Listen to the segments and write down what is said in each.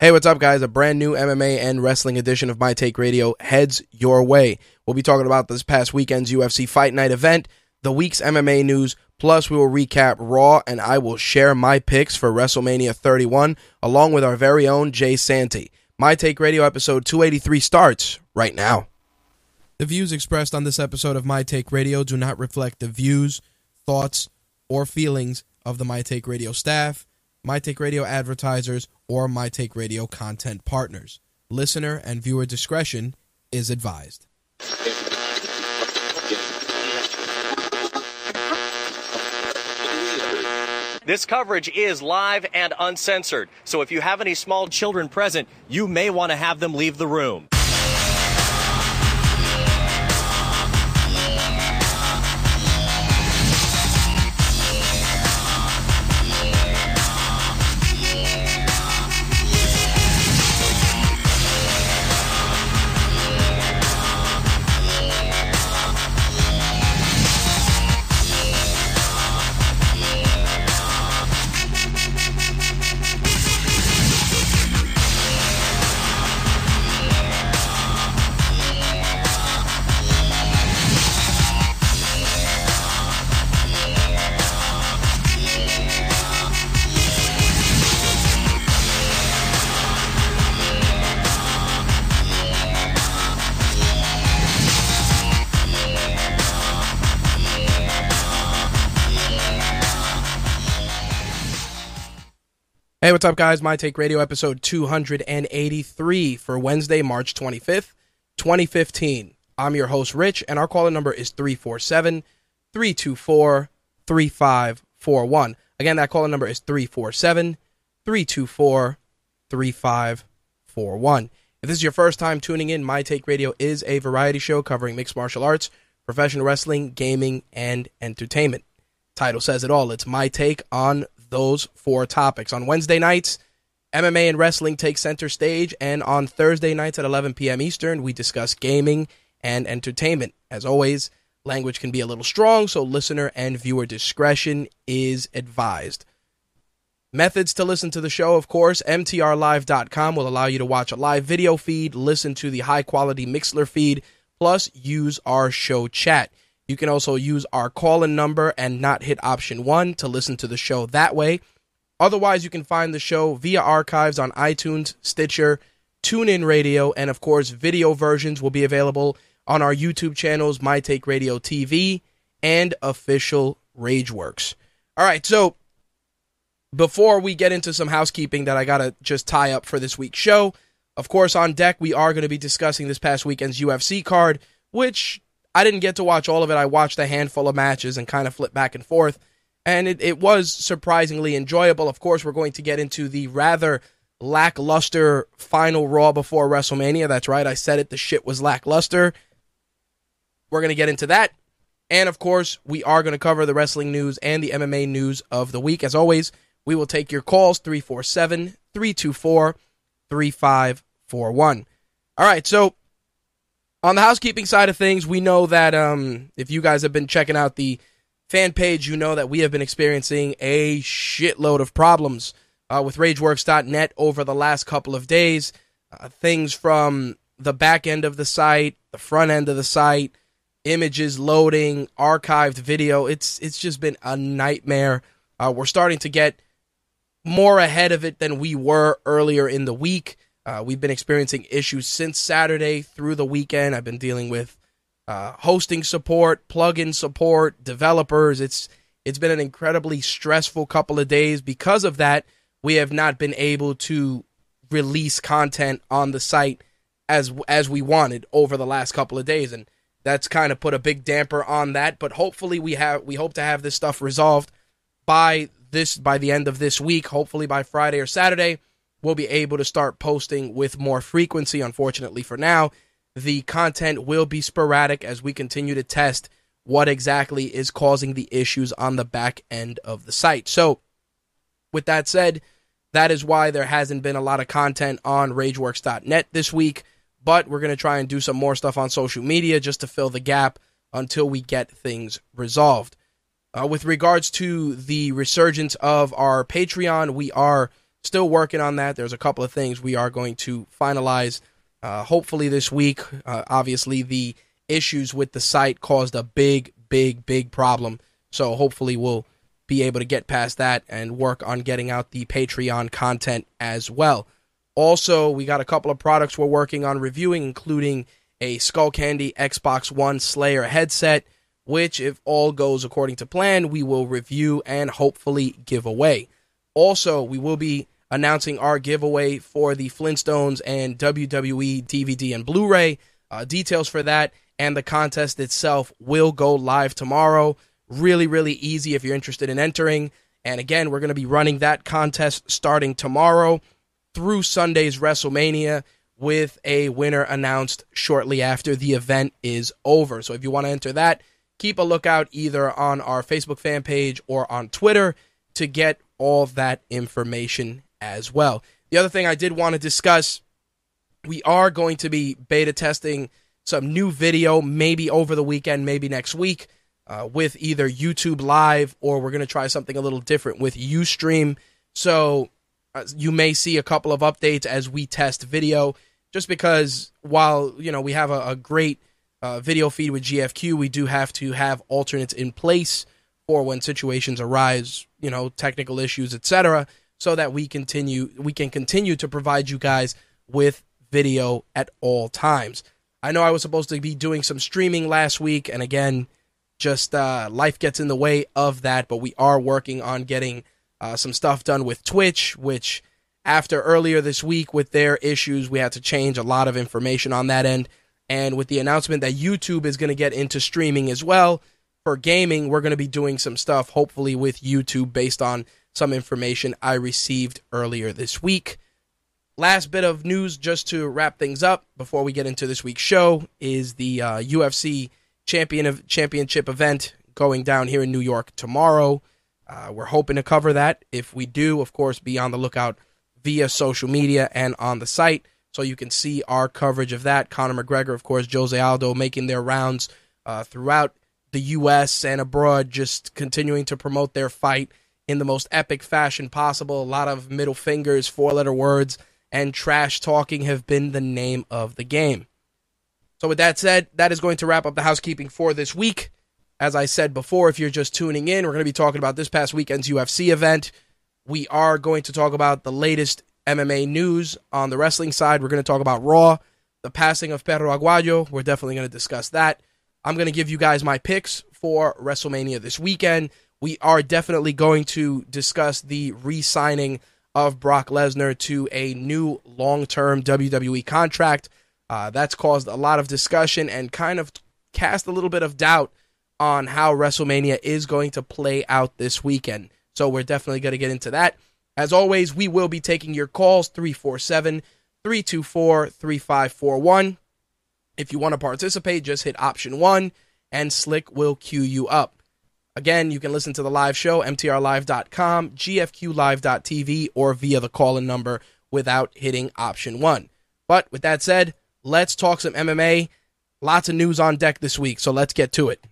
Hey, what's up, guys? A brand new MMA and wrestling edition of My Take Radio heads your way. We'll be talking about this past weekend's UFC Fight Night event, the week's MMA news, plus we will recap Raw, and I will share my picks for WrestleMania 31, along with our very own Jay Santy. My Take Radio episode 283 starts right now. The views expressed on this episode of My Take Radio do not reflect the views, thoughts, or feelings of the My Take Radio staff, My Take Radio advertisers, or My Take Radio content partners. Listener and viewer discretion is advised. This coverage is live and uncensored, so if you have any small children present, you may want to have them leave the room. Hey, what's up, guys? My Take Radio episode 283 for Wednesday, March 25th, 2015. I'm your host, Rich, and our calling number is 347 324 3541. Again, that calling number is 347 324 3541. If this is your first time tuning in, My Take Radio is a variety show covering mixed martial arts, professional wrestling, gaming, and entertainment. Title says it all. It's my take on those four topics. On Wednesday nights, MMA and wrestling take center stage, and on Thursday nights at 11 p.m. Eastern, we discuss gaming and entertainment. As always, language can be a little strong, so listener and viewer discretion is advised. Methods to listen to the show, of course, mtrlive.com will allow you to watch a live video feed, listen to the high quality Mixlr feed, plus use our show chat. You can also use our call in number and not hit option one to listen to the show that way. Otherwise, you can find the show via archives on iTunes, Stitcher, TuneIn Radio, and of course, video versions will be available on our YouTube channels, My Take Radio TV, and official Rageworks. All right, so before we get into some housekeeping that I got to just tie up for this week's show, of course, on deck, we are going to be discussing this past weekend's UFC card, which I didn't get to watch all of it. I watched a handful of matches and kind of flipped back and forth. And it, it was surprisingly enjoyable. Of course, we're going to get into the rather lackluster final Raw before WrestleMania. That's right. I said it. The shit was lackluster. We're going to get into that. And of course, we are going to cover the wrestling news and the MMA news of the week. As always, we will take your calls 347 324 3541. All right. So, on the housekeeping side of things, we know that um, if you guys have been checking out the fan page, you know that we have been experiencing a shitload of problems uh, with RageWorks.net over the last couple of days. Uh, things from the back end of the site, the front end of the site, images loading, archived video. It's it's just been a nightmare. Uh, we're starting to get more ahead of it than we were earlier in the week. Uh, we've been experiencing issues since Saturday through the weekend. I've been dealing with uh, hosting support, plugin support, developers. It's it's been an incredibly stressful couple of days. Because of that, we have not been able to release content on the site as as we wanted over the last couple of days, and that's kind of put a big damper on that. But hopefully, we have we hope to have this stuff resolved by this by the end of this week. Hopefully by Friday or Saturday we'll be able to start posting with more frequency. Unfortunately, for now, the content will be sporadic as we continue to test what exactly is causing the issues on the back end of the site. So, with that said, that is why there hasn't been a lot of content on RageWorks.net this week, but we're going to try and do some more stuff on social media just to fill the gap until we get things resolved. Uh, with regards to the resurgence of our Patreon, we are still working on that. There's a couple of things we are going to finalize uh, hopefully this week. Uh, obviously, the issues with the site caused a big, big, big problem. So hopefully, we'll be able to get past that and work on getting out the Patreon content as well. Also, we got a couple of products we're working on reviewing, including a Skullcandy Xbox One Slayer headset, which, if all goes according to plan, we will review and hopefully give away. Also, we will be announcing our giveaway for the Flintstones and WWE DVD and Blu ray. Uh, details for that and the contest itself will go live tomorrow. Really, really easy if you're interested in entering. And again, we're going to be running that contest starting tomorrow through Sunday's WrestleMania with a winner announced shortly after the event is over. So if you want to enter that, keep a lookout either on our Facebook fan page or on Twitter to get all that information as well. The other thing I did want to discuss we are going to be beta testing some new video, maybe over the weekend, maybe next week, uh, with either YouTube Live or we're going to try something a little different with Ustream. So uh, you may see a couple of updates as we test video, just because while you know we have a, a great uh, video feed with GFQ, we do have to have alternates in place for when situations arise, you know, technical issues, etc., so that we continue we can continue to provide you guys with video at all times. I know I was supposed to be doing some streaming last week, and again, just uh, life gets in the way of that. But we are working on getting uh, some stuff done with Twitch, which after earlier this week with their issues, we had to change a lot of information on that end. And with the announcement that YouTube is going to get into streaming as well for gaming, we're going to be doing some stuff, hopefully, with YouTube based on some information I received earlier this week. Last bit of news just to wrap things up before we get into this week's show is the uh, UFC champion of championship event going down here in New York tomorrow. Uh, we're hoping to cover that. If we do, of course, be on the lookout via social media and on the site so you can see our coverage of that. Conor McGregor, of course, Jose Aldo making their rounds uh, throughout the U.S. and abroad, just continuing to promote their fight in the most epic fashion possible. A lot of middle fingers, four letter words and trash talking have been the name of the game. So, with that said, that is going to wrap up the housekeeping for this week. As I said before, if you're just tuning in, we're going to be talking about this past weekend's UFC event. We are going to talk about the latest MMA news on the wrestling side. We're going to talk about Raw, the passing of Perro Aguayo. We're definitely going to discuss that. I'm going to give you guys my picks for WrestleMania this weekend. We are definitely going to discuss the re signing of Brock Lesnar to a new long term WWE contract. Uh, that's caused a lot of discussion and kind of cast a little bit of doubt on how WrestleMania is going to play out this weekend. So we're definitely going to get into that. As always, we will be taking your calls 347 324 3541. If you want to participate, just hit option one and Slick will queue you up. Again, you can listen to the live show, mtrlive.com, gfqlive.tv, or via the call in number without hitting option one. But with that said, let's talk some MMA. Lots of news on deck this week, so let's get to it.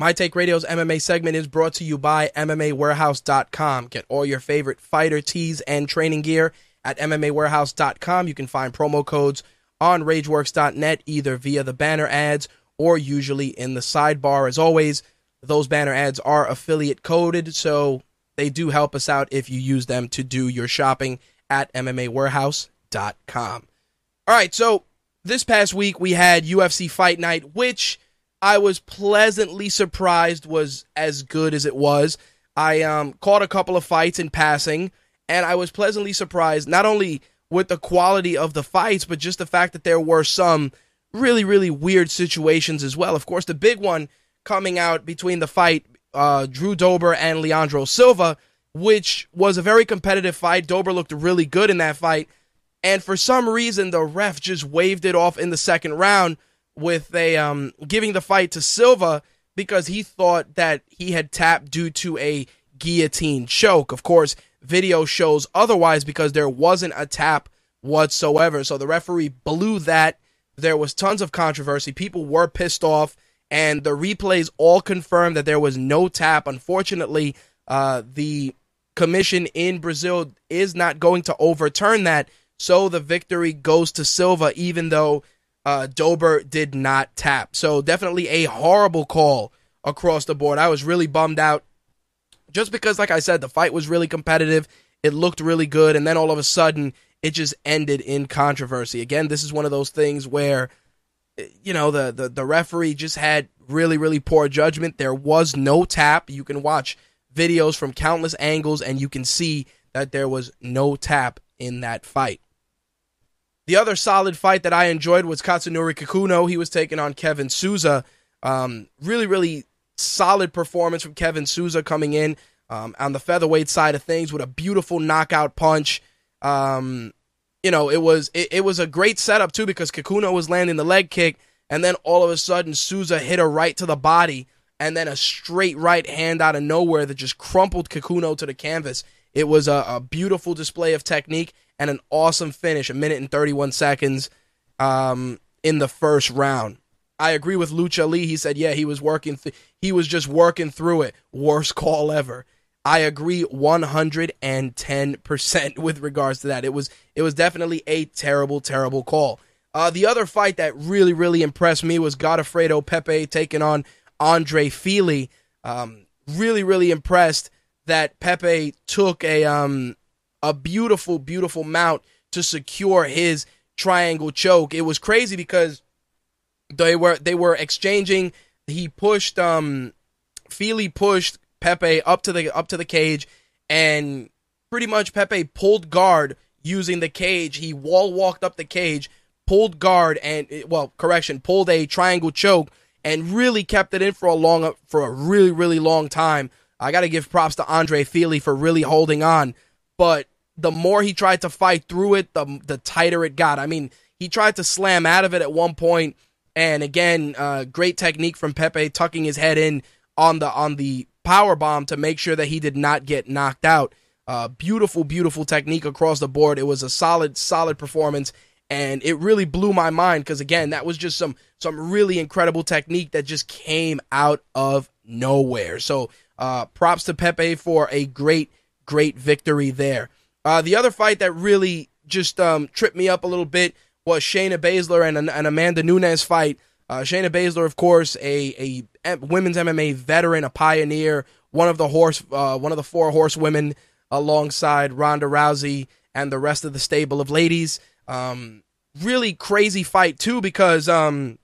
My Take Radio's MMA segment is brought to you by MMAWarehouse.com. Get all your favorite fighter tees and training gear at MMAWarehouse.com. You can find promo codes on RageWorks.net either via the banner ads or usually in the sidebar. As always, those banner ads are affiliate coded, so they do help us out if you use them to do your shopping at MMAWarehouse.com. All right, so this past week we had UFC Fight Night, which I was pleasantly surprised was as good as it was. I um, caught a couple of fights in passing, and I was pleasantly surprised not only with the quality of the fights, but just the fact that there were some really, really weird situations as well. Of course, the big one coming out between the fight, uh, Drew Dober and Leandro Silva, which was a very competitive fight. Dober looked really good in that fight. And for some reason, the ref just waved it off in the second round with a um, giving the fight to Silva because he thought that he had tapped due to a guillotine choke. Of course, video shows otherwise because there wasn't a tap whatsoever. So the referee blew that. There was tons of controversy. People were pissed off, and the replays all confirmed that there was no tap. Unfortunately, uh, the commission in Brazil is not going to overturn that. So the victory goes to Silva, even though uh, Dober did not tap. So definitely a horrible call across the board. I was really bummed out just because, like I said, the fight was really competitive. It looked really good. And then all of a sudden, it just ended in controversy. Again, this is one of those things where, you know, the, the, the referee just had really, really poor judgment. There was no tap. You can watch videos from countless angles and you can see that there was no tap in that fight. The other solid fight that I enjoyed was Katsunori Kikuno. He was taking on Kevin Souza. Um, really, really solid performance from Kevin Souza coming in um, on the featherweight side of things with a beautiful knockout punch. Um, you know, it was it, it, was a great setup too because Kikuno was landing the leg kick, and then all of a sudden Souza hit a right to the body, and then a straight right hand out of nowhere that just crumpled Kikuno to the canvas. It was a, a beautiful display of technique and an awesome finish, a minute and 31 seconds um, in the first round. I agree with Lucha Lee. He said, yeah, he was working. Th- he was just working through it. Worst call ever. I agree 110% with regards to that. It was it was definitely a terrible, terrible call. Uh, the other fight that really, really impressed me was Godofredo Pepey taking on Andre Fili. Um, really, really impressed that Pepey took a um, a beautiful, beautiful mount to secure his triangle choke. It was crazy because they were they were exchanging. He pushed um Fili pushed Pepey up to the up to the cage and pretty much Pepey pulled guard using the cage. He wall walked up the cage, pulled guard and well, correction, pulled a triangle choke and really kept it in for a long for a really really long time. I got to give props to Andre Fili for really holding on, but the more he tried to fight through it, the the tighter it got. I mean, he tried to slam out of it at one point and again, uh, great technique from Pepey, tucking his head in on the on the power bomb to make sure that he did not get knocked out. Uh, beautiful, beautiful technique across the board. It was a solid, solid performance, and it really blew my mind because again, that was just some some really incredible technique that just came out of nowhere. So, uh, props to Pepey for a great, great victory there. Uh, the other fight that really just um, tripped me up a little bit was Shayna Baszler and an Amanda Nunes fight. Uh, Shayna Baszler, of course, a, a women's MMA veteran, a pioneer, one of the horse, uh, one of the four horsewomen, alongside Ronda Rousey and the rest of the stable of ladies. Um, really crazy fight too because um,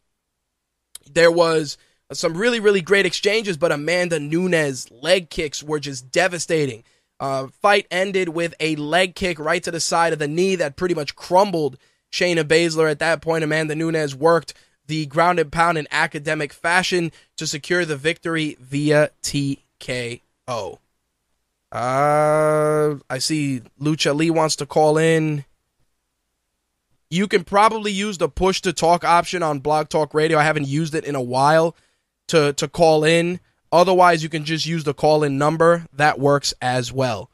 there was some really really great exchanges, but Amanda Nunes leg kicks were just devastating. Uh, fight ended with a leg kick right to the side of the knee that pretty much crumbled Shayna Baszler. At that point, Amanda Nunes worked the ground and pound in academic fashion to secure the victory via TKO. Uh, I see Lucha Lee wants to call in. You can probably use the push to talk option on Blog Talk Radio. I haven't used it in a while to to call in. Otherwise, you can just use the call in number. That works as well.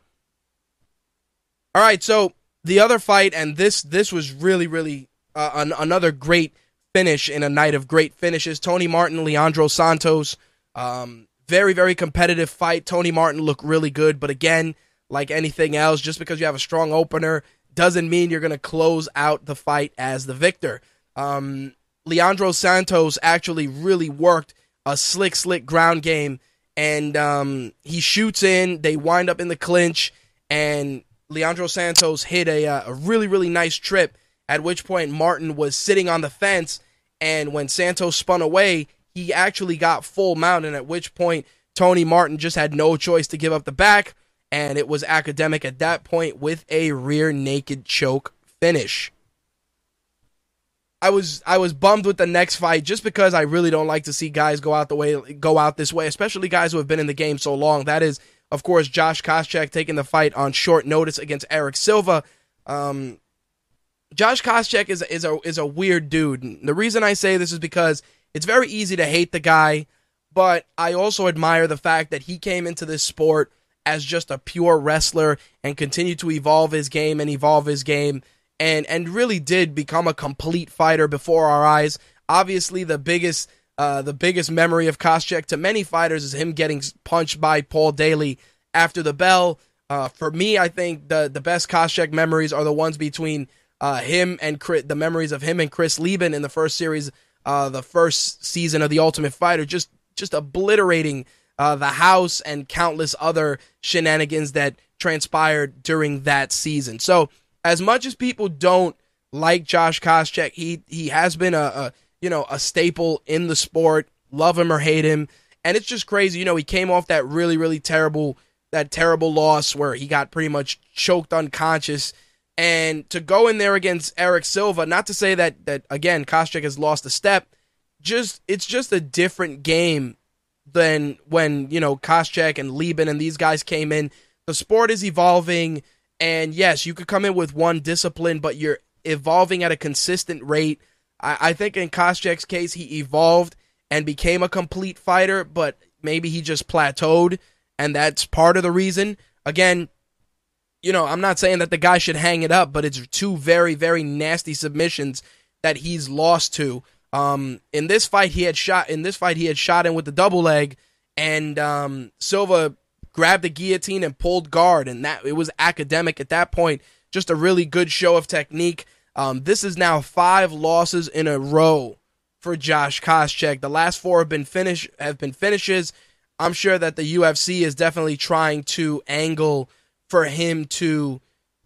All right, so the other fight, and this this was really really uh, an, another great finish in a night of great finishes. Tony Martin, Leandro Santos, um, very very competitive fight. Tony Martin looked really good, but again, like anything else, just because you have a strong opener doesn't mean you're going to close out the fight as the victor. Um, Leandro Santos actually really worked a slick slick ground game, and um, he shoots in. They wind up in the clinch, and Leandro Santos hit a, uh, a really, really nice trip, at which point Martin was sitting on the fence. And when Santos spun away, he actually got full mount. And at which point, Tony Martin just had no choice to give up the back. And it was academic at that point with a rear naked choke finish. I was I was bummed with the next fight just because I really don't like to see guys go out the way go out this way, especially guys who have been in the game so long. That is of course, Josh Koscheck taking the fight on short notice against Erick Silva. Um, Josh Koscheck is is a is a weird dude. The reason I say this is because it's very easy to hate the guy, but I also admire the fact that he came into this sport as just a pure wrestler and continued to evolve his game and evolve his game and and really did become a complete fighter before our eyes. Obviously, the biggest uh, the biggest memory of Koscheck to many fighters is him getting punched by Paul Daley after the bell. Uh, for me, I think the the best Koscheck memories are the ones between uh, him and Chris, the memories of him and Chris Leben in the first series, uh, the first season of the Ultimate Fighter, just just obliterating uh, the house and countless other shenanigans that transpired during that season. So, as much as people don't like Josh Koscheck, he he has been a, a you know a staple in the sport. Love him or hate him, and it's just crazy. You know, he came off that really really terrible that terrible loss where he got pretty much choked unconscious. And to go in there against Erick Silva, not to say that that again Koscheck has lost a step, just it's just a different game than when, you know, Koscheck and Leben and these guys came in. The sport is evolving, and yes, you could come in with one discipline, but you're evolving at a consistent rate. I, I think in Koscheck's case, he evolved and became a complete fighter, but maybe he just plateaued, and that's part of the reason. Again, you know, I'm not saying that the guy should hang it up, but it's two very, very nasty submissions that he's lost to. Um, in this fight, he had shot. In this fight, he had shot in with the double leg, and um, Silva grabbed the guillotine and pulled guard, and that it was academic at that point. Just a really good show of technique. Um, this is now five losses in a row for Josh Koscheck. The last four have been finish have been finishes. I'm sure that the UFC is definitely trying to angle for him to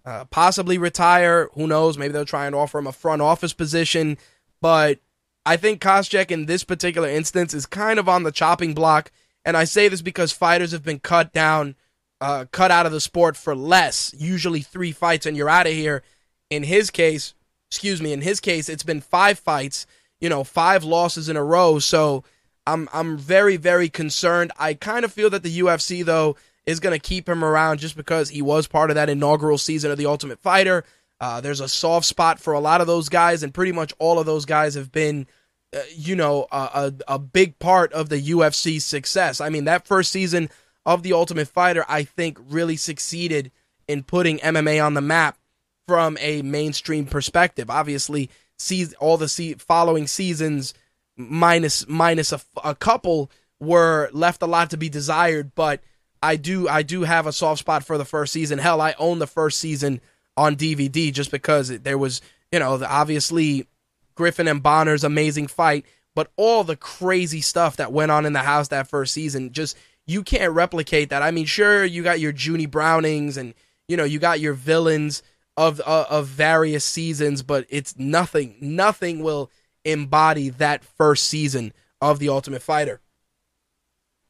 uh, possibly retire. Who knows? Maybe they'll try and offer him a front office position. But I think Koscheck in this particular instance is kind of on the chopping block, and I say this because fighters have been cut down, uh, cut out of the sport for less, usually three fights, and you're out of here. In his case, excuse me, in his case, it's been five fights, you know, five losses in a row. So I'm I'm very very concerned. I kind of feel that the UFC though is going to keep him around just because he was part of that inaugural season of the Ultimate Fighter. Uh, there's a soft spot for a lot of those guys, and pretty much all of those guys have been, uh, you know, a, a, a big part of the UFC's success. I mean, that first season of The Ultimate Fighter, I think, really succeeded in putting MMA on the map from a mainstream perspective. Obviously, see all the see, following seasons minus minus a, a couple were left a lot to be desired, but I do I do have a soft spot for the first season. Hell, I own the first season on DVD just because there was, you know, the, obviously Griffin and Bonner's amazing fight, but all the crazy stuff that went on in the house that first season, just you can't replicate that. I mean, sure, you got your Junie Brownings and you know you got your villains of uh, of various seasons, but it's nothing. Nothing will embody that first season of the Ultimate Fighter.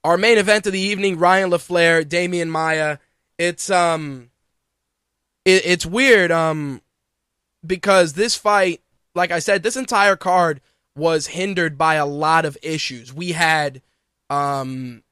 Our main event of the evening: Ryan LaFlare, Demian Maya. It's um it, it's weird um because this fight, like I said, this entire card was hindered by a lot of issues. We had um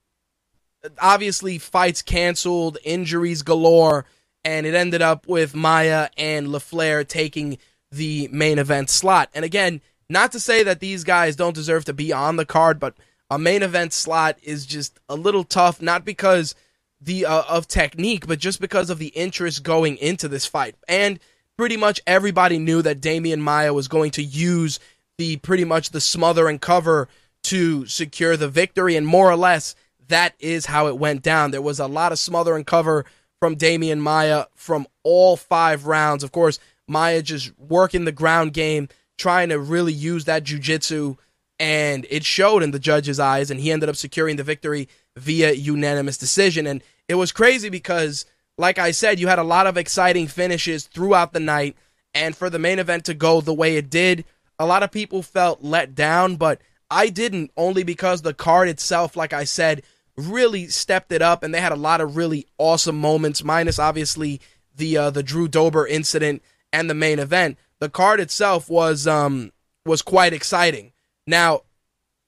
obviously fights canceled, injuries galore, and it ended up with Maya and LaFlare taking the main event slot. And again, not to say that these guys don't deserve to be on the card, but a main event slot is just a little tough, not because the uh, of technique, but just because of the interest going into this fight. And pretty much everybody knew that Demian Maya was going to use the pretty much the smother and cover to secure the victory, and more or less that is how it went down. There was a lot of smother and cover from Demian Maya from all five rounds. Of course, Maya just working the ground game, trying to really use that jujitsu, and it showed in the judge's eyes, and he ended up securing the victory via unanimous decision. And it was crazy because, like I said, you had a lot of exciting finishes throughout the night. And for the main event to go the way it did, a lot of people felt let down, but I didn't, only because the card itself, like I said, really stepped it up and they had a lot of really awesome moments, minus obviously the uh, the Drew Dober incident and the main event. The card itself was um was quite exciting. Now,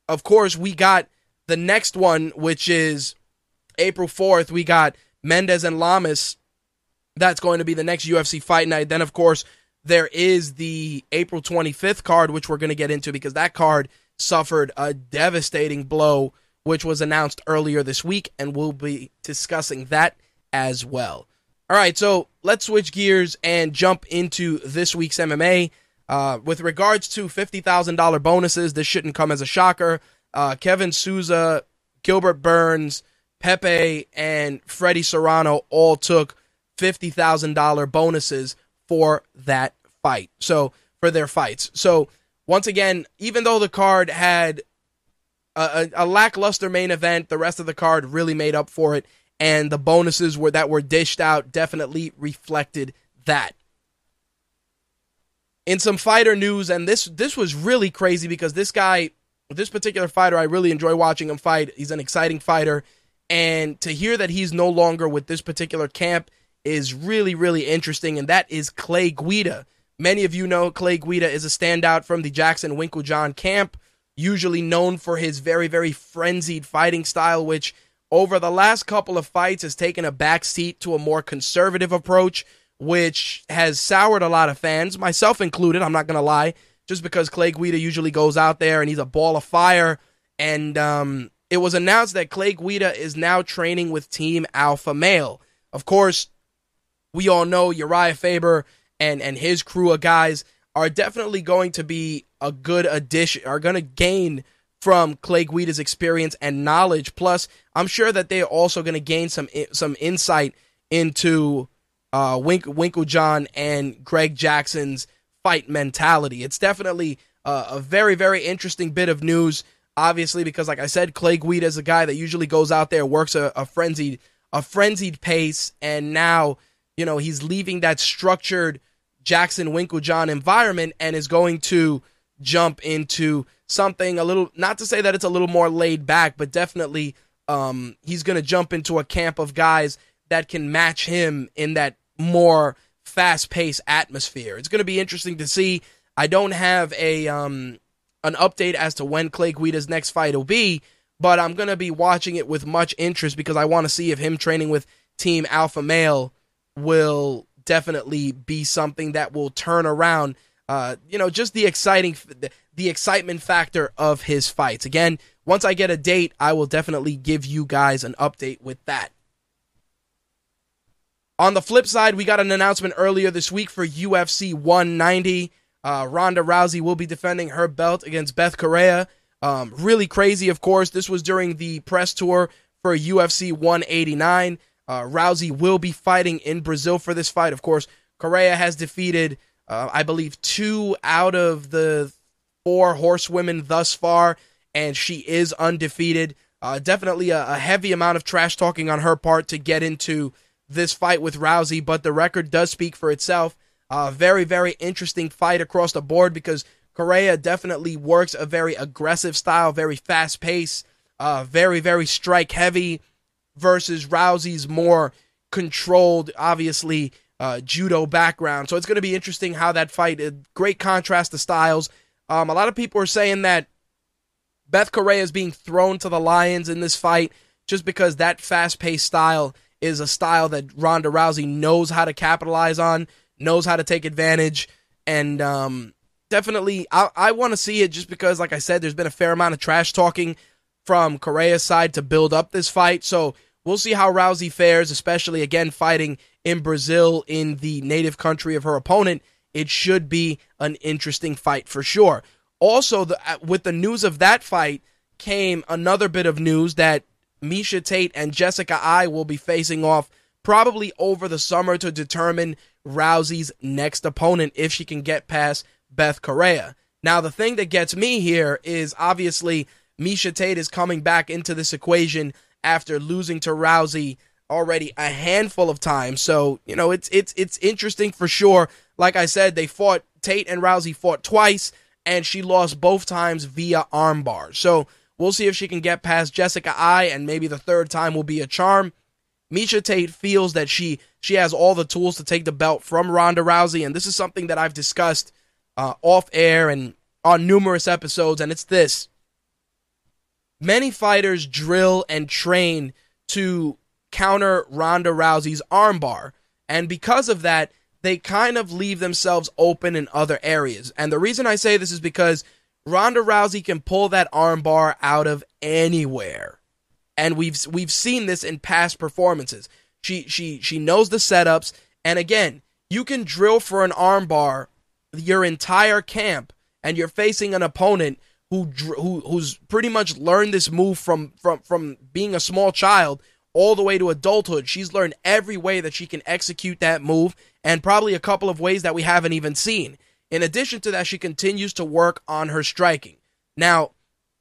of course, we got the next one, which is April 4th, we got Mendes and Lamas. That's going to be the next UFC fight night. Then, of course, there is the April 25th card, which we're going to get into because that card suffered a devastating blow, which was announced earlier this week, and we'll be discussing that as well. All right, so let's switch gears and jump into this week's MMA. Uh, with regards to $50,000 bonuses, this shouldn't come as a shocker. Uh, Kevin Souza, Gilbert Burns, Pepey, and Freddy Serrano all took $50,000 bonuses for that fight. So, for their fights. So, once again, even though the card had a, a, a lackluster main event, the rest of the card really made up for it, and the bonuses were that were dished out definitely reflected that. In some fighter news, and this this was really crazy because this guy, this particular fighter, I really enjoy watching him fight. He's an exciting fighter, and to hear that he's no longer with this particular camp is really really interesting. And that is Clay Guida. Many of you know Clay Guida is a standout from the Jackson Winkeljohn camp, usually known for his very very frenzied fighting style, which over the last couple of fights has taken a backseat to a more conservative approach, which has soured a lot of fans, myself included. I'm not going to lie, just because Clay Guida usually goes out there and he's a ball of fire. And um, it was announced that Clay Guida is now training with Team Alpha Male. Of course, we all know Urijah Faber and, and his crew of guys are definitely going to be a good addition, are going to gain from Clay Guida's experience and knowledge. Plus, I'm sure that they're also going to gain some some insight into uh, Wink, Winkeljohn and Greg Jackson's fight mentality. It's definitely uh, a very very interesting bit of news. Obviously, because like I said, Clay Guida is a guy that usually goes out there, works a, a frenzied a frenzied pace, and now you know he's leaving that structured Jackson Winkeljohn environment and is going to jump into something a little not to say that it's a little more laid back, but definitely um, he's going to jump into a camp of guys that can match him in that more fast-paced atmosphere. It's going to be interesting to see. I don't have a um, an update as to when Clay Guida's next fight will be, but I'm going to be watching it with much interest because I want to see if him training with Team Alpha Male will definitely be something that will turn around uh, you know, just the exciting, the excitement factor of his fights. Again, once I get a date, I will definitely give you guys an update with that. On the flip side, we got an announcement earlier this week for UFC 190. Uh, Ronda Rousey will be defending her belt against Beth Correia. Um, really crazy, of course. This was during the press tour for UFC 189. Uh, Rousey will be fighting in Brazil for this fight. Of course, Correia has defeated uh, I believe two out of the four horsewomen thus far, and she is undefeated. Uh, definitely a, a, heavy amount of trash talking on her part to get into this fight with Rousey, but the record does speak for itself. Uh, very, very interesting fight across the board because Correia definitely works a very aggressive style, very fast pace, uh, very, very strike heavy, versus Rousey's more controlled, obviously uh, judo background. So it's going to be interesting how that fight. Uh, great contrast to styles. Um, a lot of people are saying that Beth Correia is being thrown to the lions in this fight just because that fast-paced style is a style that Ronda Rousey knows how to capitalize on, knows how to take advantage, and um, definitely I, I want to see it just because, like I said, there's been a fair amount of trash talking from Correia's side to build up this fight. So we'll see how Rousey fares, especially again fighting in Brazil in the native country of her opponent. It should be an interesting fight for sure. Also, the, uh, with the news of that fight came another bit of news that Miesha Tate and Jessica Eye will be facing off probably over the summer to determine Rousey's next opponent if she can get past Beth Correia. Now, the thing that gets me here is obviously Miesha Tate is coming back into this equation after losing to Rousey already a handful of times. So, you know, it's it's it's interesting for sure. Like I said, they fought Tate and Rousey fought twice and she lost both times via armbar. So, we'll see if she can get past Jessica Eye and maybe the third time will be a charm. Miesha Tate feels that she she has all the tools to take the belt from Ronda Rousey and this is something that I've discussed uh, off air and on numerous episodes and it's this. Many fighters drill and train to counter Ronda Rousey's armbar. And because of that, they kind of leave themselves open in other areas. And the reason I say this is because Ronda Rousey can pull that armbar out of anywhere. And we've we've seen this in past performances. She she she knows the setups, and again, you can drill for an armbar your entire camp, and you're facing an opponent who who who's pretty much learned this move from from from being a small child all the way to adulthood. She's learned every way that she can execute that move, and probably a couple of ways that we haven't even seen. In addition to that, she continues to work on her striking. Now,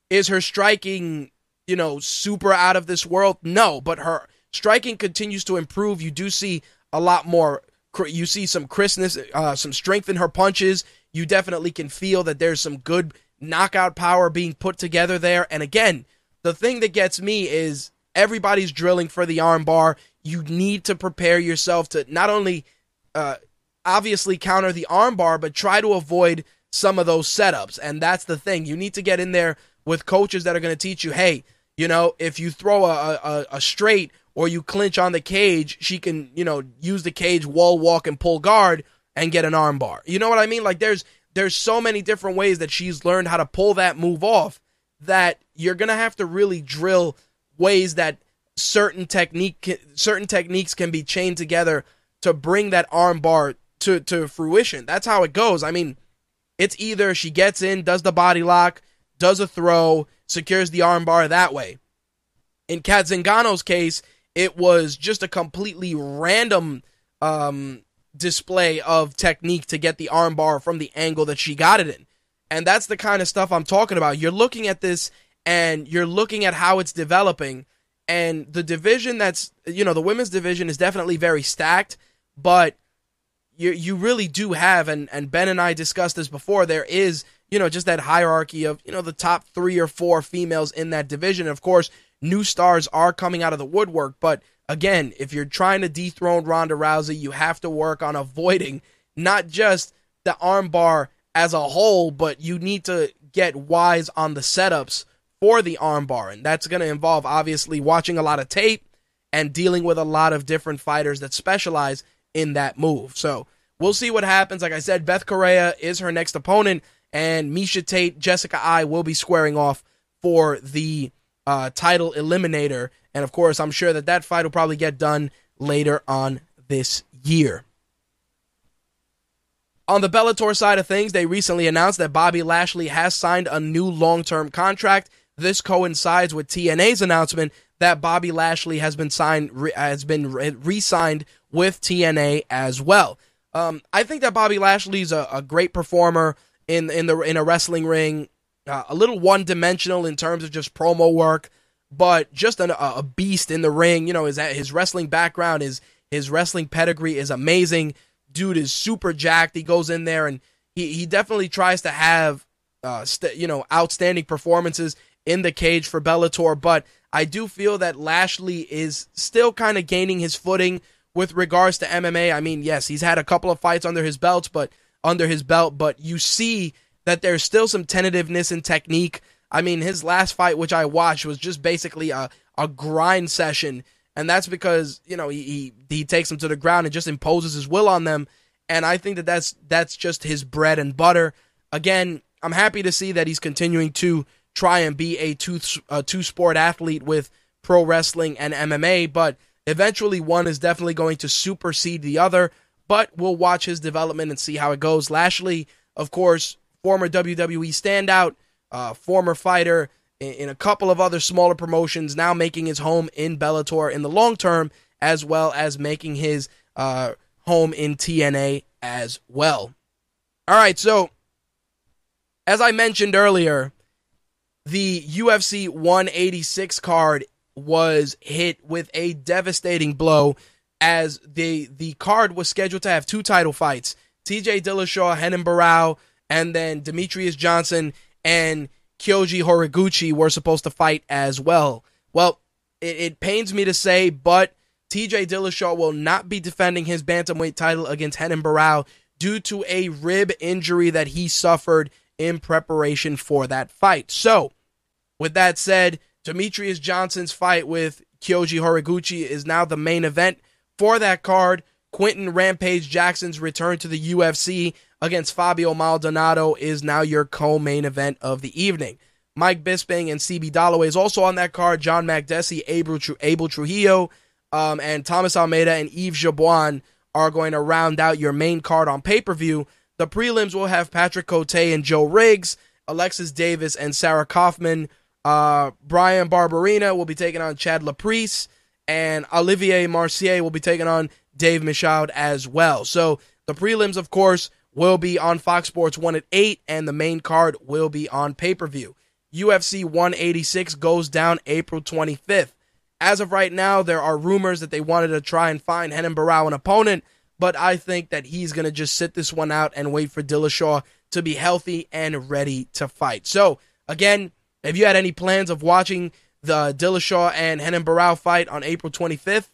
is her striking, you know, super out of this world? No, but her striking continues to improve. You do see a lot more. You see some crispness, uh, some strength in her punches. You definitely can feel that there's some good knockout power being put together there. And again, the thing that gets me is everybody's drilling for the armbar. You need to prepare yourself to not only uh, obviously counter the armbar, but try to avoid some of those setups. And that's the thing. You need to get in there with coaches that are going to teach you, hey, you know, if you throw a, a, a, straight or you clinch on the cage, she can, you know, use the cage, wall walk, and pull guard and get an armbar. You know what I mean? Like there's there's so many different ways that she's learned how to pull that move off that you're gonna have to really drill ways that certain technique certain techniques can be chained together to bring that armbar to to fruition. That's how it goes. I mean, it's either she gets in, does the body lock, does a throw, secures the armbar that way. In Cat Zingano's case, it was just a completely random um, display of technique to get the armbar from the angle that she got it in. And that's the kind of stuff I'm talking about. You're looking at this and you're looking at how it's developing. And the division that's, you know, the women's division is definitely very stacked, but you you really do have and and Ben and I discussed this before there is you know just that hierarchy of you know the top 3 or 4 females in that division of course new stars are coming out of the woodwork but again if you're trying to dethrone Ronda Rousey you have to work on avoiding not just the armbar as a whole but you need to get wise on the setups for the armbar and that's going to involve obviously watching a lot of tape and dealing with a lot of different fighters that specialize in that move. So we'll see what happens. Like I said, Beth Correia is her next opponent, and Miesha Tate, Jessica Eye will be squaring off for the uh, title eliminator. And of course, I'm sure that that fight will probably get done later on this year. On the Bellator side of things, they recently announced that Bobby Lashley has signed a new long term contract. This coincides with TNA's announcement that Bobby Lashley has been signed has been re-signed with TNA as well. Um, I think that Bobby Lashley's a, a great performer in in the in a wrestling ring, uh, a little one dimensional in terms of just promo work, but just an, a beast in the ring. You know, his his wrestling background is his wrestling pedigree is amazing. Dude is super jacked. He goes in there and he he definitely tries to have uh st- you know outstanding performances in the cage for Bellator, but I do feel that Lashley is still kind of gaining his footing with regards to MMA. I mean, yes, he's had a couple of fights under his belt, but under his belt, but you see that there's still some tentativeness in technique. I mean, his last fight, which I watched, was just basically a, a grind session, and that's because you know he, he he takes them to the ground and just imposes his will on them, and I think that that's that's just his bread and butter. Again, I'm happy to see that he's continuing to try and be a two a two sport athlete with pro wrestling and MMA, but eventually one is definitely going to supersede the other. But we'll watch his development and see how it goes. Lashley, of course, former WWE standout, uh, former fighter in, in a couple of other smaller promotions, now making his home in Bellator in the long term, as well as making his uh, home in TNA as well. All right, so as I mentioned earlier, the UFC 186 card was hit with a devastating blow as the the card was scheduled to have two title fights. TJ Dillashaw, Henan Barão, and then Demetrious Johnson and Kyoji Horiguchi were supposed to fight as well. Well, it, it pains me to say, but TJ Dillashaw will not be defending his bantamweight title against Henan Barão due to a rib injury that he suffered in preparation for that fight. So, with that said, Demetrious Johnson's fight with Kyoji Horiguchi is now the main event for that card. Quinton Rampage Jackson's return to the UFC against Fabio Maldonado is now your co-main event of the evening. Mike Bisping and CB Dollaway is also on that card. John Makdessi, Abel, Abel Trujillo, um, and Thomas Almeida and Yves Jabouin are going to round out your main card on pay per view. The prelims will have Patrick Cote and Joe Riggs, Alexis Davis and Sarah Kaufman. Uh, Bryan Barberena will be taking on Chad Laprise, and Olivier Mercier will be taking on Dave Michaud as well. So the prelims, of course, will be on Fox Sports 1 at 8, and the main card will be on pay per view. UFC 186 goes down April 25th. As of right now, there are rumors that they wanted to try and find Renan Barão an opponent, but I think that he's going to just sit this one out and wait for Dillashaw to be healthy and ready to fight. So, again, if you had any plans of watching the Dillashaw and Renan Barão fight on April 25th,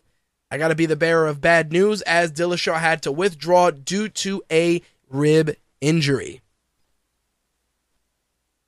I got to be the bearer of bad news as Dillashaw had to withdraw due to a rib injury.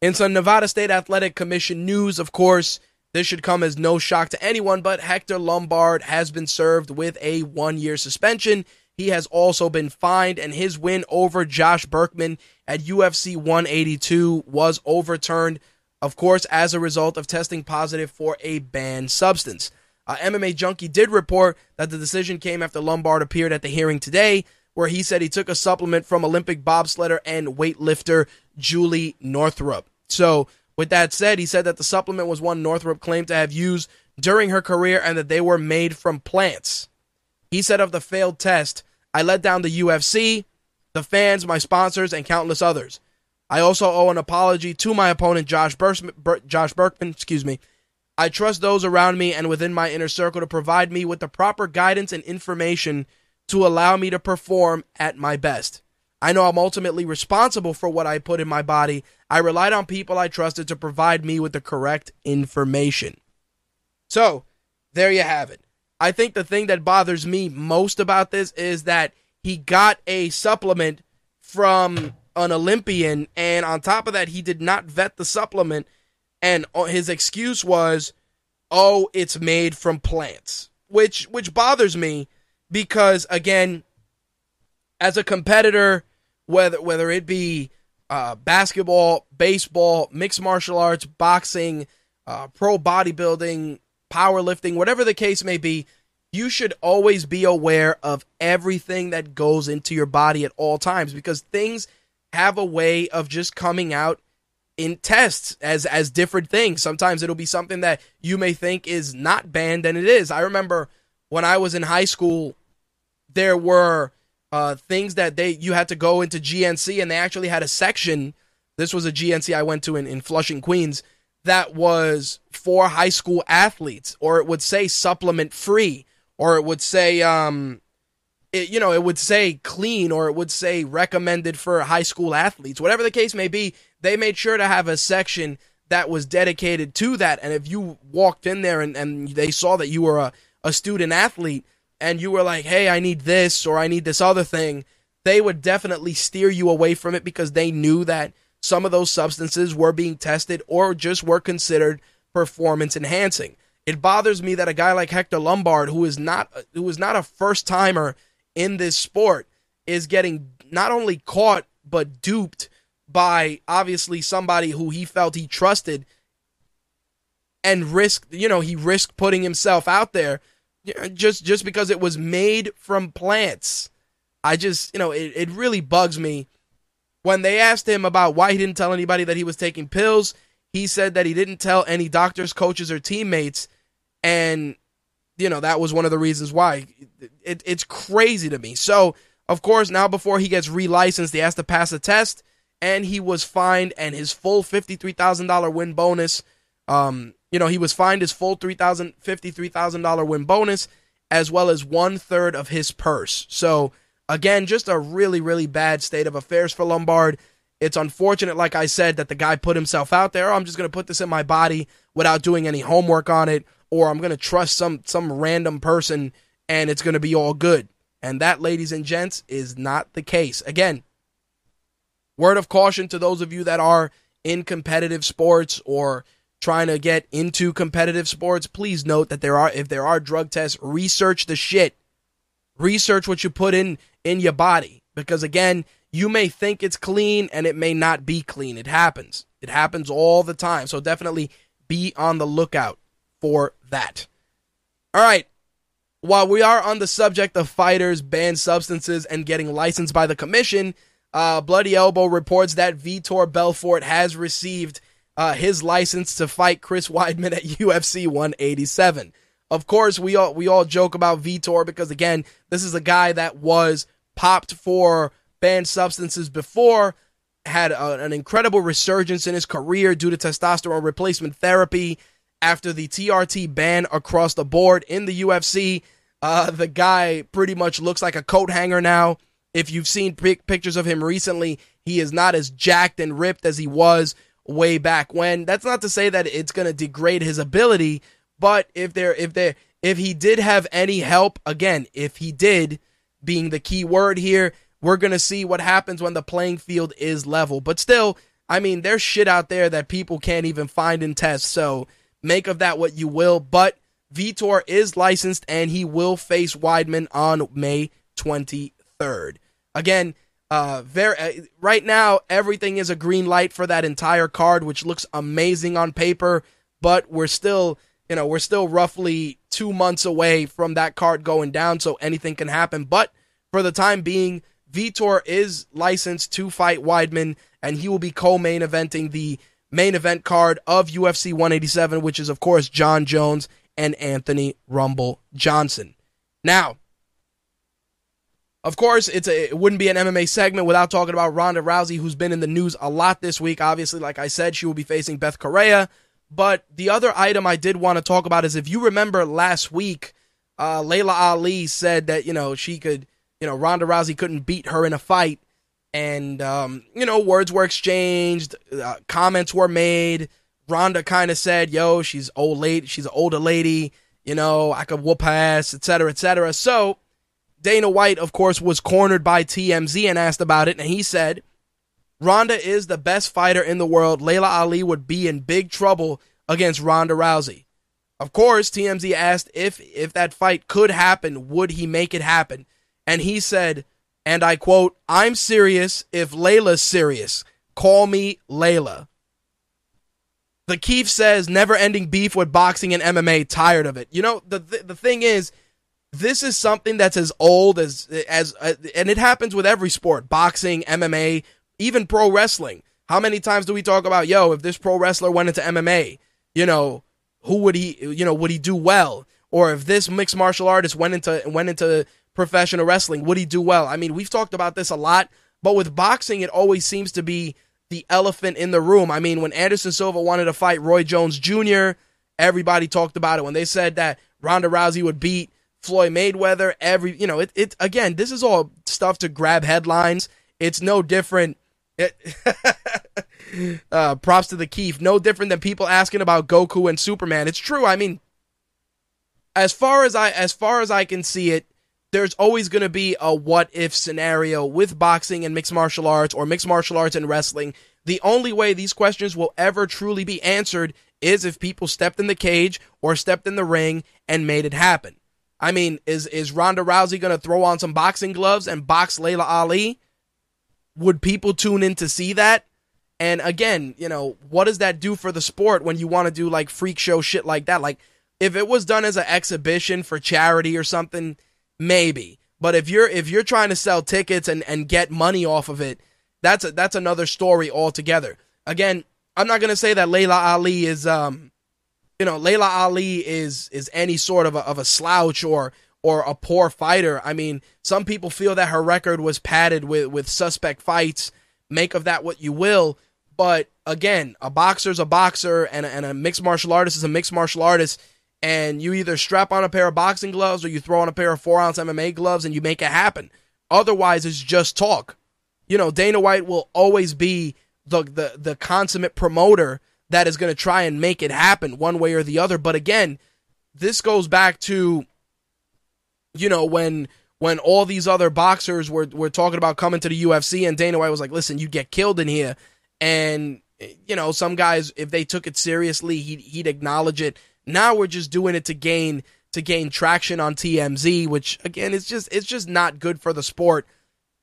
In some Nevada State Athletic Commission news, of course, this should come as no shock to anyone, but Hector Lombard has been served with a one year suspension. He has also been fined, and his win over Josh Burkman at UFC 182 was overturned, of course, as a result of testing positive for a banned substance. Uh, MMA Junkie did report that the decision came after Lombard appeared at the hearing today, where he said he took a supplement from Olympic bobsledder and weightlifter Julie Northrup. So, with that said, he said that the supplement was one Northrup claimed to have used during her career and that they were made from plants. He said of the failed test, I let down the UFC, the fans, my sponsors, and countless others. I also owe an apology to my opponent, Josh, Ber- Josh Burkman. Excuse me. I trust those around me and within my inner circle to provide me with the proper guidance and information to allow me to perform at my best. I know I'm ultimately responsible for what I put in my body. I relied on people I trusted to provide me with the correct information. So, there you have it. I think the thing that bothers me most about this is that he got a supplement from an Olympian, and on top of that, he did not vet the supplement, and his excuse was, "Oh, it's made from plants," which which bothers me because again, as a competitor, whether whether it be uh, basketball, baseball, mixed martial arts, boxing, uh, pro bodybuilding, powerlifting, whatever the case may be, you should always be aware of everything that goes into your body at all times because things have a way of just coming out in tests as as different things. Sometimes it'll be something that you may think is not banned and it is. I remember when I was in high school, there were uh, things that they you had to go into GNC, and they actually had a section. This was a GNC I went to in, in Flushing, Queens, that was for high school athletes, or it would say supplement free, or it would say, um, it, you know, it would say clean, or it would say recommended for high school athletes. Whatever the case may be, they made sure to have a section that was dedicated to that. And if you walked in there and, and they saw that you were a, a student athlete, and you were like, hey, I need this or I need this other thing, they would definitely steer you away from it because they knew that some of those substances were being tested or just were considered performance enhancing. It bothers me that a guy like Hector Lombard, who is not who is not a first timer in this sport, is getting not only caught but duped by obviously somebody who he felt he trusted and risked, you know, he risked putting himself out there just just because it was made from plants. I just, you know, it, it really bugs me. When they asked him about why he didn't tell anybody that he was taking pills, he said that he didn't tell any doctors, coaches, or teammates. And, you know, that was one of the reasons why. It, it's crazy to me. So, of course, now before he gets relicensed, he has to pass a test, and he was fined, and his full $53,000 win bonus um, you know, he was fined his full $3,000, $53,000 win bonus, as well as one third of his purse. So, again, just a really, really bad state of affairs for Lombard. It's unfortunate, like I said, that the guy put himself out there. Oh, I'm just going to put this in my body without doing any homework on it, or I'm going to trust some some random person and it's going to be all good. And that, ladies and gents, is not the case. Again, word of caution to those of you that are in competitive sports or trying to get into competitive sports, please note that there are if there are drug tests, research the shit. Research what you put in in your body because again, you may think it's clean and it may not be clean. It happens. It happens all the time. So definitely be on the lookout for that. All right. while we are on the subject of fighters, banned substances, and getting licensed by the commission, uh, Bloody Elbow reports that Vitor Belfort has received uh, his license to fight Chris Weidman at UFC 187. Of course, we all we all joke about Vitor because again, this is a guy that was popped for banned substances before, had a, an incredible resurgence in his career due to testosterone replacement therapy after the TRT ban across the board in the UFC. Uh, the guy pretty much looks like a coat hanger now. If you've seen pictures of him recently, he is not as jacked and ripped as he was way back when. That's not to say that it's going to degrade his ability, but if there, if there, if he did have any help, again, if he did, being the key word here, we're going to see what happens when the playing field is level. But still, I mean, there's shit out there that people can't even find and test. So make of that what you will. But Vitor is licensed and he will face Weidman on May 23rd. Again, uh, very uh, right now everything is a green light for that entire card, which looks amazing on paper. But we're still, you know, we're still roughly two months away from that card going down, so anything can happen. But for the time being, Vitor is licensed to fight Weidman, and he will be co-main eventing the main event card of UFC 187, which is of course John Jones and Anthony Rumble Johnson. Now, of course, it's a, it wouldn't be an MMA segment without talking about Ronda Rousey, who's been in the news a lot this week. Obviously, like I said, she will be facing Beth Correia. But the other item I did want to talk about is if you remember last week, uh, Laila Ali said that you know she could you know, Ronda Rousey couldn't beat her in a fight. And, um, you know, words were exchanged, uh, comments were made. Ronda kind of said, yo, she's old lady, she's an older lady, you know, I could whoop her ass, etc., etc. So, Dana White, of course, was cornered by TMZ and asked about it, and he said, Ronda is the best fighter in the world. Laila Ali would be in big trouble against Ronda Rousey. Of course, TMZ asked if if that fight could happen, would he make it happen? and he said, and I quote, I'm serious if Laila's serious. Call me Laila. The Keith says, never ending beef with boxing and MMA, tired of it. You know, the, the, the thing is, this is something that's as old as, as, uh, and it happens with every sport boxing, MMA, even pro wrestling. How many times do we talk about, yo, if this pro wrestler went into MMA, you know, who would he, you know, would he do well? Or if this mixed martial artist went into, went into professional wrestling? Would he do well? I mean, we've talked about this a lot, but with boxing, it always seems to be the elephant in the room. I mean, when Anderson Silva wanted to fight Roy Jones Jr., everybody talked about it. When they said that Ronda Rousey would beat Floyd Mayweather, every, you know, it, it again, this is all stuff to grab headlines. It's no different. It, uh, props to the Keith. No different than people asking about Goku and Superman. It's true. I mean, as far as I as far as I can see it, there's always going to be a what if scenario with boxing and mixed martial arts or mixed martial arts and wrestling. The only way these questions will ever truly be answered is if people stepped in the cage or stepped in the ring and made it happen. I mean, is is Ronda Rousey going to throw on some boxing gloves and box Laila Ali? Would people tune in to see that? And again, you know, what does that do for the sport when you want to do like freak show shit like that? Like if it was done as an exhibition for charity or something, maybe. But if you're if you're trying to sell tickets and, and get money off of it, that's a, that's another story altogether. Again, I'm not gonna say that Laila Ali is um, you know, Laila Ali is is any sort of a, of a slouch or or a poor fighter. I mean, some people feel that her record was padded with with suspect fights. Make of that what you will. But again, a boxer's a boxer, and a, and a mixed martial artist is a mixed martial artist and you either strap on a pair of boxing gloves or you throw on a pair of four ounce MMA gloves and you make it happen. Otherwise, it's just talk. You know, Dana White will always be the the, the consummate promoter that is going to try and make it happen one way or the other. But again, this goes back to, you know, when when all these other boxers were were talking about coming to the UFC, and Dana White was like, "Listen, you get killed in here," and you know, some guys, if they took it seriously, he'd he'd acknowledge it now we're just doing it to gain to gain traction on TMZ, which again is just it's just not good for the sport.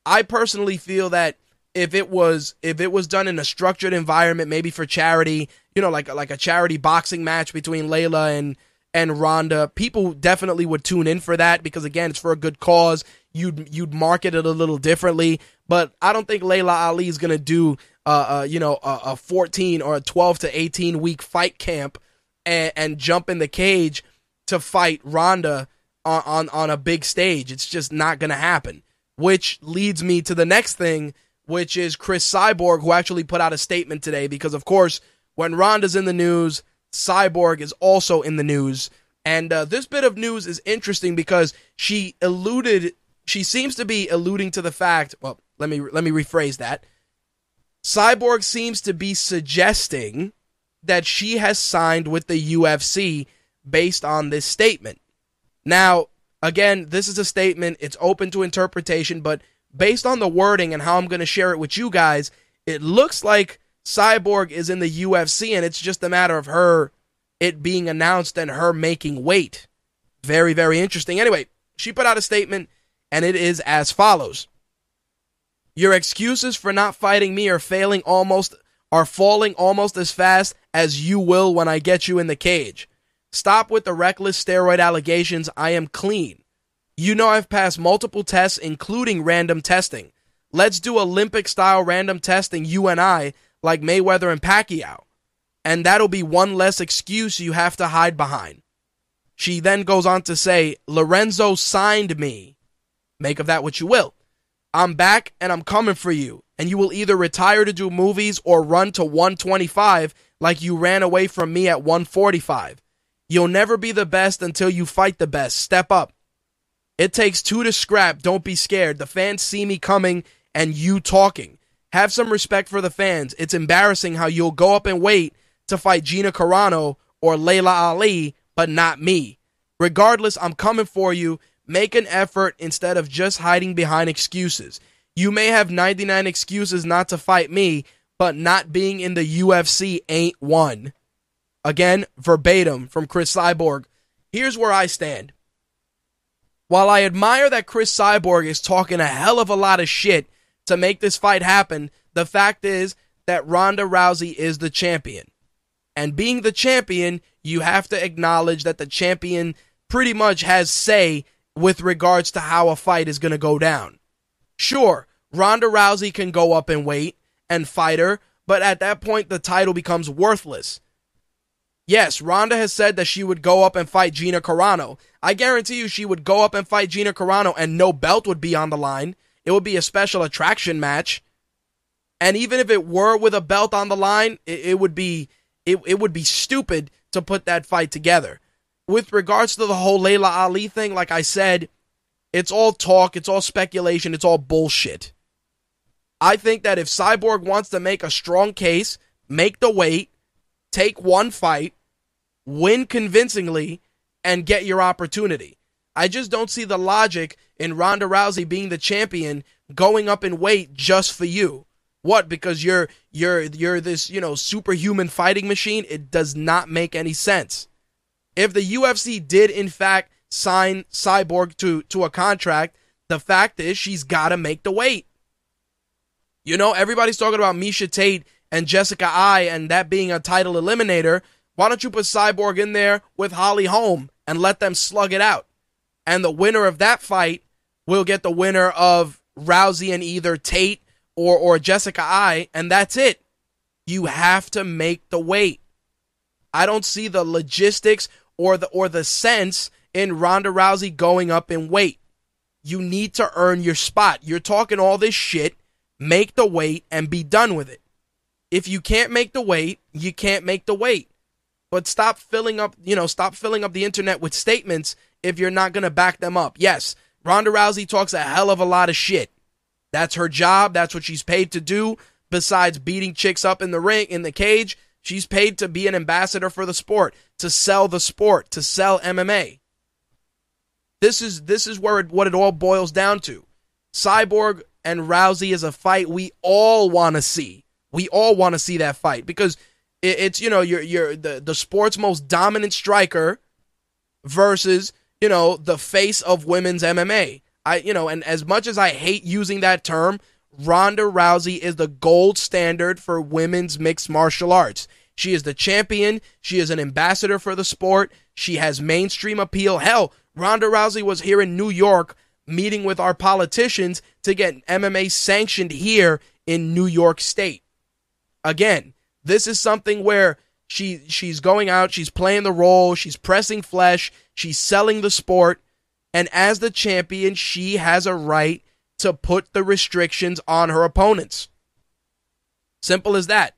I personally feel that if it was if it was done in a structured environment, maybe for charity, you know, like like a charity boxing match between Laila and and Ronda, people definitely would tune in for that because again, it's for a good cause. You'd you'd market it a little differently, but I don't think Laila Ali is gonna do uh, uh you know a, a 14 or a 12 to 18 week fight camp and, and jump in the cage to fight Ronda on, on on a big stage. It's just not gonna happen. Which leads me to the next thing, which is Chris Cyborg, who actually put out a statement today because of course when Ronda's in the news Cyborg is also in the news. And uh, this bit of news is interesting because she alluded, she seems to be alluding to the fact. Well, let me let me rephrase that. Cyborg seems to be suggesting that she has signed with the UFC based on this statement. Now, again, this is a statement, it's open to interpretation, but based on the wording and how I'm going to share it with you guys, it looks like Cyborg is in the UFC, and it's just a matter of her it being announced and her making weight. Very, very interesting. Anyway, she put out a statement, and it is as follows. Your excuses for not fighting me are failing almost are falling almost as fast as you will when I get you in the cage. Stop with the reckless steroid allegations. I am clean. You know I've passed multiple tests, including random testing. Let's do Olympic style random testing, you and I, like Mayweather and Pacquiao. And that'll be one less excuse you have to hide behind. She then goes on to say, Lorenzo signed me. Make of that what you will. I'm back and I'm coming for you. And you will either retire to do movies or run to 125 like you ran away from me at 145. You'll never be the best until you fight the best. Step up. It takes two to scrap. Don't be scared. The fans see me coming and you talking. Have some respect for the fans. It's embarrassing how you'll go up and wait to fight Gina Carano or Laila Ali, but not me. Regardless, I'm coming for you. Make an effort instead of just hiding behind excuses. You may have 99 excuses not to fight me, but not being in the UFC ain't one. Again, verbatim from Chris Cyborg. Here's where I stand. While I admire that Chris Cyborg is talking a hell of a lot of shit to make this fight happen, the fact is that Ronda Rousey is the champion. And being the champion, you have to acknowledge that the champion pretty much has say with regards to how a fight is going to go down. Sure, Ronda Rousey can go up and wait and fight her, but at that point the title becomes worthless. Yes, Ronda has said that she would go up and fight Gina Carano. I guarantee you she would go up and fight Gina Carano and no belt would be on the line. It would be a special attraction match. And even if it were with a belt on the line, it, it would be it, it would be stupid to put that fight together. With regards to the whole Laila Ali thing, like I said, it's all talk, it's all speculation, it's all bullshit. I think that if Cyborg wants to make a strong case, make the weight, take one fight, win convincingly, and get your opportunity. I just don't see the logic in Ronda Rousey being the champion going up in weight just for you. What? Because you're you're you're this, you know, superhuman fighting machine? It does not make any sense. If the UFC did in fact sign Cyborg to to a contract, the fact is she's got to make the weight. You know, everybody's talking about Miesha Tate and Jessica Eye and that being a title eliminator. Why don't you put Cyborg in there with Holly Holm and let them slug it out? and the winner of that fight will get the winner of Rousey and either Tate or or Jessica Eye and that's it. You have to make the weight. I don't see the logistics or the or the sense in Ronda Rousey going up in weight. You need to earn your spot. You're talking all this shit. Make the weight and be done with it. If you can't make the weight, you can't make the weight. But stop filling up, you know, stop filling up the internet with statements if you're not going to back them up. Yes, Ronda Rousey talks a hell of a lot of shit. That's her job. That's what she's paid to do. Besides beating chicks up in the ring, in the cage, she's paid to be an ambassador for the sport, to sell the sport, to sell MMA. This is this is where it, what it all boils down to. Cyborg and Rousey is a fight we all want to see. We all want to see that fight because it, it's you know you're you're the the sport's most dominant striker versus you know, the face of women's MMA. I, you know, and as much as I hate using that term, Ronda Rousey is the gold standard for women's mixed martial arts. She is the champion. She is an ambassador for the sport. She has mainstream appeal. Hell, Ronda Rousey was here in New York meeting with our politicians to get MMA sanctioned here in New York State. Again, this is something where she she's going out, she's playing the role, she's pressing flesh, she's selling the sport, and as the champion, she has a right to put the restrictions on her opponents. Simple as that.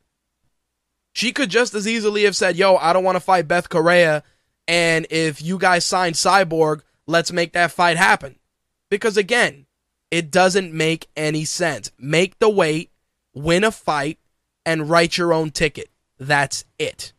She could just as easily have said, "Yo, I don't want to fight Beth Correia, and if you guys sign Cyborg, let's make that fight happen." Because again, it doesn't make any sense. Make the weight, win a fight, and write your own ticket. That's it.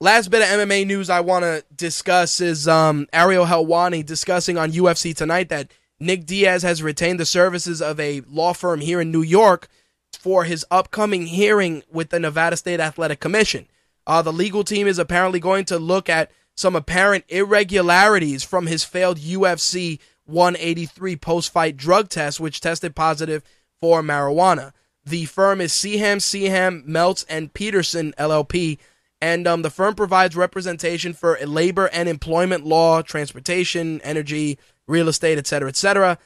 Last bit of MMA news I want to discuss is um, Ariel Helwani discussing on UFC tonight that Nick Diaz has retained the services of a law firm here in New York for his upcoming hearing with the Nevada State Athletic Commission. Uh, the legal team is apparently going to look at some apparent irregularities from his failed UFC 183 post fight drug test, which tested positive for marijuana. The firm is Seham, Seham, Meltz, and Petersen LLP, and um, the firm provides representation for labor and employment law, transportation, energy, real estate, etc., etc.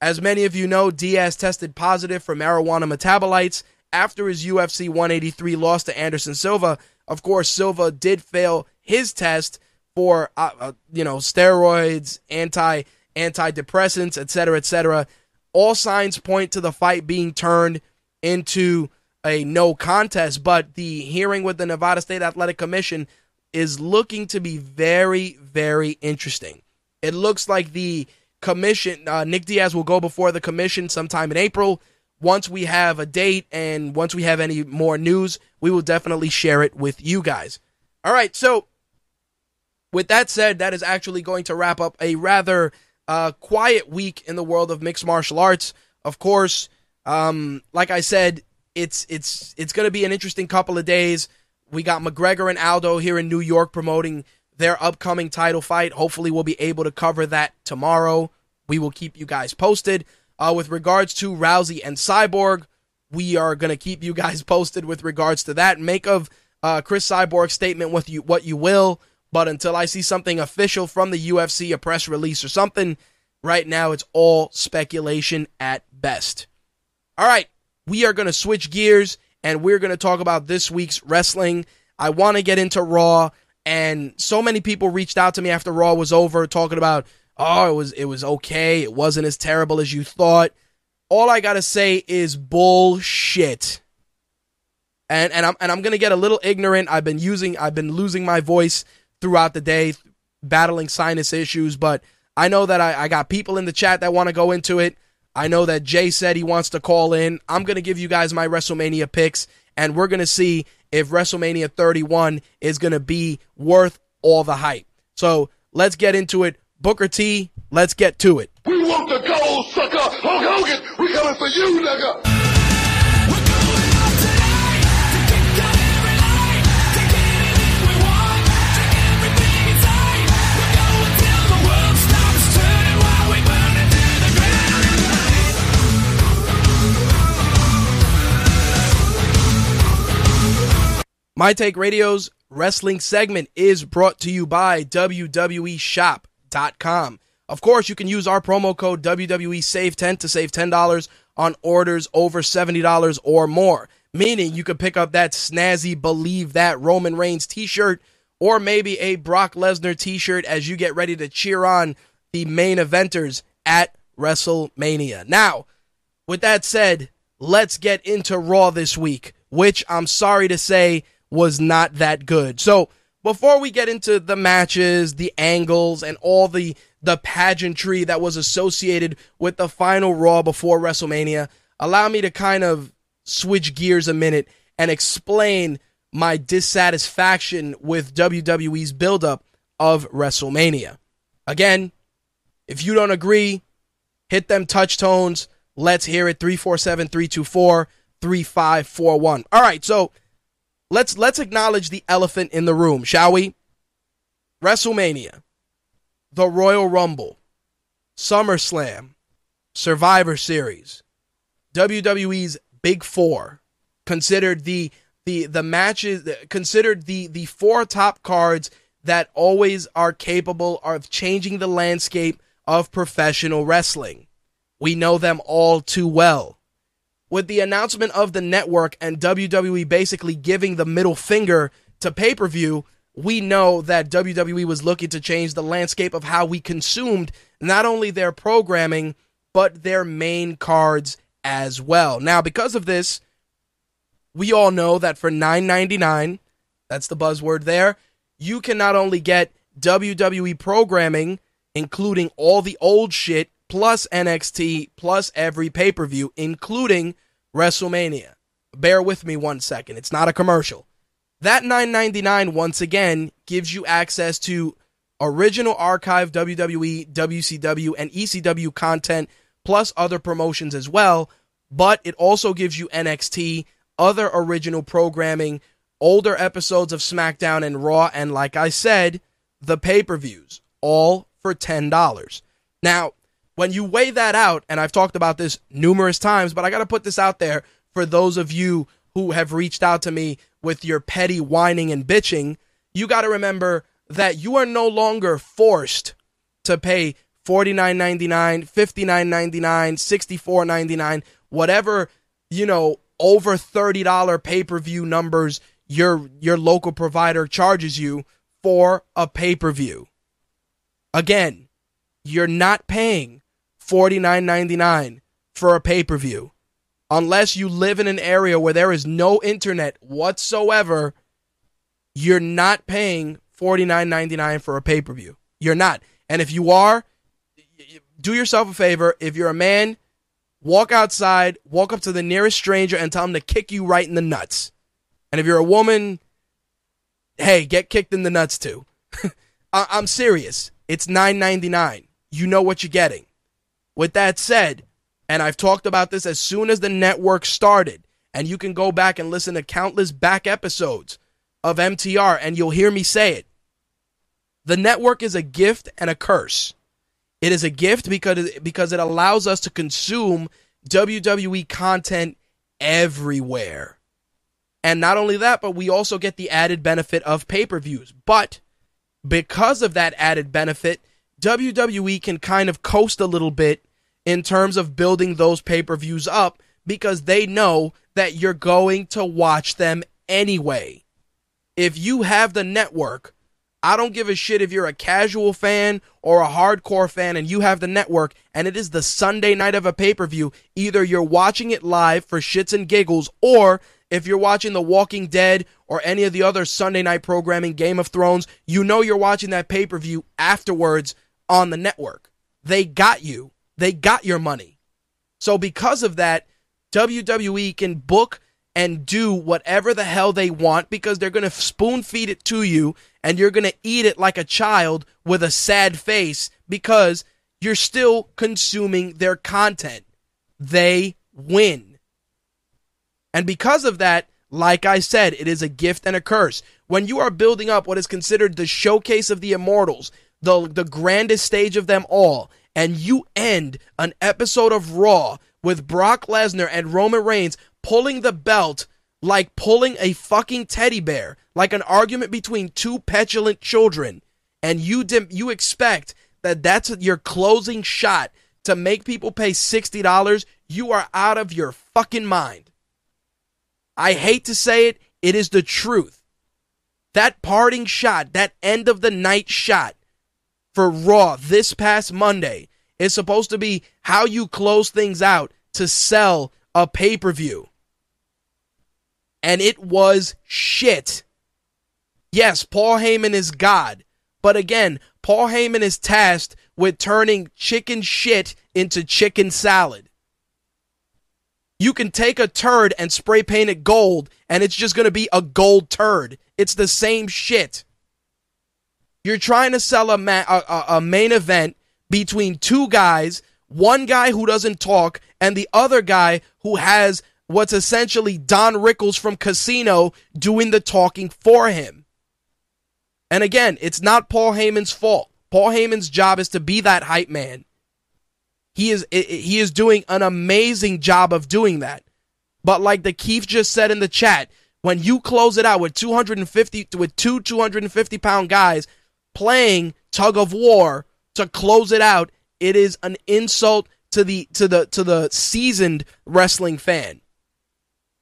As many of you know, Diaz tested positive for marijuana metabolites after his UFC 183 loss to Anderson Silva. Of course, Silva did fail his test for uh, uh, you know steroids, anti antidepressants, etc., etc. All signs point to the fight being turned into a no contest, but the hearing with the Nevada State Athletic Commission is looking to be very, very interesting. It looks like the commission, uh, Nick Diaz will go before the commission sometime in April. Once we have a date and once we have any more news, we will definitely share it with you guys. All right, so with that said, that is actually going to wrap up a rather uh, quiet week in the world of mixed martial arts. Of course, um, like I said, it's it's it's going to be an interesting couple of days. We got McGregor and Aldo here in New York promoting their upcoming title fight. Hopefully, we'll be able to cover that tomorrow. We will keep you guys posted. Uh, with regards to Rousey and Cyborg, we are going to keep you guys posted with regards to that. Make of uh, Cris Cyborg's statement what you what you will. But until I see something official from the UFC, a press release or something, right now it's all speculation at best. All right, we are going to switch gears and we're going to talk about this week's wrestling. I want to get into Raw, and so many people reached out to me after Raw was over, talking about, oh, it was it was okay, it wasn't as terrible as you thought. All I gotta say is bullshit. And and I'm and I'm gonna get a little ignorant. I've been using I've been losing my voice throughout the day, battling sinus issues. But I know that I, I got people in the chat that want to go into it. I know that Jay said he wants to call in. I'm to give you guys my WrestleMania picks, and we're to see if WrestleMania 31 is to be worth all the hype. So let's get into it. Booker T, let's get to it. We want the gold, sucker! Hulk Hogan, we coming for you, nigga! We're going out to lie. We go until the world stops turning while we burn it in the ground. My Take Radio's wrestling segment is brought to you by Of course, you can use our promo code WWE Save 10 to save $10 on orders over $70 or more. Meaning you could pick up that snazzy Believe That Roman Reigns t shirt or maybe a Brock Lesnar t shirt as you get ready to cheer on the main eventers at WrestleMania. Now, with that said, let's get into Raw this week, which I'm sorry to say was not that good. So before we get into the matches, the angles, and all the the pageantry that was associated with the final Raw before WrestleMania, allow me to kind of switch gears a minute and explain my dissatisfaction with WWE's buildup of WrestleMania. Again, if you don't agree, hit them touch tones. Let's hear it 347 324 3541. All right, so let's let's acknowledge the elephant in the room, shall we? WrestleMania, the Royal Rumble, SummerSlam, Survivor Series, WWE's Big 4, considered the the the matches considered the the four top cards that always are capable of changing the landscape of professional wrestling. We know them all too well. With the announcement of the network and WWE basically giving the middle finger to pay per view, we know that WWE was looking to change the landscape of how we consumed not only their programming, but their main cards as well. Now, because of this, we all know that for $9.99, that's the buzzword there, you can not only get WWE programming, including all the old shit, plus NXT, plus every pay per view, including WrestleMania. Bear with me one second. It's not a commercial. That $9.99 once again gives you access to original archive WWE, WCW, and ECW content, plus other promotions as well. But it also gives you NXT, other original programming, older episodes of SmackDown and Raw, and like I said, the pay per views, all for $10. Now, when you weigh that out, and I've talked about this numerous times, but I got to put this out there for those of you who have reached out to me with your petty whining and bitching, you got to remember that you are no longer forced to pay $49.99, $59.99, $64.99, whatever, you know, over $30 pay-per-view numbers your your local provider charges you for a pay-per-view. Again, you're not paying $49.99 for a pay-per-view unless you live in an area where there is no internet whatsoever, you're not paying $49.99 for a pay per view. You're not. And if you are, do yourself a favor. If you're a man, walk outside, walk up to the nearest stranger and tell him to kick you right in the nuts. And if you're a woman, hey, get kicked in the nuts too. I- I'm serious. It's $9.99. You know what you're getting. With that said, and I've talked about this as soon as the network started. And you can go back and listen to countless back episodes of MTR and you'll hear me say it. The network is a gift and a curse. It is a gift because because it allows us to consume WWE content everywhere. And not only that, but we also get the added benefit of pay-per-views. But because of that added benefit, WWE can kind of coast a little bit in terms of building those pay per views up because they know that you're going to watch them anyway. If you have the network, I don't give a shit if you're a casual fan or a hardcore fan and you have the network and it is the Sunday night of a pay per view. Either you're watching it live for shits and giggles, or if you're watching The Walking Dead or any of the other Sunday night programming, Game of Thrones, you know you're watching that pay per view afterwards on the network. They got you. They got your money. So because of that, WWE can book and do whatever the hell they want because they're going to spoon feed it to you and you're going to eat it like a child with a sad face because you're still consuming their content. They win. And because of that, like I said, it is a gift and a curse. When you are building up what is considered the showcase of the immortals, the, the grandest stage of them all, and you end an episode of Raw with Brock Lesnar and Roman Reigns pulling the belt like pulling a fucking teddy bear, like an argument between two petulant children, and you dim- you expect that that's your closing shot to make people pay $60, you are out of your fucking mind. I hate to say it, it is the truth. That parting shot, that end of the night shot, for Raw this past Monday is supposed to be how you close things out to sell a pay per view. And it was shit. Yes, Paul Heyman is God. But again, Paul Heyman is tasked with turning chicken shit into chicken salad. You can take a turd and spray paint it gold, and it's just going to be a gold turd. It's the same shit. You're trying to sell a, ma- a, a main event between two guys, one guy who doesn't talk and the other guy who has what's essentially Don Rickles from Casino doing the talking for him. And again, it's not Paul Heyman's fault. Paul Heyman's job is to be that hype man. He is he is doing an amazing job of doing that. But like the Keith just said in the chat, when you close it out with 250 with two 250 pound guys playing tug of war to close it out, it is an insult to the to the to the seasoned wrestling fan.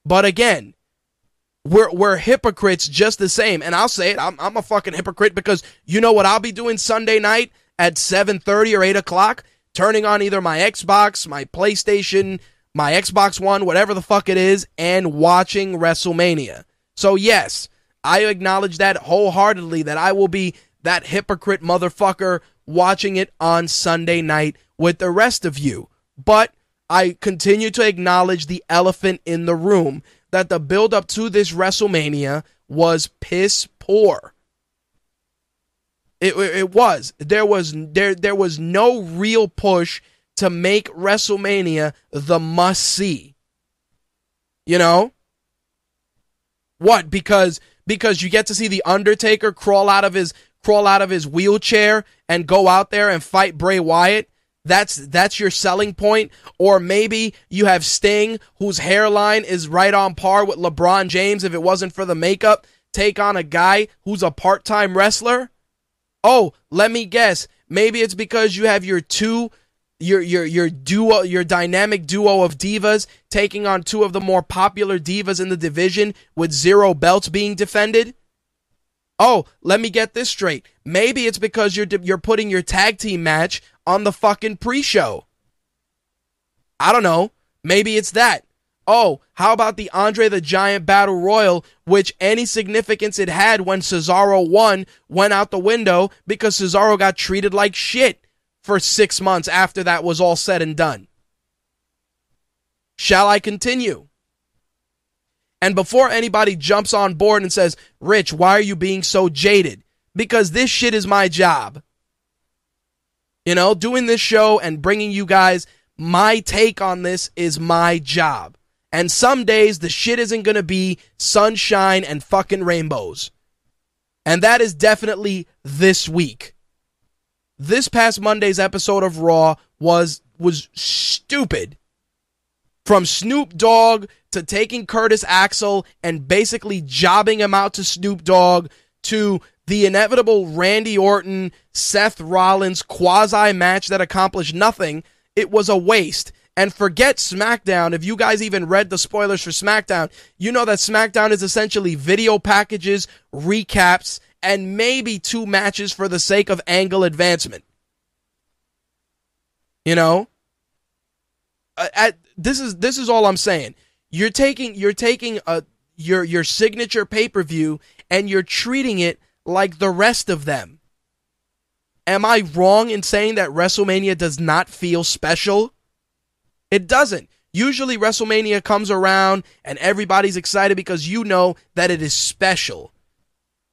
But again, we're we're hypocrites just the same. And I'll say it, I'm I'm a fucking hypocrite because you know what I'll be doing Sunday night at 7:30 or 8 o'clock, turning on either my Xbox, my PlayStation, my Xbox One, whatever the fuck it is, and watching WrestleMania. So yes, I acknowledge that wholeheartedly that I will be that hypocrite motherfucker watching it on Sunday night with the rest of you. But I continue to acknowledge the elephant in the room that the build up to this WrestleMania was piss poor. It, it was. There was there there was no real push to make WrestleMania the must see. You know? What? Because because you get to see the Undertaker crawl out of his crawl out of his wheelchair and go out there and fight Bray Wyatt. That's that's your selling point. Or maybe you have Sting, whose hairline is right on par with LeBron James if it wasn't for the makeup, take on a guy who's a part-time wrestler. Oh, let me guess. Maybe it's because you have your two your your your duo your dynamic duo of divas taking on two of the more popular divas in the division with zero belts being defended. Oh, let me get this straight. Maybe it's because you're you're putting your tag team match on the fucking pre-show. I don't know. Maybe it's that. Oh, how about the Andre the Giant Battle Royal, which any significance it had when Cesaro won went out the window because Cesaro got treated like shit for six months after that was all said and done. Shall I continue? And before anybody jumps on board and says, Rich, why are you being so jaded? Because this shit is my job. You know, doing this show and bringing you guys my take on this is my job. And some days the shit isn't going to be sunshine and fucking rainbows. And that is definitely this week this past Monday's episode of Raw was was stupid. From Snoop Dogg to taking Curtis Axel and basically jobbing him out to Snoop Dogg to the inevitable Randy Orton Seth Rollins quasi match that accomplished nothing, it was a waste. And forget SmackDown. If you guys even read the spoilers for SmackDown, you know that SmackDown is essentially video packages, recaps, and maybe two matches for the sake of angle advancement. You know, at, this is this is all I'm saying. You're taking you're taking a your your signature pay per view and you're treating it like the rest of them. Am I wrong in saying that WrestleMania does not feel special? It doesn't. Usually WrestleMania comes around and everybody's excited because you know that it is special.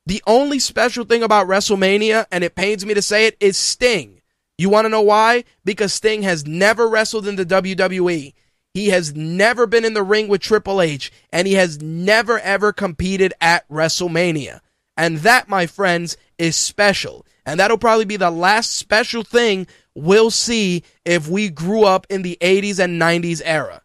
The only special thing about WrestleMania, and it pains me to say it, is Sting. You want to know why? Because Sting has never wrestled in the WWE. He has never been in the ring with Triple H, and he has never ever competed at WrestleMania. And that, my friends, is special. And that'll probably be the last special thing we'll see if we grew up in the 80s and 90s era.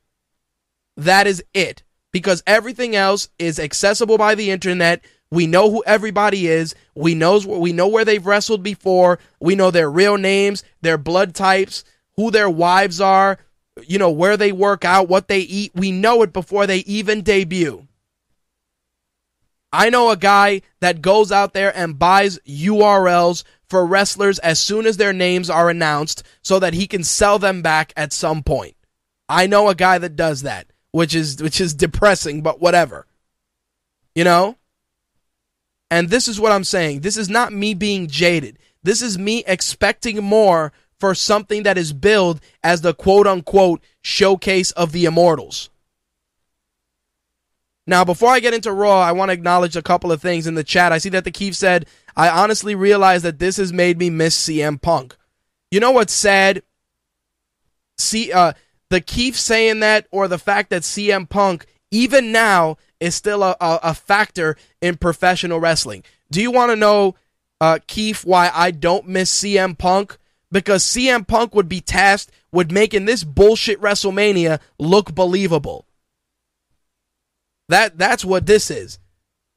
That is it. Because everything else is accessible by the internet. We know who everybody is. We knows we know where they've wrestled before. We know their real names, their blood types, who their wives are, you know, where they work out, what they eat. We know it before they even debut. I know a guy that goes out there and buys URLs for wrestlers as soon as their names are announced so that he can sell them back at some point. I know a guy that does that, which is which is depressing, but whatever. You know? And this is what I'm saying. This is not me being jaded. This is me expecting more for something that is billed as the quote unquote showcase of the immortals. Now, before I get into Raw, I want to acknowledge a couple of things in the chat. I see that the Keith said, I honestly realize that this has made me miss CM Punk. You know what's sad? See, uh, the Keith saying that, or the fact that CM Punk, even now, is still a, a, a factor in professional wrestling. Do you want to know, uh, Keith, why I don't miss CM Punk? Because CM Punk would be tasked with making this bullshit WrestleMania look believable. That that's what this is.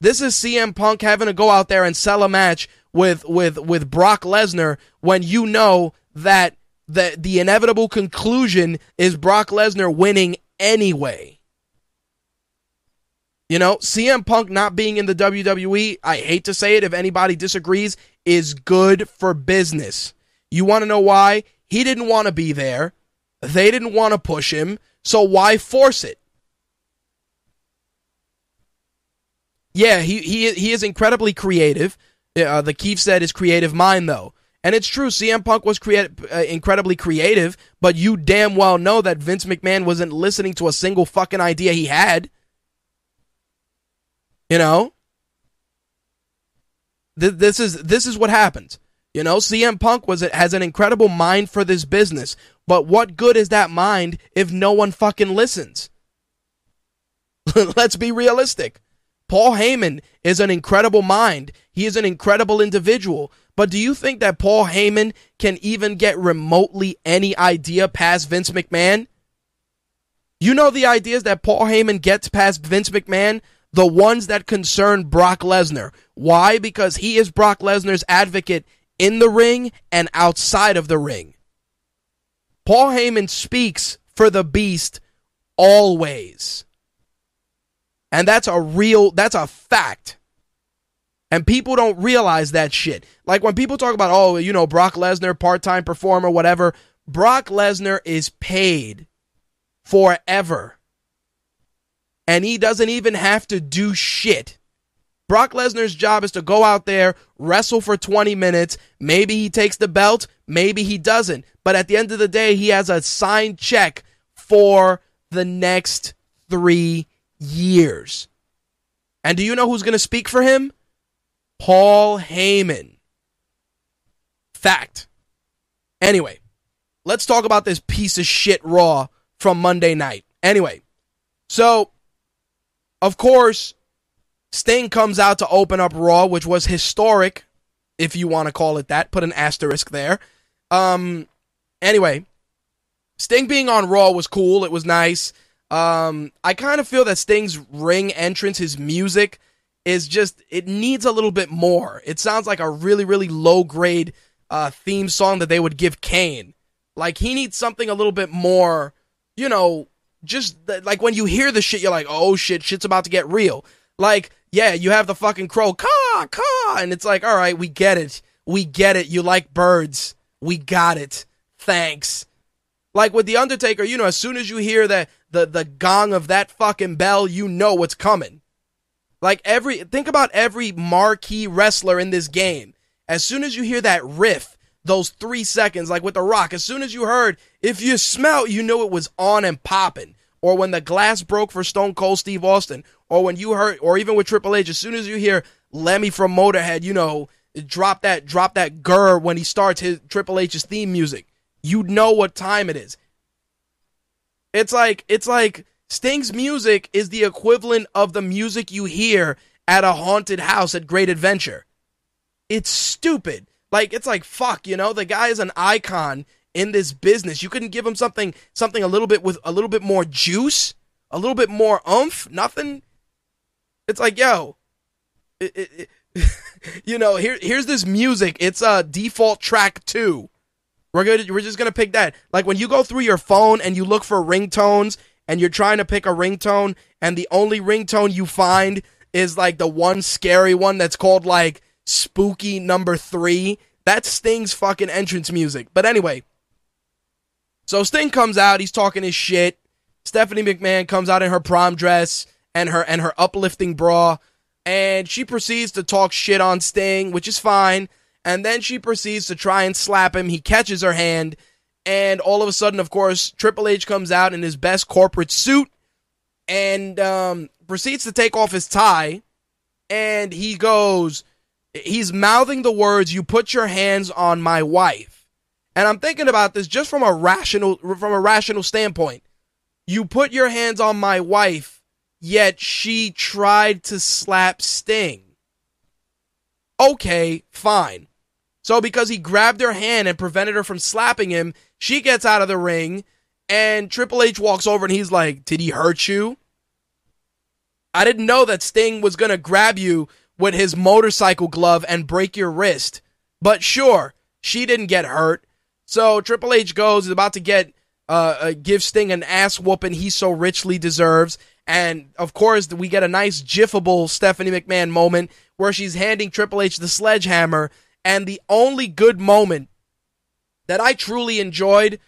This is CM Punk having to go out there and sell a match with with with Brock Lesnar when you know that the the inevitable conclusion is Brock Lesnar winning anyway. You know, CM Punk not being in the WWE, I hate to say it if anybody disagrees, is good for business. You want to know why? He didn't want to be there. They didn't want to push him, so why force it? Yeah, he he he is incredibly creative. Uh, the Keith said his creative mind though. And it's true, CM Punk was creative, uh, incredibly creative, but you damn well know that Vince McMahon wasn't listening to a single fucking idea he had. You know? Th- this is this is what happens. You know, CM Punk was has an incredible mind for this business, but what good is that mind if no one fucking listens? Let's be realistic. Paul Heyman is an incredible mind. He is an incredible individual. But do you think that Paul Heyman can even get remotely any idea past Vince McMahon? You know the ideas that Paul Heyman gets past Vince McMahon? The ones that concern Brock Lesnar. Why? Because he is Brock Lesnar's advocate in the ring and outside of the ring. Paul Heyman speaks for the beast always. And that's a real, that's a fact. And people don't realize that shit. Like when people talk about, oh, you know, Brock Lesnar, part time performer, whatever, Brock Lesnar is paid forever. And he doesn't even have to do shit. Brock Lesnar's job is to go out there, wrestle for 20 minutes. Maybe he takes the belt, maybe he doesn't. But at the end of the day, he has a signed check for the next three years. And do you know who's going to speak for him? Paul Heyman. Fact. Anyway, let's talk about this piece of shit Raw from Monday night. Anyway, so, of course, Sting comes out to open up Raw, which was historic, if you want to call it that. Put an asterisk there. Um, anyway, Sting being on Raw was cool. It was nice. Um, I kind of feel that Sting's ring entrance, his music, is just it needs a little bit more. It sounds like a really, really low grade uh, theme song that they would give Kane. Like he needs something a little bit more, you know, just like when you hear the shit, you're like, oh shit, shit's about to get real. Like, yeah, you have the fucking crow, caw, caw, and it's like, all right, we get it. We get it. You like birds. We got it. Thanks. Like with The Undertaker, you know, as soon as you hear that the, the gong of that fucking bell, you know what's coming. Like every, think about every marquee wrestler in this game. As soon as you hear that riff, those three seconds, like with The Rock, as soon as you heard, if you smell, you know it was on and popping. Or when the glass broke for Stone Cold Steve Austin. Or when you heard, or even with Triple H, as soon as you hear Lemmy from Motorhead, you know, drop that, drop that gur when he starts his Triple H's theme music you know what time it is. It's like it's like Sting's music is the equivalent of the music you hear at a haunted house at Great Adventure. It's stupid. Like it's like fuck, you know, the guy is an icon in this business. You couldn't give him something something a little bit with a little bit more juice, a little bit more oomph, nothing. It's like, yo, it, it, it, you know, here here's this music. It's a default track 2 we're gonna we're just gonna pick that. Like when you go through your phone and you look for ringtones and you're trying to pick a ringtone and the only ringtone you find is like the one scary one that's called like spooky number three. That's Sting's fucking entrance music. But anyway. So Sting comes out, he's talking his shit. Stephanie McMahon comes out in her prom dress and her and her uplifting bra, and she proceeds to talk shit on Sting, which is fine and then she proceeds to try and slap him. He catches her hand, and all of a sudden, of course, Triple H comes out in his best corporate suit and um, proceeds to take off his tie, and he goes, he's mouthing the words, "You put your hands on my wife," and I'm thinking about this just from a rational from a rational standpoint. You put your hands on my wife, yet she tried to slap Sting. Okay, fine. So because he grabbed her hand and prevented her from slapping him, she gets out of the ring and Triple H walks over and he's like, "Did he hurt you?" I didn't know that Sting was going to grab you with his motorcycle glove and break your wrist. But sure, she didn't get hurt. So Triple H goes, is about to get, uh, uh, give Sting an ass whooping he so richly deserves. And of course, we get a nice jiffable Stephanie McMahon moment where she's handing Triple H the sledgehammer. And the only good moment that I truly enjoyed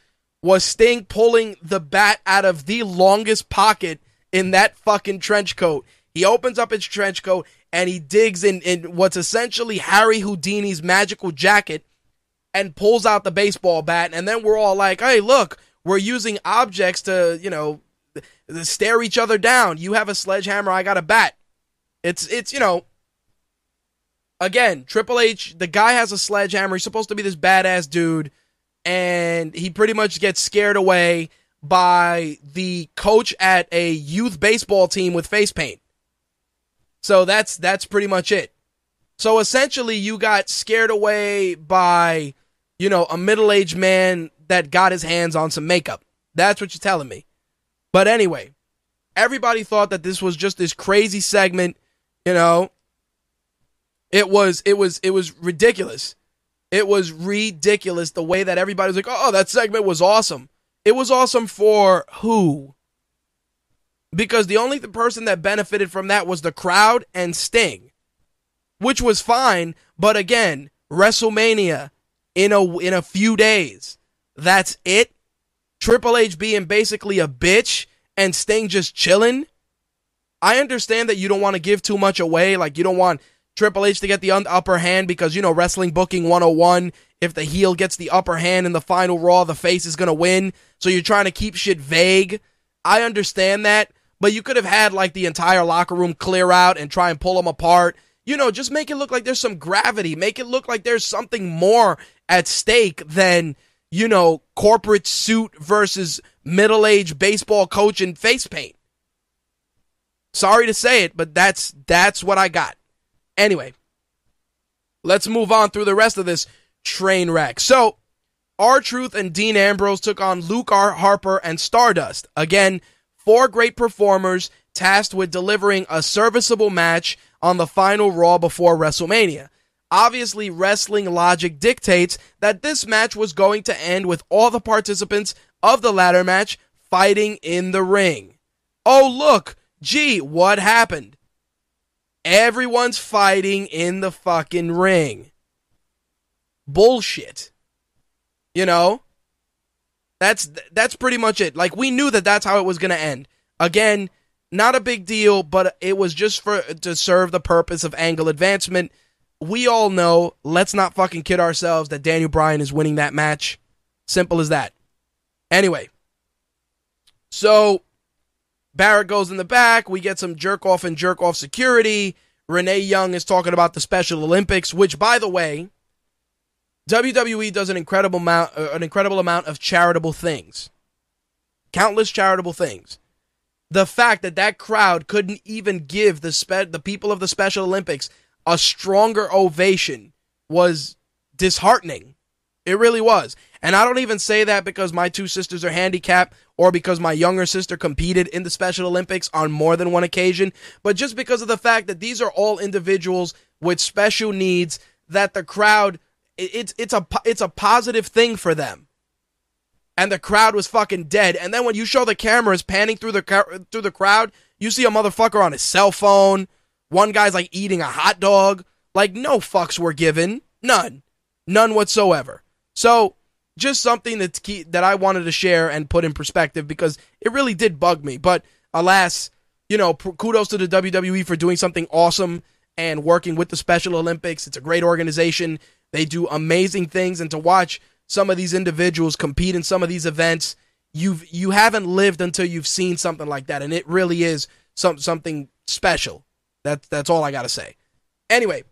was Sting pulling the bat out of the longest pocket in that fucking trench coat. He opens up his trench coat and he digs in, in what's essentially Harry Houdini's magical jacket and pulls out the baseball bat. And then we're all like, hey, look, we're using objects to, you know, stare each other down. You have a sledgehammer, I got a bat. It's, it's, you know, again, Triple H, the guy has a sledgehammer. He's supposed to be this badass dude. And he pretty much gets scared away by the coach at a youth baseball team with face paint. So that's that's pretty much it. So essentially you got scared away by, you know, a middle-aged man that got his hands on some makeup. That's what you're telling me. But anyway, everybody thought that this was just this crazy segment, you know. It was it was it was ridiculous. It was ridiculous the way that everybody was like, "Oh, that segment was awesome." It was awesome for who? Because the only person that benefited from that was the crowd and Sting, which was fine. But again, WrestleMania in a in a few days. That's it. Triple H being basically a bitch and Sting just chilling. I understand that you don't want to give too much away. Like you don't want Triple H to get the upper hand because you know wrestling booking 101 if the heel gets the upper hand in the final Raw, the face is to win. So you're trying to keep shit vague. I understand that, but you could have had like the entire locker room clear out and try and pull them apart. You know, just make it look like there's some gravity. Make it look like there's something more at stake than, you know, corporate suit versus middle aged baseball coach in face paint. Sorry to say it, but that's that's what I got. Anyway, let's move on through the rest of this train wreck. So, R-Truth and Dean Ambrose took on Luke R. Harper and Stardust. Again, four great performers tasked with delivering a serviceable match on the final Raw before WrestleMania. Obviously, wrestling logic dictates that this match was going to end with all the participants of the ladder match fighting in the ring. Oh, look, gee, what happened? Everyone's fighting in the fucking ring bullshit. You know? That's that's pretty much it. Like we knew that that's how it was going to end. Again, not a big deal, but it was just for to serve the purpose of angle advancement. We all know, let's not fucking kid ourselves that Daniel Bryan is winning that match. Simple as that. Anyway, so Barrett goes in the back. We get some jerk off and jerk off security. Renee Young is talking about the Special Olympics, which, by the way, WWE does an incredible amount, uh, an incredible amount of charitable things, countless charitable things. The fact that that crowd couldn't even give the spe- the people of the Special Olympics a stronger ovation was disheartening. It really was. And I don't even say that because my two sisters are handicapped or because my younger sister competed in the Special Olympics on more than one occasion, but just because of the fact that these are all individuals with special needs that the crowd it's it's a it's a positive thing for them. And the crowd was fucking dead. And then when you show the cameras panning through the through the crowd, you see a motherfucker on his cell phone. One guy's like eating a hot dog. Like no fucks were given. None. None whatsoever. So just something that's key, that I wanted to share and put in perspective because it really did bug me. But alas, you know, kudos to the WWE for doing something awesome and working with the Special Olympics. It's a great organization. They do amazing things, and to watch some of these individuals compete in some of these events, you've you haven't lived until you've seen something like that, and it really is some something special. That's that's all I gotta say. Anyway,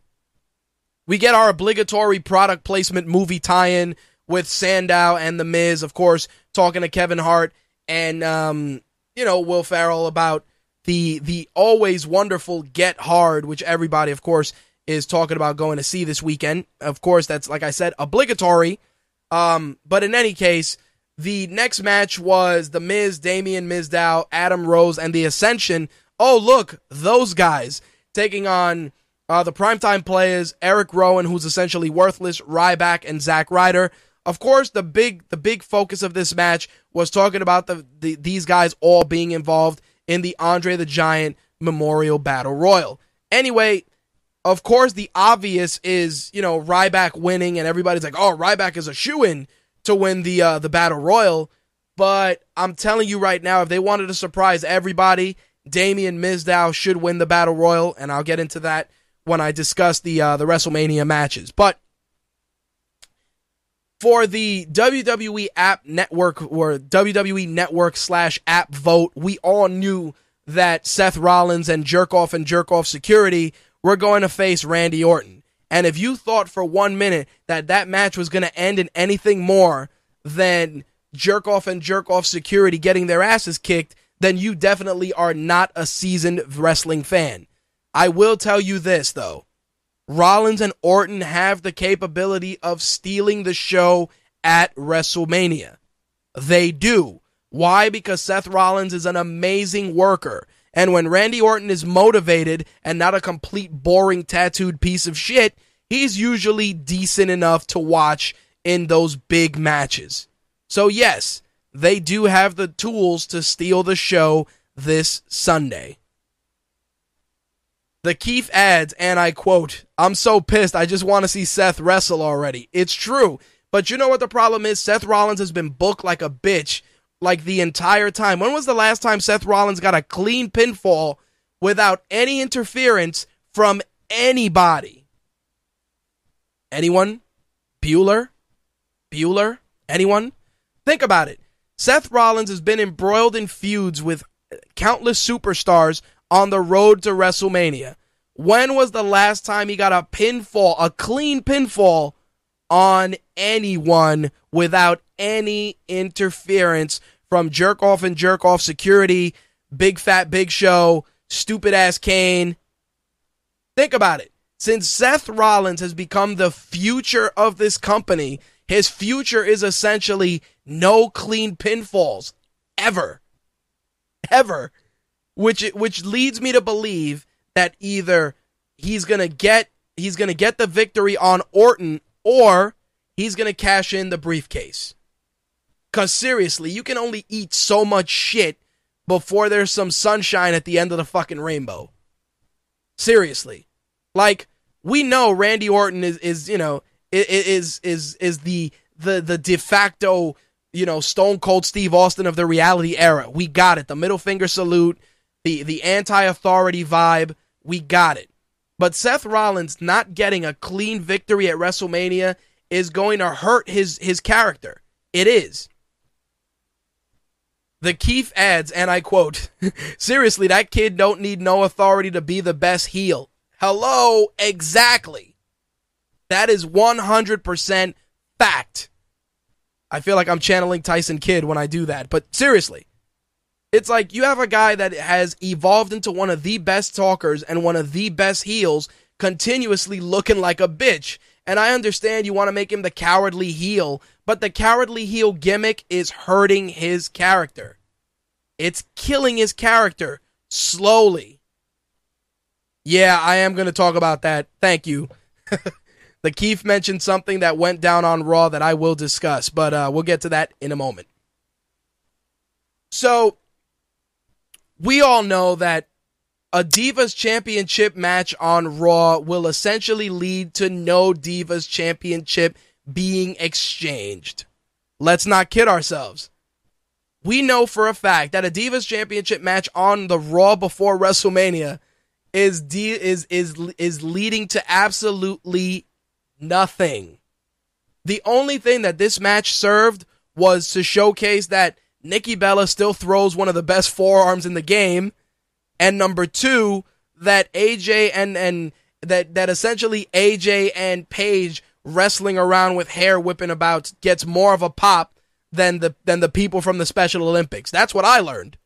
we get our obligatory product placement movie tie-in with Sandow and The Miz, of course, talking to Kevin Hart and um, you know Will Ferrell about the the always wonderful Get Hard, which everybody, of course, is talking about going to see this weekend. Of course, that's like I said, obligatory. Um, but in any case, the next match was The Miz, Damien Mizdow, Adam Rose, and the Ascension oh, look, those guys taking on uh, the primetime players, Eric Rowan, who's essentially worthless, Ryback, and Zack Ryder. Of course, the big the big focus of this match was talking about the, the these guys all being involved in the Andre the Giant Memorial Battle Royal. Anyway, of course, the obvious is you know Ryback winning, and everybody's like, "Oh, Ryback is a shoe in to win the uh, the Battle Royal." But I'm telling you right now, if they wanted to surprise everybody, Damien Mizdow should win the Battle Royal, and I'll get into that when I discuss the uh, the WrestleMania matches. But for the WWE app network or WWE network slash app vote, we all knew that Seth Rollins and Jerk Off and Jerk Off Security were going to face Randy Orton. And if you thought for one minute that that match was going to end in anything more than Jerk Off and Jerk Off Security getting their asses kicked, then you definitely are not a seasoned wrestling fan. I will tell you this, though. Rollins and Orton have the capability of stealing the show at WrestleMania. They do. Why? Because Seth Rollins is an amazing worker. And when Randy Orton is motivated and not a complete boring tattooed piece of shit, he's usually decent enough to watch in those big matches. So, yes, they do have the tools to steal the show this Sunday. The Keith adds, and I quote, I'm so pissed. I just want to see Seth wrestle already. It's true. But you know what the problem is? Seth Rollins has been booked like a bitch like the entire time. When was the last time Seth Rollins got a clean pinfall without any interference from anybody? Anyone? Bueller? Bueller? Anyone? Think about it. Seth Rollins has been embroiled in feuds with countless superstars on the road to WrestleMania. When was the last time he got a pinfall, a clean pinfall on anyone without any interference from jerk off and jerk off security, big fat big show, stupid ass Kane? Think about it. Since Seth Rollins has become the future of this company, his future is essentially no clean pinfalls ever. Ever which which leads me to believe that either he's gonna get he's gonna get the victory on Orton or he's gonna cash in the briefcase. Cause seriously, you can only eat so much shit before there's some sunshine at the end of the fucking rainbow. Seriously, like we know Randy Orton is is you know is is is the the the de facto you know Stone Cold Steve Austin of the reality era. We got it. The middle finger salute the the anti-authority vibe, we got it. But Seth Rollins not getting a clean victory at WrestleMania is going to hurt his his character. It is. The Keith adds, and I quote, seriously, that kid don't need no authority to be the best heel. Hello, exactly. That is 100% fact. I feel like I'm channeling Tyson Kidd when I do that, but seriously, it's like you have a guy that has evolved into one of the best talkers and one of the best heels, continuously looking like a bitch. And I understand you want to make him the cowardly heel, but the cowardly heel gimmick is hurting his character. It's killing his character slowly. Yeah, I am going to talk about that. Thank you. the Keith mentioned something that went down on Raw that I will discuss, but uh, we'll get to that in a moment. So, we all know that a Divas Championship match on Raw will essentially lead to no Divas Championship being exchanged. Let's not kid ourselves. We know for a fact that a Divas Championship match on the Raw before WrestleMania is de- is is is leading to absolutely nothing. The only thing that this match served was to showcase that Nikki Bella still throws one of the best forearms in the game. And number two, that AJ and, and that, that essentially AJ and Paige wrestling around with hair whipping about gets more of a pop than the, than the people from the Special Olympics. That's what I learned.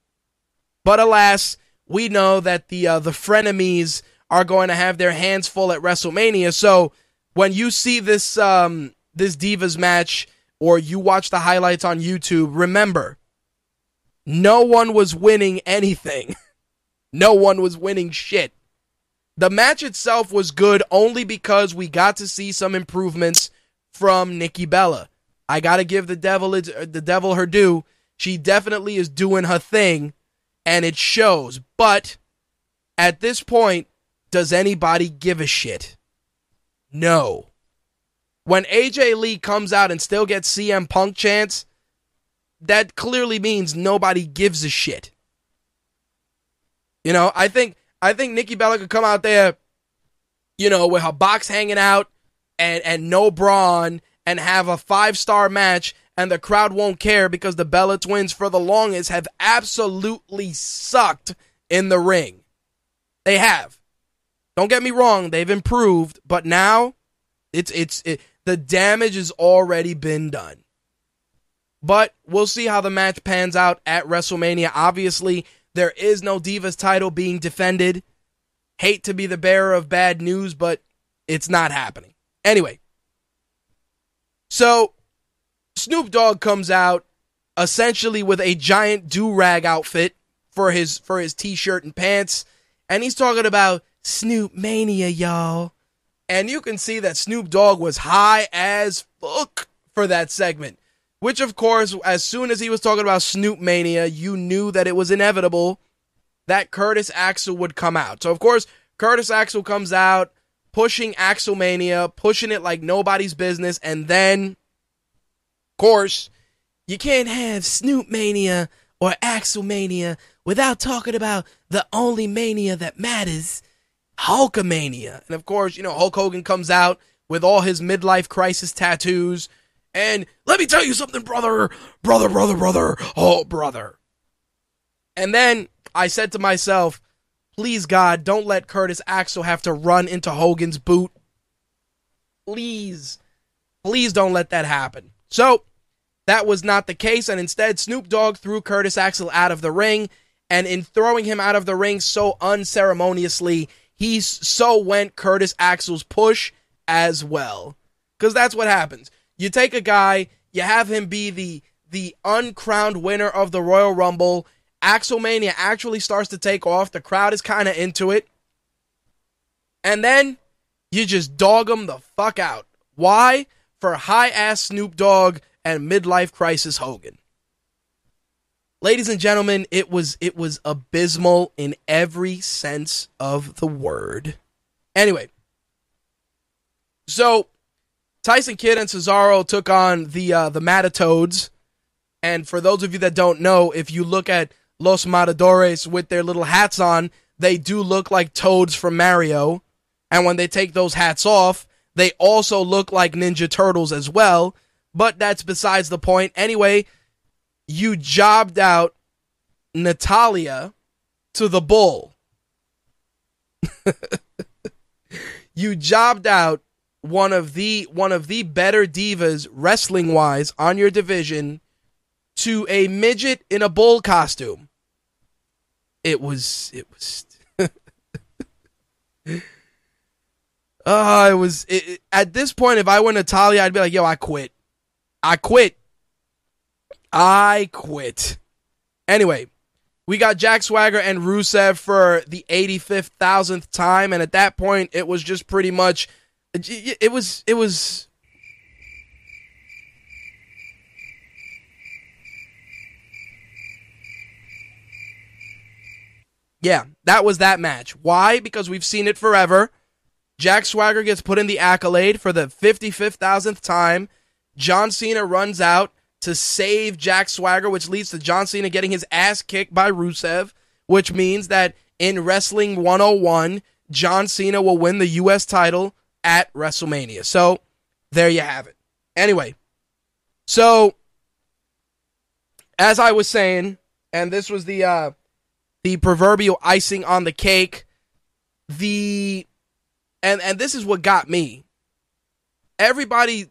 But alas, we know that the, uh, the frenemies are going to have their hands full at WrestleMania. So when you see this, um, this Divas match or you watch the highlights on YouTube, remember, no one was winning anything. No one was winning shit. The match itself was good only because we got to see some improvements from Nikki Bella. I got to give the devil uh, the devil her due. She definitely is doing her thing and it shows. But at this point, does anybody give a shit? No. When AJ Lee comes out and still gets CM Punk chants, that clearly means nobody gives a shit. You know, I think I think Nikki Bella could come out there, you know, with her box hanging out and and no brawn and have a five star match and the crowd won't care because the Bella twins for the longest have absolutely sucked in the ring. They have. Don't get me wrong, they've improved, but now it's it's it, the damage has already been done. But we'll see how the match pans out at WrestleMania. Obviously, there is no Divas title being defended. Hate to be the bearer of bad news, but it's not happening. Anyway, so Snoop Dogg comes out essentially with a giant do rag outfit for his for his t-shirt and pants, and he's talking about Snoop Mania, y'all. And you can see that Snoop Dogg was high as fuck for that segment. Which, of course, as soon as he was talking about Snoop Mania, you knew that it was inevitable that Curtis Axel would come out. So, of course, Curtis Axel comes out pushing Axel Mania, pushing it like nobody's business, and then, of course, you can't have Snoop Mania or Axel Mania without talking about the only mania that matters, Hulkamania. And of course, you know, Hulk Hogan comes out with all his midlife crisis tattoos and let me tell you something, brother, brother, brother, brother, oh, brother. And then I said to myself, please, God, don't let Curtis Axel have to run into Hogan's boot. Please, please don't let that happen. So, that was not the case, and instead, Snoop Dogg threw Curtis Axel out of the ring. And in throwing him out of the ring so unceremoniously, he so went Curtis Axel's push as well. Because that's what happens. You take a guy, you have him be the the uncrowned winner of the Royal Rumble. Axelmania actually starts to take off. The crowd is kind of into it. And then you just dog him the fuck out. Why? For high ass Snoop Dogg and midlife crisis Hogan. Ladies and gentlemen, it was it was abysmal in every sense of the word. Anyway, so Tyson Kidd and Cesaro took on the uh, the Matatoads, and for those of you that don't know, if you look at Los Matadores with their little hats on, they do look like toads from Mario. And when they take those hats off, they also look like Ninja Turtles as well. But that's besides the point. Anyway, you jobbed out Natalya to the bull. you jobbed out one of the one of the better divas wrestling wise on your division to a midget in a bull costume. It was it was Oh, it was it, at this point if I went were Natalya I'd be like, "Yo, I quit. I quit. I quit." Anyway, we got Jack Swagger and Rusev for the 85th thousandth time and at that point it was just pretty much it was it was Yeah, that was that match. Why? Because we've seen it forever. Jack Swagger gets put in the accolade for the 55th thousandth time. John Cena runs out to save Jack Swagger, which leads to John Cena getting his ass kicked by Rusev, which means that in Wrestling 101, John Cena will win the U.S. title at WrestleMania. So there you have it. Anyway, so as I was saying, and this was the uh, the proverbial icing on the cake, the and and this is what got me. Everybody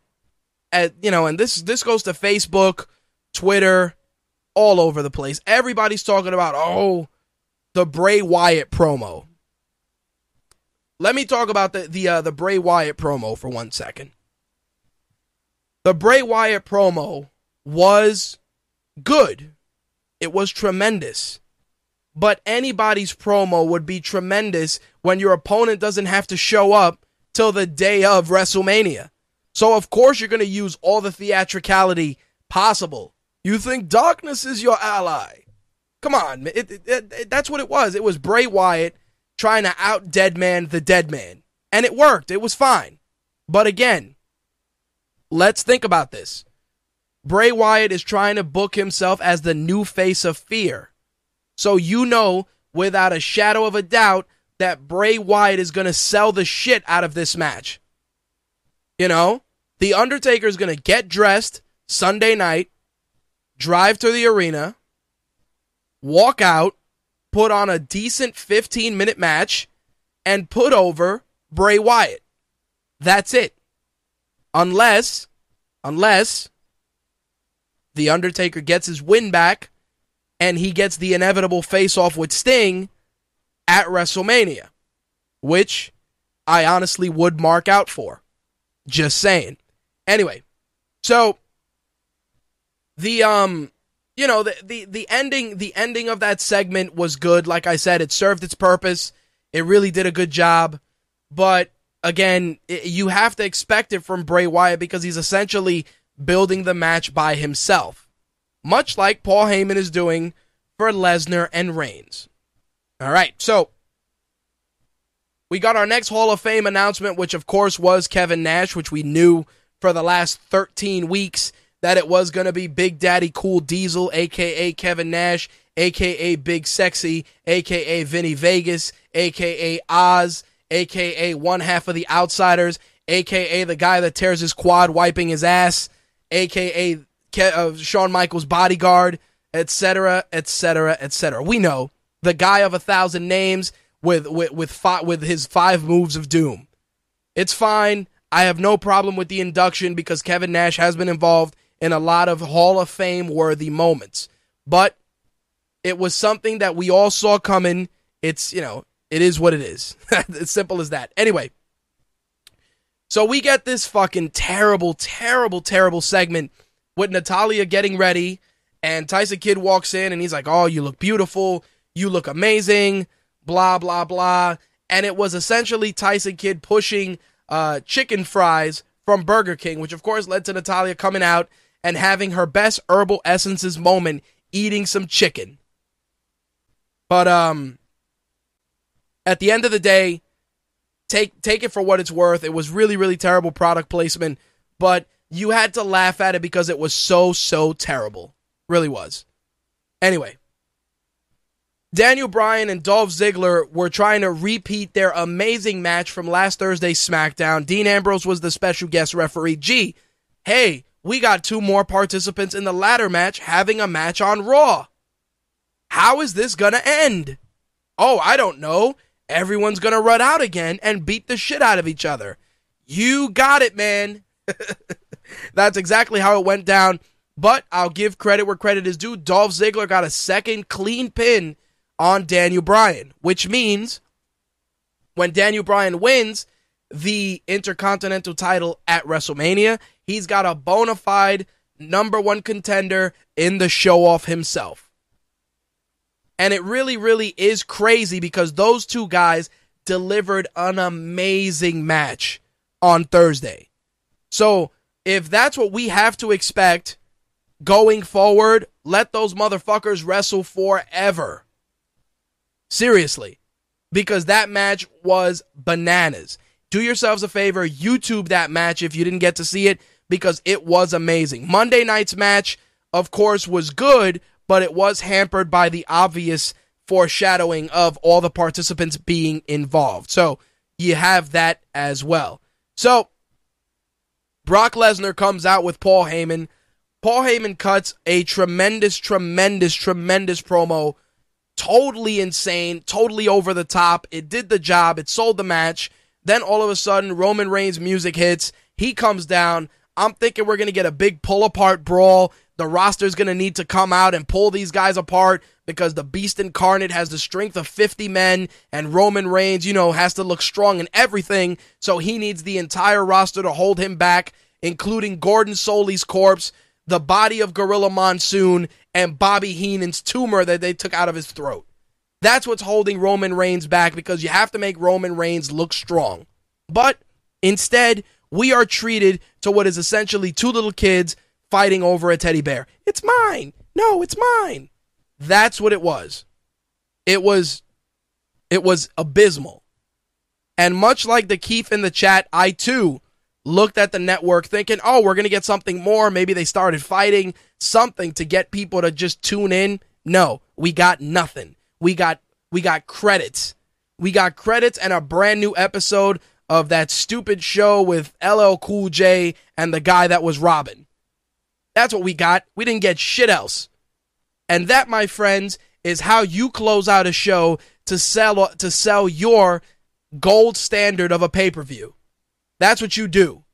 at you know, and this this goes to Facebook, Twitter, all over the place. Everybody's talking about oh, the Bray Wyatt promo. Let me talk about the the uh, the Bray Wyatt promo for one second. The Bray Wyatt promo was good. It was tremendous. but anybody's promo would be tremendous when your opponent doesn't have to show up till the day of WrestleMania. So, of course, you're going to use all the theatricality possible. You think darkness is your ally? Come on, it, it, it, that's what it was. It was Bray Wyatt trying to out dead man the dead man. And it worked. It was fine. But again, let's think about this. Bray Wyatt is trying to book himself as the new face of fear. So you know without a shadow of a doubt that Bray Wyatt is going to sell the shit out of this match. You know, The Undertaker is going to get dressed Sunday night, drive to the arena, walk out, put on a decent 15 minute match, and put over Bray Wyatt. That's it. Unless, unless The Undertaker gets his win back and he gets the inevitable face off with Sting at WrestleMania, which I honestly would mark out for. Just saying. Anyway, so the um you know the, the the ending the ending of that segment was good. Like i said it served its purpose. It really did a good job. But again it, you have to expect it from bray wyatt because he's essentially building the match by himself much like paul heyman is doing for lesnar and reigns. All right so we got our next hall of fame announcement which of course was kevin nash which we knew for the last 13 weeks that it was going to be Big Daddy Cool Diesel, aka Kevin Nash, aka Big Sexy, aka Vinny Vegas, aka Oz, aka one half of the Outsiders, aka the guy that tears his quad wiping his ass, aka Ke- uh, Shawn Michaels bodyguard, etc., etc., etc. We know the guy of a thousand names with with with, fi- with his five moves of doom. It's fine. I have no problem with the induction because Kevin Nash has been involved in a lot of Hall of Fame worthy moments. But it was something that we all saw coming. It's, you know, it is what it is. as simple as that. Anyway, so we get this fucking terrible, terrible, terrible segment with Natalya getting ready, and Tyson Kidd walks in and he's like, Oh, you look beautiful. You look amazing. Blah, blah, blah. And it was essentially Tyson Kidd pushing uh, chicken fries from Burger King, which of course led to Natalya coming out and having her best herbal essences moment eating some chicken. But um at the end of the day, take take it for what it's worth. It was really really terrible product placement, but you had to laugh at it because it was so so terrible. Really was. Anyway, Daniel Bryan and Dolph Ziggler were trying to repeat their amazing match from last Thursday's SmackDown. Dean Ambrose was the special guest referee. Gee, hey, we got two more participants in the ladder match having a match on Raw. How is this gonna end? Oh, I don't know. Everyone's gonna run out again and beat the shit out of each other. You got it, man. That's exactly how it went down. But I'll give credit where credit is due. Dolph Ziggler got a second clean pin on Daniel Bryan, which means when Daniel Bryan wins the Intercontinental title at WrestleMania, he's got a bona fide number one contender in the show off himself. And it really, really is crazy because those two guys delivered an amazing match on Thursday. So if that's what we have to expect going forward, let those motherfuckers wrestle forever. Seriously. Because that match was bananas. Do yourselves a favor, YouTube that match if you didn't get to see it because it was amazing. Monday night's match, of course, was good, but it was hampered by the obvious foreshadowing of all the participants being involved. So you have that as well. So Brock Lesnar comes out with Paul Heyman. Paul Heyman cuts a tremendous, tremendous, tremendous promo. Totally insane, totally over the top. It did the job, it sold the match. Then all of a sudden, Roman Reigns' music hits. He comes down. I'm thinking we're going to get a big pull apart brawl. The roster's going to need to come out and pull these guys apart because the Beast Incarnate has the strength of 50 men and Roman Reigns, you know, has to look strong in everything. So he needs the entire roster to hold him back, including Gordon Solie's corpse, the body of Gorilla Monsoon, and Bobby Heenan's tumor that they took out of his throat. That's what's holding Roman Reigns back because you have to make Roman Reigns look strong. But instead, we are treated to what is essentially two little kids fighting over a teddy bear. It's mine. No, it's mine. That's what it was. It was it was abysmal. And much like the Keith in the chat, I too looked at the network thinking, "Oh, we're going to get something more. Maybe they started fighting something to get people to just tune in." No, we got nothing. We got we got credits. We got credits and a brand new episode of that stupid show with LL Cool J and the guy that was Robin. That's what we got. We didn't get shit else. And that, my friends, is how you close out a show to sell to sell your gold standard of a pay-per-view. That's what you do.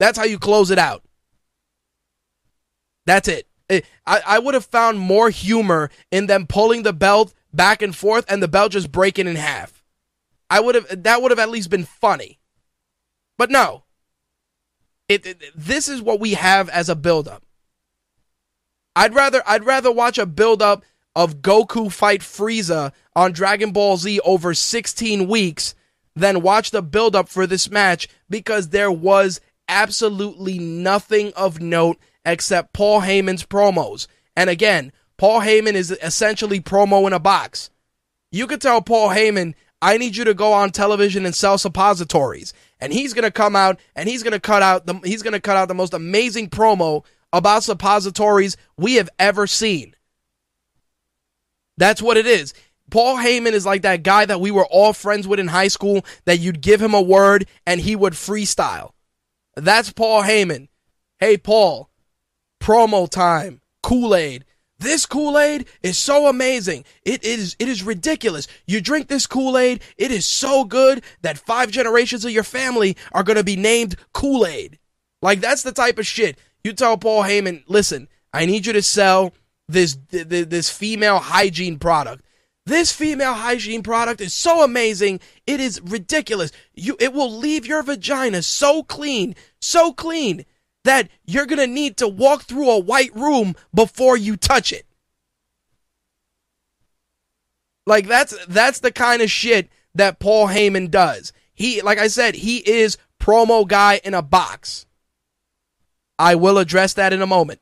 That's how you close it out. That's it. Eh, I, I would have found more humor in them pulling the belt back and forth and the belt just breaking in half. I would have that would have at least been funny. But no. It, it this is what we have as a buildup. I'd rather I'd rather watch a buildup of Goku fight Frieza on Dragon Ball Z over 16 weeks than watch the buildup for this match because there was absolutely nothing of note except Paul Heyman's promos. And again, Paul Heyman is essentially promo in a box. You could tell Paul Heyman I need you to go on television and sell suppositories. And he's going to come out and he's going to cut out the he's going to cut out the most amazing promo about suppositories we have ever seen. That's what it is. Paul Heyman is like that guy that we were all friends with in high school that you'd give him a word and he would freestyle. That's Paul Heyman. Hey, Paul, promo time, Kool Aid. This Kool-Aid is so amazing. It is it is ridiculous. You drink this Kool-Aid, it is so good that five generations of your family are going to be named Kool-Aid. Like that's the type of shit. You tell Paul Heyman, "Listen, I need you to sell this this female hygiene product. This female hygiene product is so amazing. It is ridiculous. You it will leave your vagina so clean, so clean that you're going to need to walk through a white room before you touch it. Like that's that's the kind of shit that Paul Heyman does. He like I said, he is promo guy in a box. I will address that in a moment.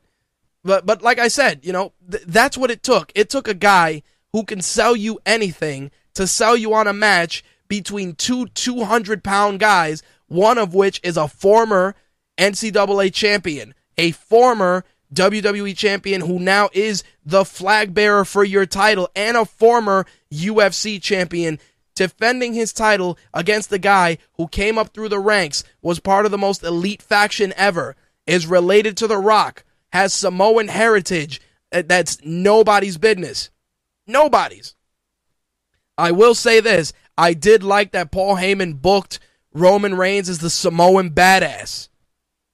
But but like I said, you know, th- that's what it took. It took a guy who can sell you anything to sell you on a match between two 200 pound guys, one of which is a former NCAA champion, a former WWE champion who now is the flag bearer for your title, and a former UFC champion defending his title against the guy who came up through the ranks, was part of the most elite faction ever, is related to The Rock, has Samoan heritage. Uh, that's nobody's business. Nobody's. I will say this I did like that Paul Heyman booked Roman Reigns as the Samoan badass.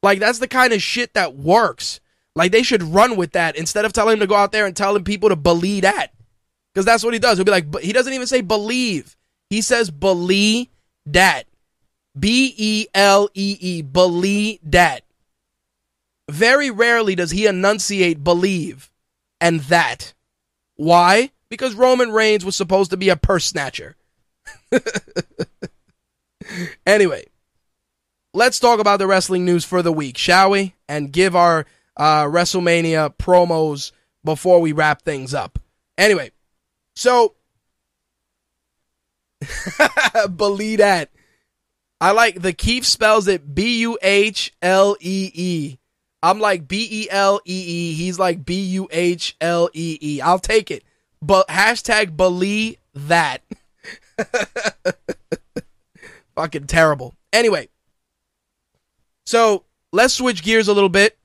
Like that's the kind of shit that works. Like they should run with that instead of telling him to go out there and telling people to believe that. Because that's what he does. He'll be like, but he doesn't even say believe. He says believe that. B E L E E. Believe that. Very rarely does he enunciate believe and that. Why? Because Roman Reigns was supposed to be a purse snatcher. anyway, let's talk about the wrestling news for the week, shall we? And give our uh, WrestleMania promos before we wrap things up. Anyway, so believe that. I like the Keith spells it B U H L E E. I'm like B E L E E. He's like B U H L E E. I'll take it. But hashtag believe that. Fucking terrible. Anyway, so let's switch gears a little bit.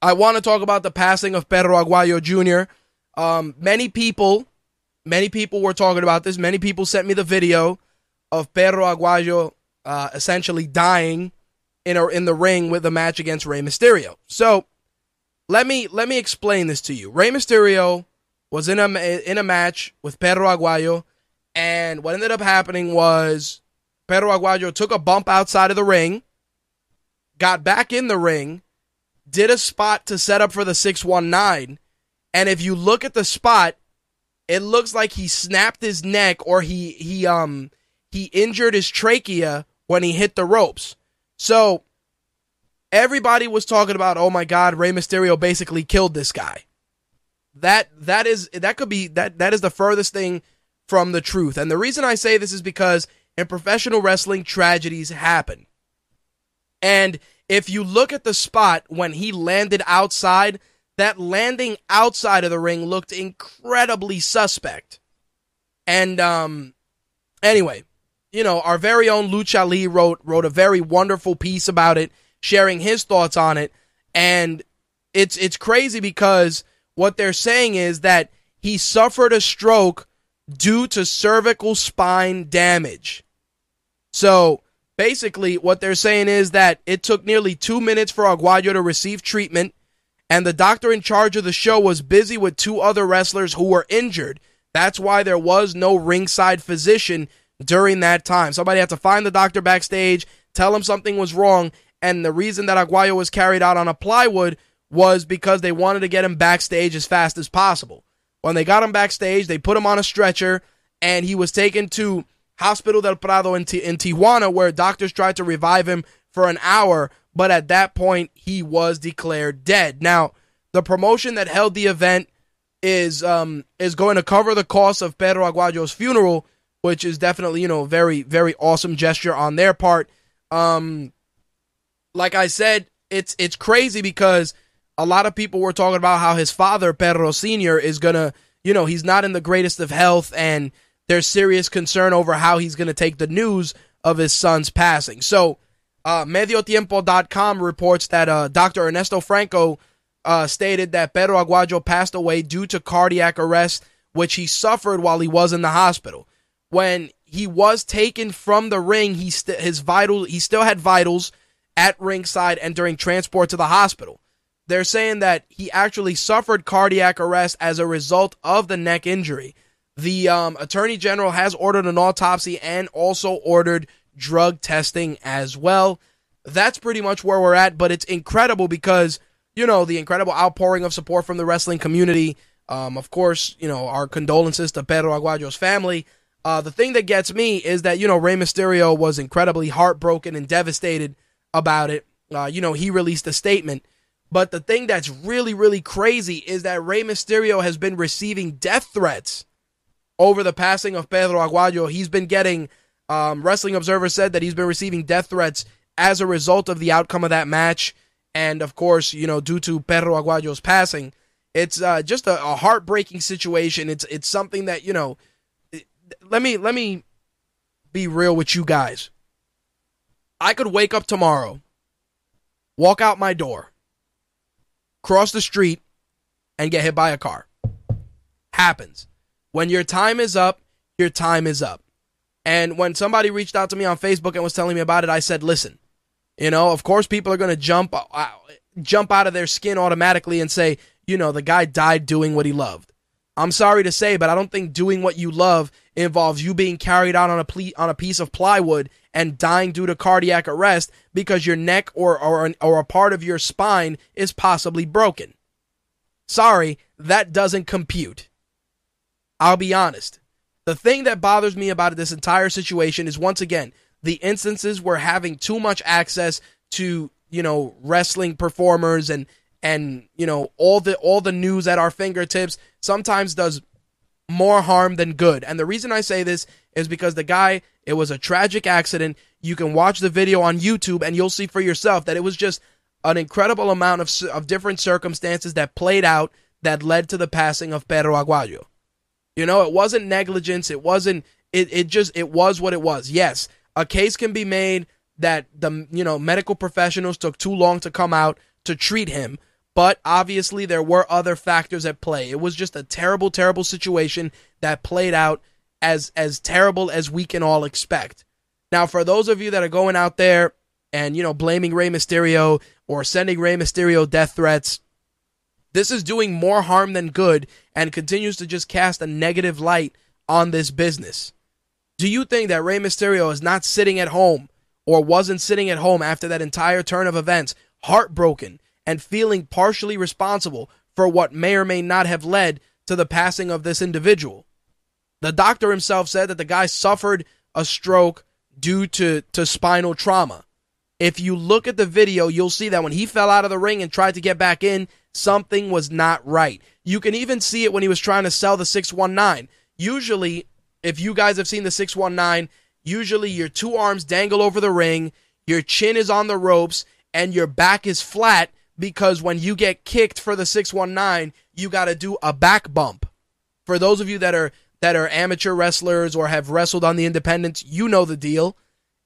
I want to talk about the passing of Perro Aguayo Jr. Um, many people, many people were talking about this. Many people sent me the video of Perro Aguayo uh, essentially dying in or in the ring with a match against Rey Mysterio. So let me let me explain this to you. Rey Mysterio was in a in a match with Perro Aguayo, and what ended up happening was Perro Aguayo took a bump outside of the ring got back in the ring, did a spot to set up for the 619. And if you look at the spot, it looks like he snapped his neck or he he um he injured his trachea when he hit the ropes. So everybody was talking about, oh my God, Rey Mysterio basically killed this guy. That that is that could be that that is the furthest thing from the truth. And the reason I say this is because in professional wrestling, tragedies happen. And if you look at the spot when he landed outside, that landing outside of the ring looked incredibly suspect. And um anyway, you know, our very own Lucha Lee wrote wrote a very wonderful piece about it, sharing his thoughts on it. And it's it's crazy because what they're saying is that he suffered a stroke due to cervical spine damage. So basically, what they're saying is that it took nearly two minutes for Aguayo to receive treatment, and the doctor in charge of the show was busy with two other wrestlers who were injured. That's why there was no ringside physician during that time. Somebody had to find the doctor backstage, tell him something was wrong, and the reason that Aguayo was carried out on a plywood was because they wanted to get him backstage as fast as possible. When they got him backstage, they put him on a stretcher, and he was taken to Hospital del Prado in, T- in Tijuana, where doctors tried to revive him for an hour, but at that point, he was declared dead. Now, the promotion that held the event is um, is going to cover the cost of Pedro Aguayo's funeral, which is definitely you know very very awesome gesture on their part. Um, like I said, it's it's crazy because a lot of people were talking about how his father Pedro Senior is gonna you know he's not in the greatest of health and there's serious concern over how he's gonna take the news of his son's passing. So, uh, MedioTiempo.com reports that uh, Dr. Ernesto Franco uh, stated that Pedro Aguayo passed away due to cardiac arrest, which he suffered while he was in the hospital. When he was taken from the ring, he st- his vital he still had vitals at ringside and during transport to the hospital. They're saying that he actually suffered cardiac arrest as a result of the neck injury. The um, attorney general has ordered an autopsy and also ordered drug testing as well. That's pretty much where we're at, but it's incredible because you know, the incredible outpouring of support from the wrestling community. Um, of course, you know, our condolences to Pedro Aguayo's family. Uh, the thing that gets me is that, you know, Rey Mysterio was incredibly heartbroken and devastated about it. Uh, you know, he released a statement. But the thing that's really, really crazy is that Rey Mysterio has been receiving death threats over the passing of Pedro Aguayo. He's been getting, um, Wrestling Observer said that he's been receiving death threats as a result of the outcome of that match and of course, you know, due to Pedro Aguayo's passing, it's uh, just a, a, heartbreaking situation. It's it's something that you know. Let me let me be real with you guys. I could wake up tomorrow, walk out my door, cross the street, and get hit by a car. Happens. When your time is up, your time is up. And when somebody reached out to me on Facebook and was telling me about it, I said, listen, you know, of course, people are going to jump uh, jump out of their skin automatically and say, you know, the guy died doing what he loved. I'm sorry to say, but I don't think doing what you love involves you being carried out on a ple- on a piece of plywood and dying due to cardiac arrest because your neck or or, or a part of your spine is possibly broken. Sorry, that doesn't compute. I'll be honest. The thing that bothers me about this entire situation is once again, the instances where having too much access to you know wrestling performers and and you know all the all the news at our fingertips sometimes does more harm than good. And the reason I say this is because the guy, it was a tragic accident. You can watch the video on YouTube and you'll see for yourself that it was just an incredible amount of, of different circumstances that played out that led to the passing of Pedro Aguayo. You know, it wasn't negligence. It wasn't, it, it just, it was what it was. Yes, a case can be made that the you know medical professionals took too long to come out to treat him but obviously there were other factors at play it was just a terrible terrible situation that played out as as terrible as we can all expect now for those of you that are going out there and you know blaming Rey Mysterio or sending Rey Mysterio death threats this is doing more harm than good and continues to just cast a negative light on this business do you think that Rey Mysterio is not sitting at home or wasn't sitting at home after that entire turn of events, heartbroken and feeling partially responsible for what may or may not have led to the passing of this individual. The doctor himself said that the guy suffered a stroke due to, to spinal trauma. If you look at the video, you'll see that when he fell out of the ring and tried to get back in, something was not right. You can even see it when he was trying to sell the 619. Usually, if you guys have seen the 619, usually your two arms dangle over the ring, your chin is on the ropes, and your back is flat because when you get kicked for the 619, you got to do a back bump. For those of you that are that are amateur wrestlers or have wrestled on the independents, you know the deal.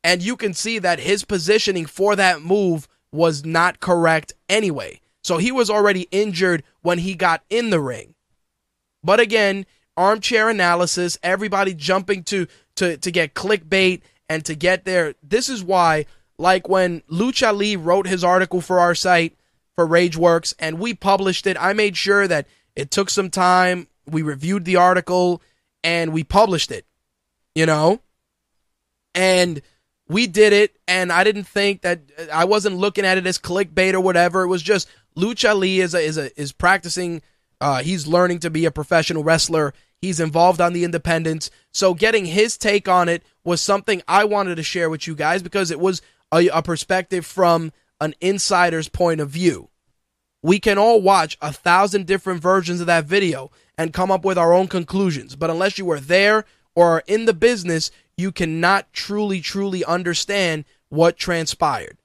And you can see that his positioning for that move was not correct anyway. So he was already injured when he got in the ring. But again, armchair analysis, everybody jumping to to to get clickbait and to get there. This is why like when Lucha Lee wrote his article for our site for Rageworks and we published it, I made sure that it took some time. We reviewed the article and we published it, you know? And we did it, and I didn't think that I wasn't looking at it as clickbait or whatever. It was just Lucha Lee is a, is a, is practicing. Uh, he's learning to be a professional wrestler. He's involved on the independents. So getting his take on it was something I wanted to share with you guys because it was a, a perspective from an insider's point of view. We can all watch a thousand different versions of that video and come up with our own conclusions. But unless you were there or are in the business, you cannot truly, truly understand what transpired.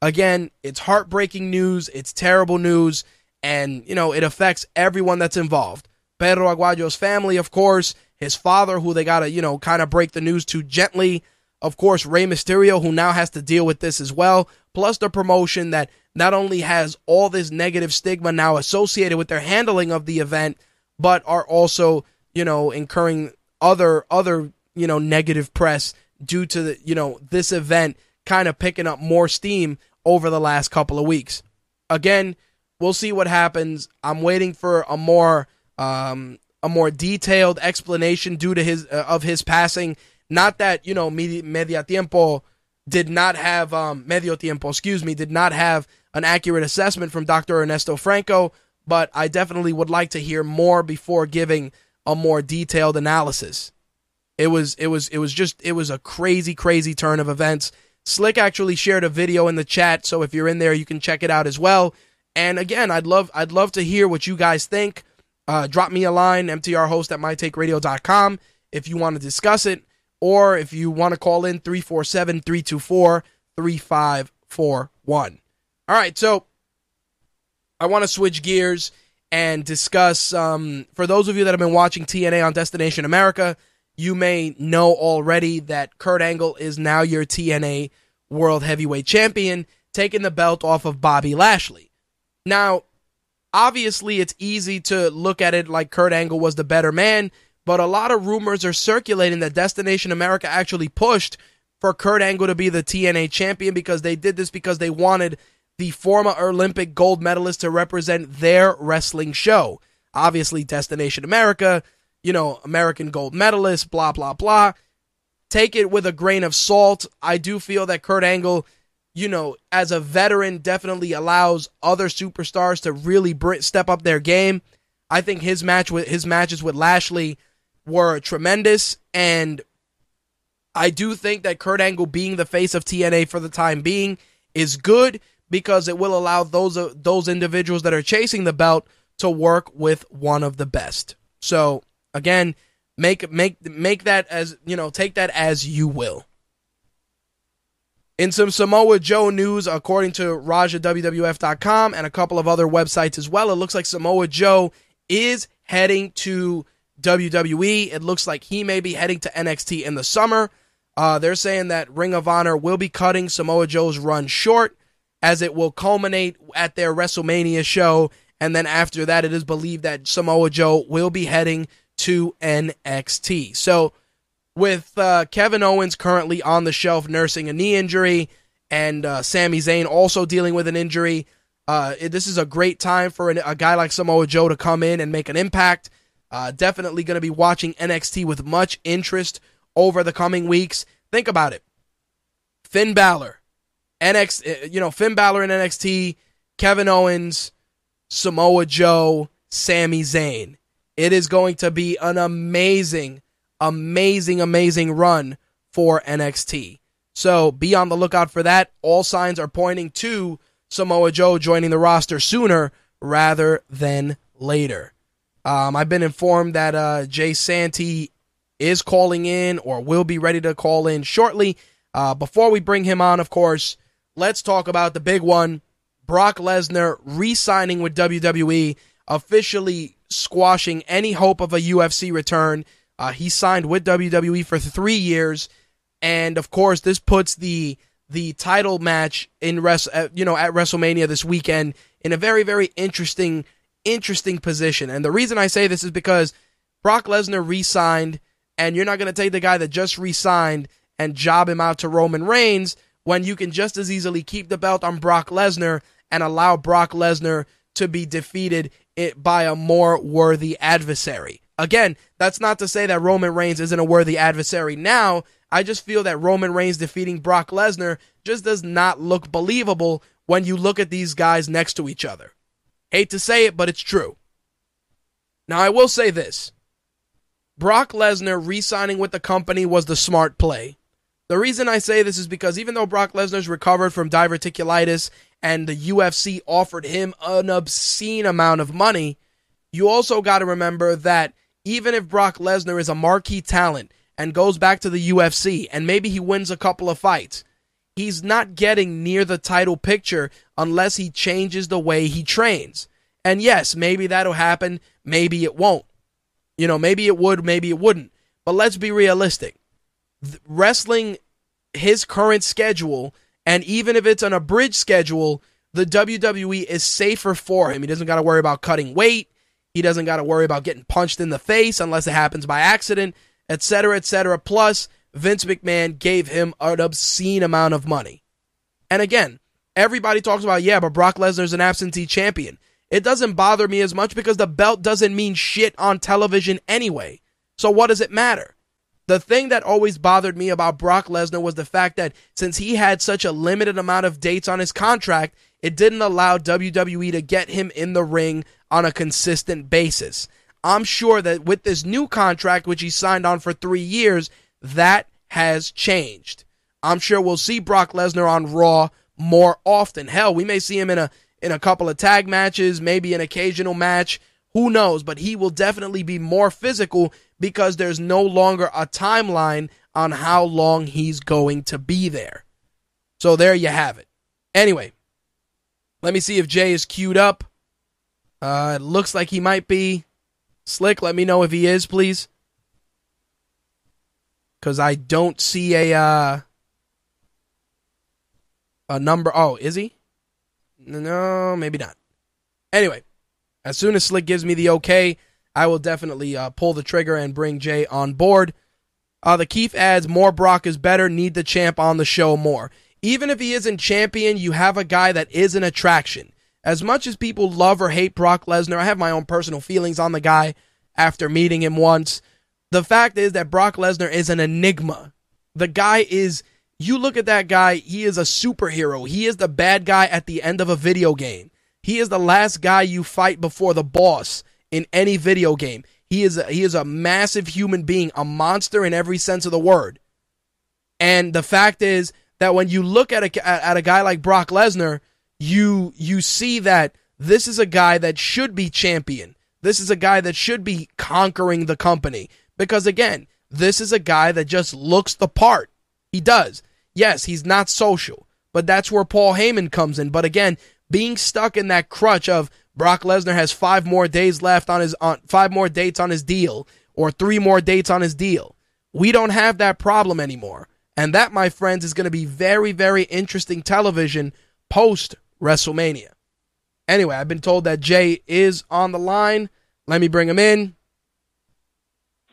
Again, it's heartbreaking news, it's terrible news, and, you know, it affects everyone that's involved. Pedro Aguayo's family, of course, his father, who they got to, you know, kind of break the news to gently. Of course, Rey Mysterio, who now has to deal with this as well. Plus the promotion that not only has all this negative stigma now associated with their handling of the event, but are also, you know, incurring other other you know, negative press due to the, you know, this event kind of picking up more steam over the last couple of weeks. Again, we'll see what happens. I'm waiting for a more um, a more detailed explanation due to his uh, of his passing. Not that you know media tiempo did not have um, medio tiempo, excuse me, did not have an accurate assessment from Dr. Ernesto Franco, but I definitely would like to hear more before giving a more detailed analysis. It was it was it was just it was a crazy crazy turn of events. Slick actually shared a video in the chat, so if you're in there, you can check it out as well. And again, I'd love I'd love to hear what you guys think. Uh, drop me a line, mtrhost at mytakeradio.com if you want to discuss it, or if you want to call in 347 324 3541. All right, so I want to switch gears and discuss. Um, for those of you that have been watching TNA on Destination America, you may know already that Kurt Angle is now your TNA World Heavyweight Champion, taking the belt off of Bobby Lashley. Now, obviously, it's easy to look at it like Kurt Angle was the better man, but a lot of rumors are circulating that Destination America actually pushed for Kurt Angle to be the TNA champion because they did this because they wanted the former Olympic gold medalist to represent their wrestling show. Obviously, Destination America you know, American gold medalist, blah, blah, blah. Take it with a grain of salt. I do feel that Kurt Angle, you know, as a veteran, definitely allows other superstars to really step up their game. I think his match with his matches with Lashley were tremendous, and I do think that Kurt Angle being the face of TNA for the time being is good because it will allow those uh, those individuals that are chasing the belt to work with one of the best. So Again, make make make that as you know, take that as you will. In some Samoa Joe news, according to RajaWWF.com and a couple of other websites as well, it looks like Samoa Joe is heading to WWE. It looks like he may be heading to NXT in the summer. Uh, they're saying that Ring of Honor will be cutting Samoa Joe's run short as it will culminate at their WrestleMania show. And then after that, it is believed that Samoa Joe will be heading to NXT. So, with uh, Kevin Owens currently on the shelf nursing a knee injury, and uh, Sami Zayn also dealing with an injury, uh, it, this is a great time for an, a guy like Samoa Joe to come in and make an impact. Uh, definitely going to be watching NXT with much interest over the coming weeks. Think about it: Finn Balor, NXT, uh, you know Finn Balor in NXT, Kevin Owens, Samoa Joe, Sami Zayn it is going to be an amazing, amazing, amazing run for NXT. So be on the lookout for that. All signs are pointing to Samoa Joe joining the roster sooner rather than later. Um, I've been informed that uh, Jay Santy is calling in or will be ready to call in shortly. Uh, before we bring him on, of course, let's talk about the big one Brock Lesnar re signing with WWE, officially squashing any hope of a UFC return. Uh, he signed with WWE for three years, and of course, this puts the the title match in res, uh, you know, at WrestleMania this weekend in a very very interesting interesting position. And the reason I say this is because Brock Lesnar re-signed, and you're not going to take the guy that just re-signed and job him out to Roman Reigns when you can just as easily keep the belt on Brock Lesnar and allow Brock Lesnar to be defeated by a more worthy adversary. Again, that's not to say that Roman Reigns isn't a worthy adversary now. I just feel that Roman Reigns defeating Brock Lesnar just does not look believable when you look at these guys next to each other. Hate to say it, but it's true. Now, I will say this Brock Lesnar re signing with the company was the smart play. The reason I say this is because even though Brock Lesnar's recovered from diverticulitis and the UFC offered him an obscene amount of money, you also got to remember that even if Brock Lesnar is a marquee talent and goes back to the UFC and maybe he wins a couple of fights, he's not getting near the title picture unless he changes the way he trains. And yes, maybe that'll happen, maybe it won't. You know, maybe it would, maybe it wouldn't. But let's be realistic. Wrestling his current schedule, and even if it's on a bridge schedule, the WWE is safer for him. He doesn't got to worry about cutting weight. He doesn't got to worry about getting punched in the face unless it happens by accident, etc., etc. Plus, Vince McMahon gave him an obscene amount of money. And again, everybody talks about, yeah, but Brock Lesnar's an absentee champion. It doesn't bother me as much because the belt doesn't mean shit on television anyway. So what does it matter? The thing that always bothered me about Brock Lesnar was the fact that since he had such a limited amount of dates on his contract, it didn't allow WWE to get him in the ring on a consistent basis. I'm sure that with this new contract, which he signed on for three years, that has changed. I'm sure we'll see Brock Lesnar on Raw more often. Hell, we may see him in a in a couple of tag matches, maybe an occasional match. Who knows? But he will definitely be more physical because there's no longer a timeline on how long he's going to be there. So there you have it. Anyway, let me see if Jay is queued up. Uh, it looks like he might be. Slick, let me know if he is, please because I don't see a uh, a number. Oh, is he? No, maybe not. Anyway, as soon as Slick gives me the okay, I will definitely uh, pull the trigger and bring Jay on board. Uh, the Keith adds more Brock is better. Need the champ on the show more. Even if he isn't champion, you have a guy that is an attraction. As much as people love or hate Brock Lesnar, I have my own personal feelings on the guy after meeting him once. The fact is that Brock Lesnar is an enigma. The guy is, you look at that guy, he is a superhero. He is the bad guy at the end of a video game. He is the last guy you fight before the boss in any video game. He is a, he is a massive human being, a monster in every sense of the word. And the fact is that when you look at a at a guy like Brock Lesnar, you you see that this is a guy that should be champion. This is a guy that should be conquering the company. Because again, this is a guy that just looks the part. He does. Yes, he's not social, but that's where Paul Heyman comes in. But again, being stuck in that crutch of Brock Lesnar has five more days left on his on five more dates on his deal or three more dates on his deal. We don't have that problem anymore. And that, my friends, is going to be very, very interesting television post WrestleMania. Anyway, I've been told that Jay is on the line. Let me bring him in.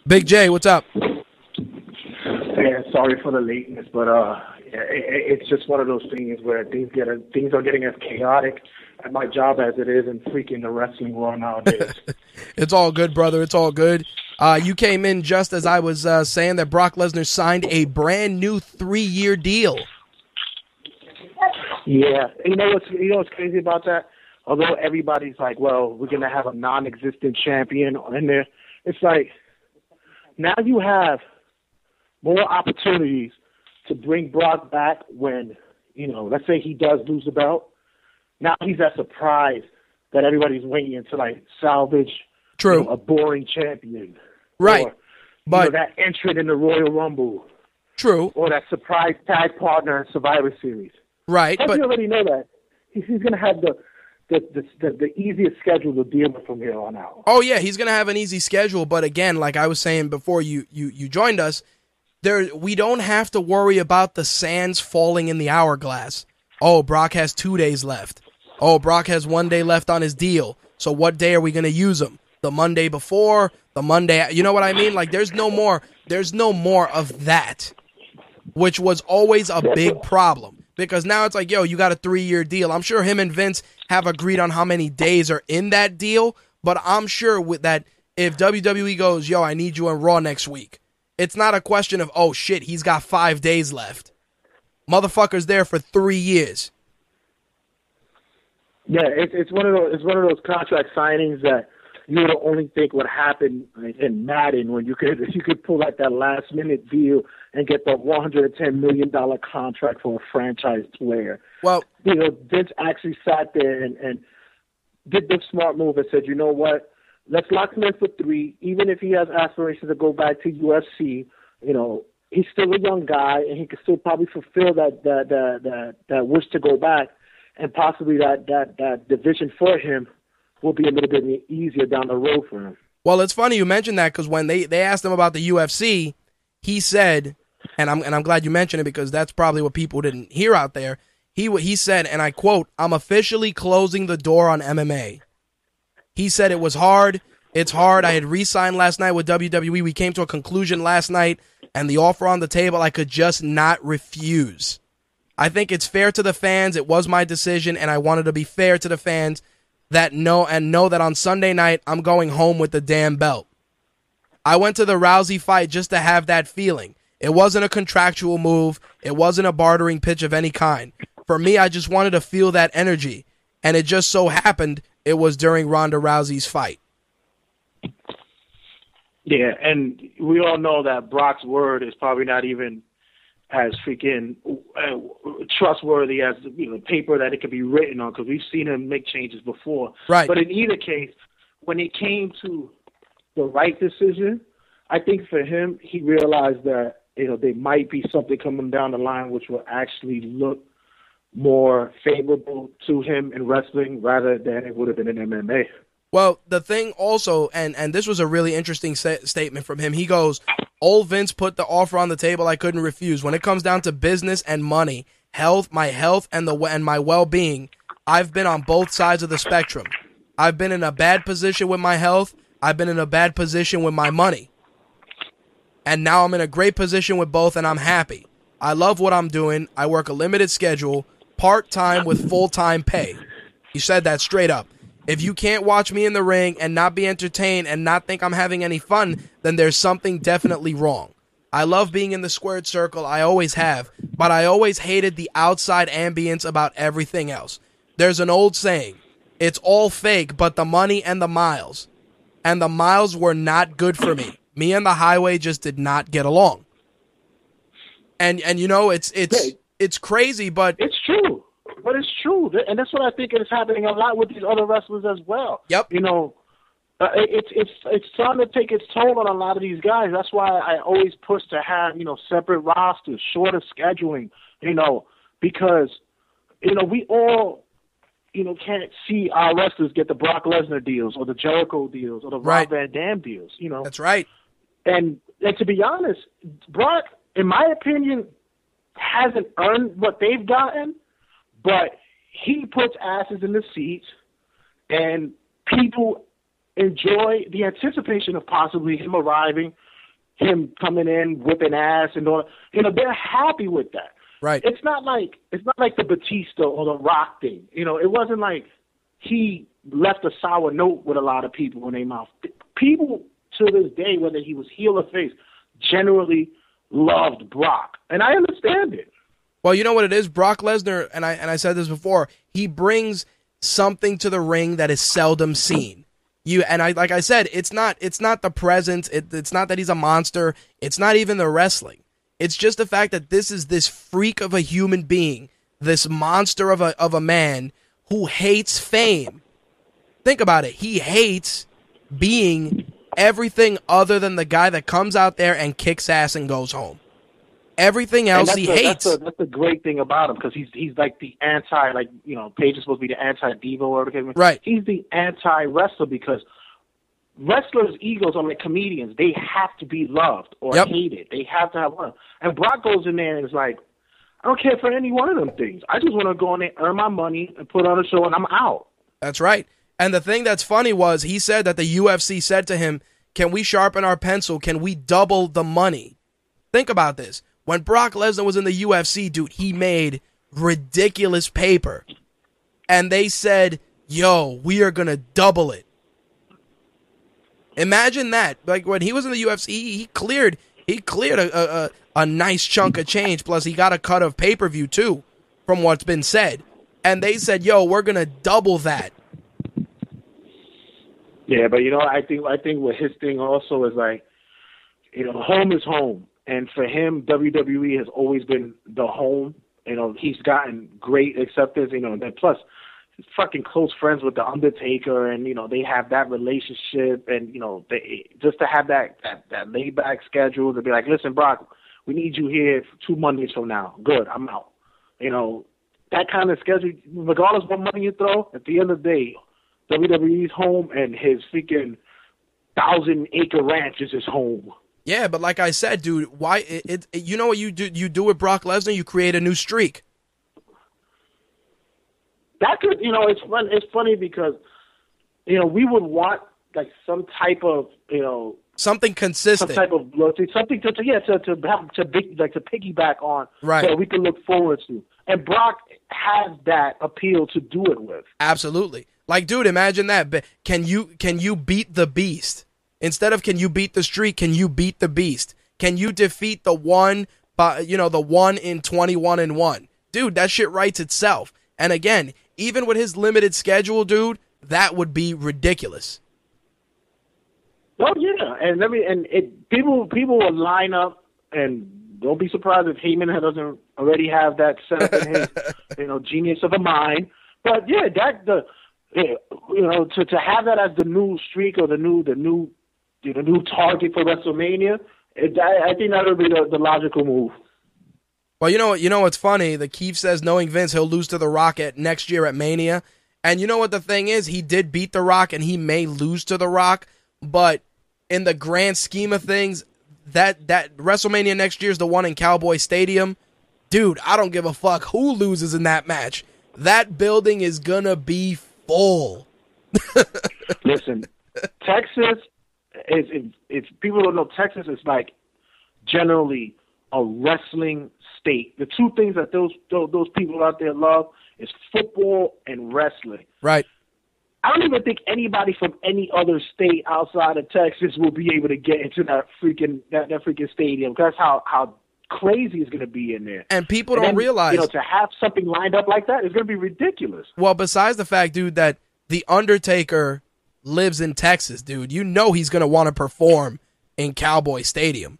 Big J, what's up? Yeah, sorry for the lateness, but uh, it's just one of those things where things get things are getting as chaotic at my job as it is in freaking the wrestling world nowadays. it's all good, brother. It's all good. Uh, you came in just as I was uh, saying that Brock Lesnar signed a brand new three-year deal. Yeah, you know what's you know what's crazy about that? although everybody's like, well, we're gonna have a non-existent champion in there. It's like now you have more opportunities to bring Brock back when you know, let's say he does lose the belt. Now he's that surprise that everybody's waiting to like salvage True. you know, a boring champion. Right. Or, But- you know, that entrant in the Royal Rumble True. or that surprise tag partner in Survivor Series. Right. But you already know that he's, he's going to have the the, the the the easiest schedule to deal with from here on out. Oh yeah, he's gonna have an easy schedule. But again, like I was saying before you you you joined us, there we don't have to worry about the sands falling in the hourglass. Oh, Brock has two days left. Oh, Brock has one day left on his deal. So what day are we gonna use him? The Monday before, the Monday. You know what I mean? Like there's no more. There's no more of that, which was always a big problem. Because now it's like, yo, you got a three year deal. I'm sure him and Vince have agreed on how many days are in that deal, but I'm sure with that if WWE goes, yo, I need you in Raw next week, it's not a question of, oh shit, he's got five days left. Motherfucker's there for three years. Yeah, it's it's one of those it's one of those contract signings that you would only think would happen in Madden when you could you could pull out that last minute deal and get the one hundred and ten million dollar contract for a franchise player. Well, You know, Vince actually sat there and, and did the smart move and said, you know what, let's lock him in for three, even if he has aspirations to go back to UFC. You know, he's still a young guy and he can still probably fulfill that that that that, that wish to go back, and possibly that that that division for him will be a little bit easier down the road for him. Well, it's funny you mentioned that because when they, they asked him about the UFC, he said, and I'm and I'm glad you mentioned it because that's probably what people didn't hear out there. He he said, and I quote, "I'm officially closing the door on MMA." He said it was hard. It's hard. I had re-signed last night with WWE. We came to a conclusion last night, and the offer on the table I could just not refuse. I think it's fair to the fans. It was my decision, and I wanted to be fair to the fans that know and know that on Sunday night I'm going home with the damn belt. I went to the Rousey fight just to have that feeling. It wasn't a contractual move. It wasn't a bartering pitch of any kind. For me, I just wanted to feel that energy, and it just so happened it was during Ronda Rousey's fight. Yeah, and we all know that Brock's word is probably not even as freaking uh, trustworthy as you know paper that it could be written on because we've seen him make changes before. Right. But in either case, when it came to the right decision, I think for him, he realized that you know there might be something coming down the line which will actually look more favorable to him in wrestling rather than it would have been in MMA. Well, the thing also, and and this was a really interesting sa- statement from him. He goes, "Old Vince put the offer on the table. I couldn't refuse. When it comes down to business and money, health, my health, and the and my well being, I've been on both sides of the spectrum. I've been in a bad position with my health. I've been in a bad position with my money, and now I'm in a great position with both, and I'm happy. I love what I'm doing. I work a limited schedule, part time with full time pay. He said that straight up. If you can't watch me in the ring and not be entertained and not think I'm having any fun, then there's something definitely wrong. I love being in the squared circle, I always have, but I always hated the outside ambience about everything else. There's an old saying it's all fake, but the money and the miles. And the miles were not good for me. Me and the highway just did not get along. And and you know it's it's. It's crazy, but It's true, but it's true, and that's what I think is happening a lot with these other wrestlers as well. Yep. You know, uh, it's it's it's starting to take its toll on a lot of these guys. That's why I always push to have you know separate rosters, shorter scheduling. You know, because you know we all you know can't see our wrestlers get the Brock Lesnar deals or the Jericho deals or the Right. Rob Van Dam deals. You know, that's right. and and to be honest, Brock, in my opinion, hasn't earned what they've gotten, but he puts asses in the seats, and people enjoy the anticipation of possibly him arriving, him coming in whipping ass and all. You know, they're happy with that. Right. It's not like it's not like the Batista or the Rock thing. You know, it wasn't like he left a sour note with a lot of people in their mouth. People to this day, whether he was heel or face, generally loved Brock, and I understand it. Well, you know what it is, Brock Lesnar, and I and I said this before. He brings something to the ring that is seldom seen. You and I, like I said, it's not it's not the presence. It, it's not that he's a monster. It's not even the wrestling. It's just the fact that this is this freak of a human being, this monster of a of a man who hates fame. Think about it. He hates being everything other than the guy that comes out there and kicks ass and goes home. Everything else he the, hates. That's the, that's the great thing about him because he's he's like the anti like you know Paige is supposed to be the anti diva or whatever. Right. He's the anti wrestler because wrestlers' egos are like comedians. They have to be loved or Yep. hated. They have to have one. And Brock goes in there and is like, I don't care for any one of them things. I just want to go in there, earn my money, and put on a show, and I'm out. That's right. And the thing that's funny was he said that the UFC said to him, Can we sharpen our pencil? Can we double the money? Think about this. When Brock Lesnar was in the UFC, dude, he made ridiculous paper. And they said, Yo, we are going to double it. Imagine that. Like when he was in the UFC, he cleared he cleared a, a, a, nice chunk of change. Plus, he got a cut of pay per view too, from what's been said. And they said, "Yo, we're gonna double that." Yeah, but you know, I think I think what his thing also is like, you know, home is home, and for him, WWE has always been the home. You know, he's gotten great acceptance. You know, and plus, he's fucking close friends with the Undertaker, and you know they have that relationship, and you know they just to have that that, that laid back schedule to be like, listen, Brock, we need you here two Mondays from now. Good, I'm out. You know, that kind of schedule, regardless of what money you throw, at the end of the day, WWE's home and his freaking thousand acre ranch is his home. Yeah, but like I said, dude, why? It, it you know what you do? You do with Brock Lesnar, you create a new streak. That could, you know, it's fun. It's funny because, you know, we would want like some type of, you know, Something some consistent. type of something to, to yeah, to to have to big like to piggyback on, Right. That we can look forward to. And Brock has that appeal to do it with. Absolutely. Like, dude, imagine that. But Can you can you beat the beast instead of can you beat the streak? Can you beat the beast? Can you defeat the one? By you know the one in twenty one and one, dude. That shit writes itself. And again, even with his limited schedule, dude, that would be ridiculous. Oh yeah, and let me and it people people will line up and don't be surprised if Heyman doesn't already have that set up in his you know genius of a mind. But yeah, that the you know to to have that as the new streak or the new the new the new target for WrestleMania, it, I, I think that would be the, the logical move. Well, you know what? You know what's funny? The Keith says, knowing Vince, he'll lose to The Rock at next year at Mania. And you know what the thing is? He did beat The Rock, and he may lose to The Rock. But in the grand scheme of things, that that WrestleMania next year is the one in Cowboy Stadium. Dude, I don't give a fuck who loses in that match. That building is gonna be full. Listen, Texas is if, if people don't know Texas is like generally a wrestling state. The two things that those those, those people out there love is football and wrestling. Right. I don't even think anybody from any other state outside of Texas will be able to get into that freaking that, that freaking stadium. That's how how crazy is going to be in there. And people And don't then, realize you know, to have something lined up like that is going to be ridiculous. Well, besides the fact, dude, that The Undertaker lives in Texas, dude, you know he's going to want to perform in Cowboy Stadium.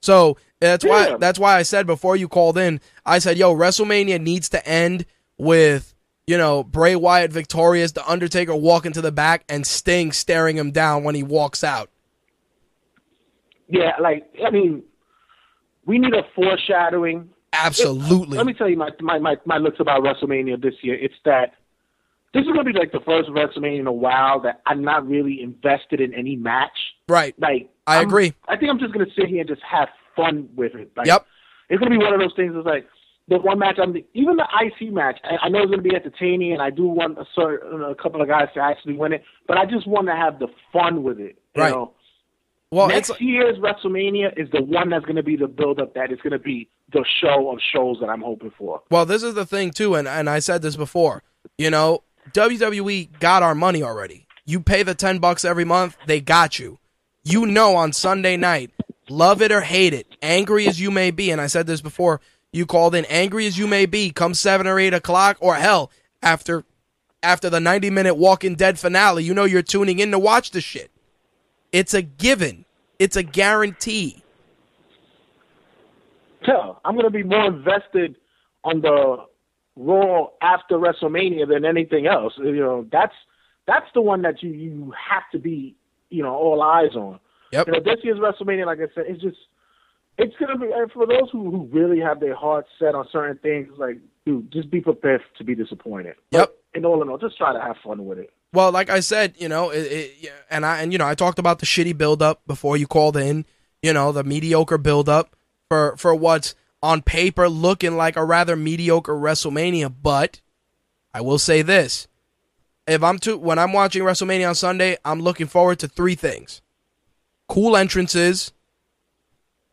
So that's why that's why I said before you called in, I said, "Yo, WrestleMania needs to end with you know Bray Wyatt victorious, The Undertaker walking to the back, and Sting staring him down when he walks out." Yeah, like I mean, we need a foreshadowing. Absolutely. Let me tell you my my my, my looks about WrestleMania this year. It's that this is gonna be like the first WrestleMania in a while that I'm not really invested in any match. right. Like I I'm- agree. I think I'm just gonna sit here and just have fun with it. Like, Yep. It's gonna be one of those things. That's like the one match. I'm even the IC match. I, I know it's gonna be entertaining, and I do want a certain a couple of guys to actually win it. But I just want to have the fun with it. You Right. know? Well, Next it's year's WrestleMania is the one that's going to be the build up that is going to be the show of shows that I'm hoping for. Well, this is the thing too, and, and I said this before. You know, WWE got our money already. You pay the ten bucks every month, they got you. You know on Sunday night, love it or hate it, angry as you may be, and I said this before, you called in angry as you may be, come seven or eight o'clock, or hell, after after the 90 minute Walking Dead finale, you know you're tuning in to watch the shit. It's a given. It's a guarantee. Yeah, I'm gonna be more invested on the Raw after WrestleMania than anything else. You know, that's that's the one that you you have to be you know all eyes on. Yep. You know, this year's WrestleMania, like I said, it's just it's gonna be and for those who who really have their hearts set on certain things. Like, dude, just be prepared to be disappointed. Yep. But in all in all, just try to have fun with it. Well, like I said, you know, it, it, and I and you know, I talked about the shitty buildup before you called in. You know, the mediocre buildup for for what's on paper looking like a rather mediocre WrestleMania. But I will say this: if I'm to when I'm watching WrestleMania on Sunday, I'm looking forward to three things: cool entrances,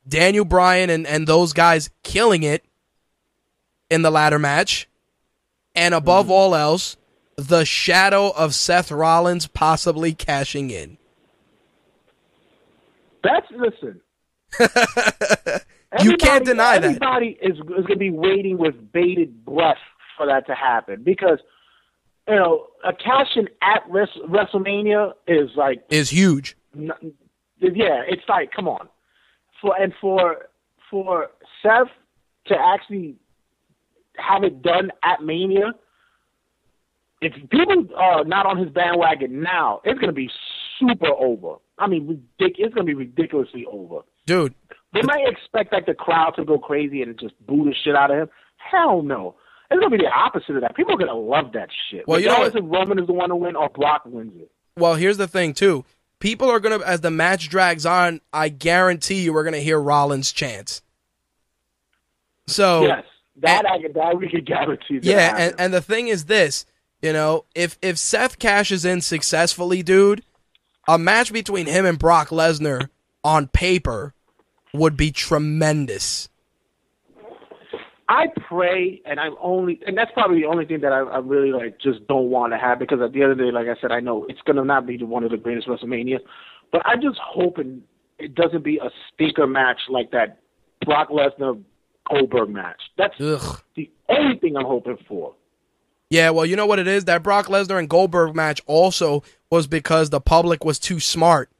Daniel Bryan and and those guys killing it in the ladder match, and above mm-hmm. all else, the shadow of Seth Rollins possibly cashing in. That's listen. You can't deny that. Everybody is is going to be waiting with bated breath for that to happen because you know a cash in at Wres- WrestleMania is like Is huge. n- yeah, it's like come on for and for for Seth to actually have it done at Mania. If people are not on his bandwagon now, it's going to be super over. I mean, ridic- it's going to be ridiculously over. Dude, They might expect like the crowd to go crazy and just boo the shit out of him. Hell no. It's gonna be the opposite of that. People are gonna love that shit. Well, you know Regardless if Roman is the one to win or Brock wins it. well, here's the thing too. People are gonna as the match drags on, I guarantee you we're gonna hear Rollins chants. So yes, that I can, that we can guarantee. that yeah, and, and the thing is this, you know, if if Seth cashes in successfully, dude, a match between him and Brock Lesnar on paper would be tremendous. I pray, and I'm only, and that's probably the only thing that I, I really like just don't want to have because at the end of the day, like I said, I know it's gonna not be one of the greatest WrestleMania, but I'm just hoping it doesn't be a stinker match like that Brock Lesnar Goldberg match. That's Ugh. the only thing I'm hoping for. Yeah, well, you know what it is? That Brock Lesnar and Goldberg match also was because the public was too smart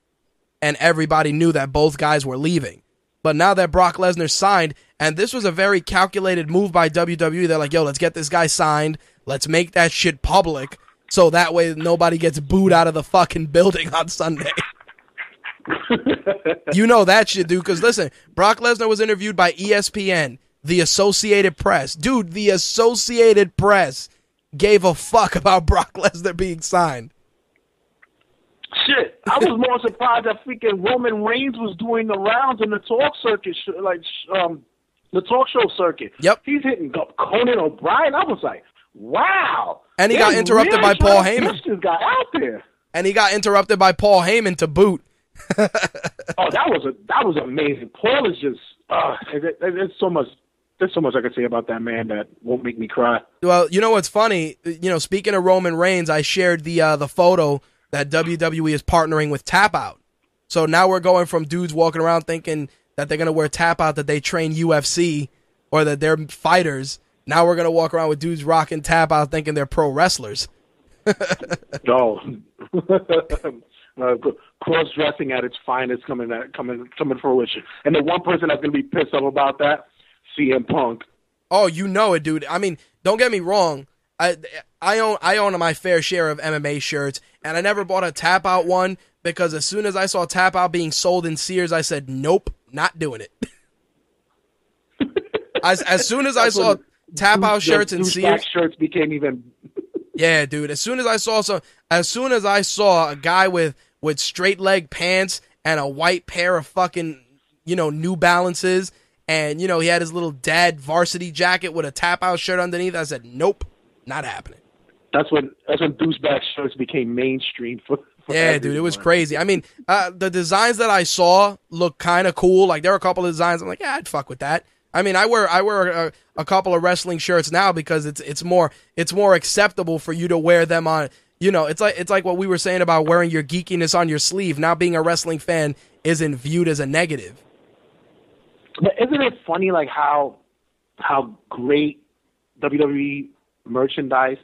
and everybody knew that both guys were leaving. But now that Brock Lesnar signed, and this was a very calculated move by WWE, they're like, yo, let's get this guy signed. Let's make that shit public so that way nobody gets booed out of the fucking building on Sunday. you know that shit, dude. Because listen, Brock Lesnar was interviewed by ESPN, the Associated Press. Dude, the Associated Press gave a fuck about Brock Lesnar being signed. Shit, I was more surprised that freaking Roman Reigns was doing the rounds in the talk circuit, like um, the talk show circuit. Yep. he's hitting Conan O'Brien. I was like, wow. And he got interrupted really by Paul Heyman. this guy out there. And he got interrupted by Paul Heyman to boot. Oh, that was a that was amazing. Paul is just, uh, there's so much. There's so much I could say about that man that won't make me cry. Well, you know what's funny? You know, speaking of Roman Reigns, I shared the uh, the photo that WWE is partnering with Tap Out. So now we're going from dudes walking around thinking that they're gonna wear Tap Out that they train UFC or that they're fighters. Now we're gonna walk around with dudes rocking Tap Out thinking they're pro wrestlers. no. uh, cross dressing at its finest coming at, coming coming to fruition. And the one person that's gonna be pissed off about that, CM Punk. Oh, you know it, dude. I mean, don't get me wrong. I I own I own my fair share of MMA shirts, and I never bought a tap out one because as soon as I saw tap out being sold in Sears, I said, "Nope, not doing it." as as soon as I saw tap out shirts in Douchebag Sears, shirts became even. yeah, dude. As soon as I saw some, as soon as I saw a guy with with straight leg pants and a white pair of fucking you know New Balances, and you know he had his little dad varsity jacket with a tap out shirt underneath, I said, "Nope, not happening." That's when that's when douchebag shirts became mainstream for. for Yeah, dude, it was crazy. I mean, uh, the designs that I saw look kind of cool. Like there were a couple of designs. I'm like, yeah, I'd fuck with that. I mean, I wear I wear a, a couple of wrestling shirts now because it's it's more it's more acceptable for you to wear them on. You know, it's like it's like what we were saying about wearing your geekiness on your sleeve. Now, being a wrestling fan isn't viewed as a negative. But isn't it funny, like how how great WWE merchandise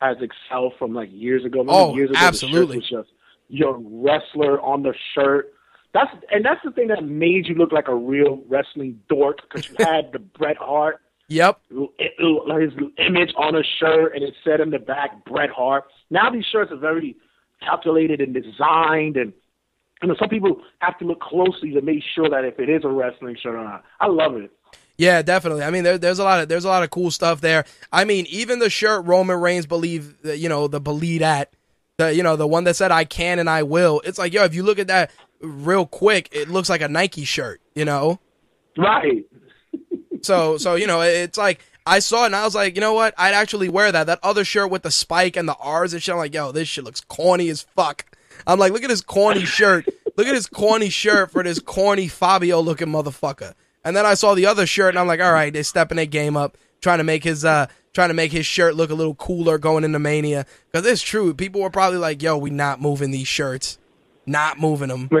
has excelled from like years ago. Remember Oh, years ago, absolutely. The shirt was just your wrestler on the shirt. That's and that's the thing that made you look like a real wrestling dork because you had the Bret Hart Yep. his image on a shirt and it said in the back Bret Hart. Now these shirts are very calculated and designed and you know some people have to look closely to make sure that if it is a wrestling shirt or not. I love it. Yeah, definitely. I mean, there, there's a lot of there's a lot of cool stuff there. I mean, even the shirt Roman Reigns believe, you know, the believe that, the you know, the one that said "I can and I will." It's like, yo, if you look at that real quick, it looks like a Nike shirt, you know. Right. So, so you know, it's like I saw it and I was like, you know what? I'd actually wear that. That other shirt with the spike and the R's and shit. I'm like, yo, this shit looks corny as fuck. I'm like, look at this corny shirt. Look at this corny shirt for this corny Fabio looking motherfucker. And then I saw the other shirt and I'm like, all right, they're stepping their game up, trying to make his uh trying to make his shirt look a little cooler going into Mania. Because it's true, people were probably like, yo, we not moving these shirts, not moving them.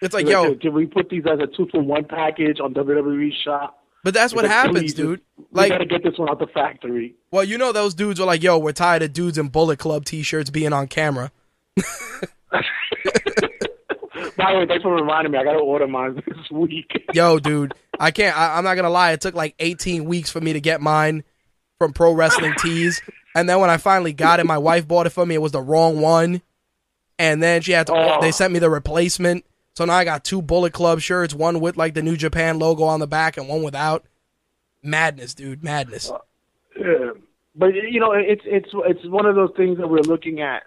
It's like, yo, can, we put these as a two for one package on WWE Shop? but that's what Like, happens, dude. We Like, gotta get this one out the factory. Well, you know those dudes were like, "Yo, we're tired of dudes in Bullet Club t-shirts being on camera." By the way, thanks for reminding me. I gotta order mine this week. Yo, dude, I can't. I, I'm not gonna lie. It took like 18 weeks for me to get mine from Pro Wrestling Tees, and then when I finally got it, my wife bought it for me. It was the wrong one, and then she had to. Oh. They sent me the replacement, so now I got two Bullet Club shirts, one with like the New Japan logo on the back, and one without. Madness, dude, madness. Uh, yeah. But you know, it's it's it's one of those things that we're looking at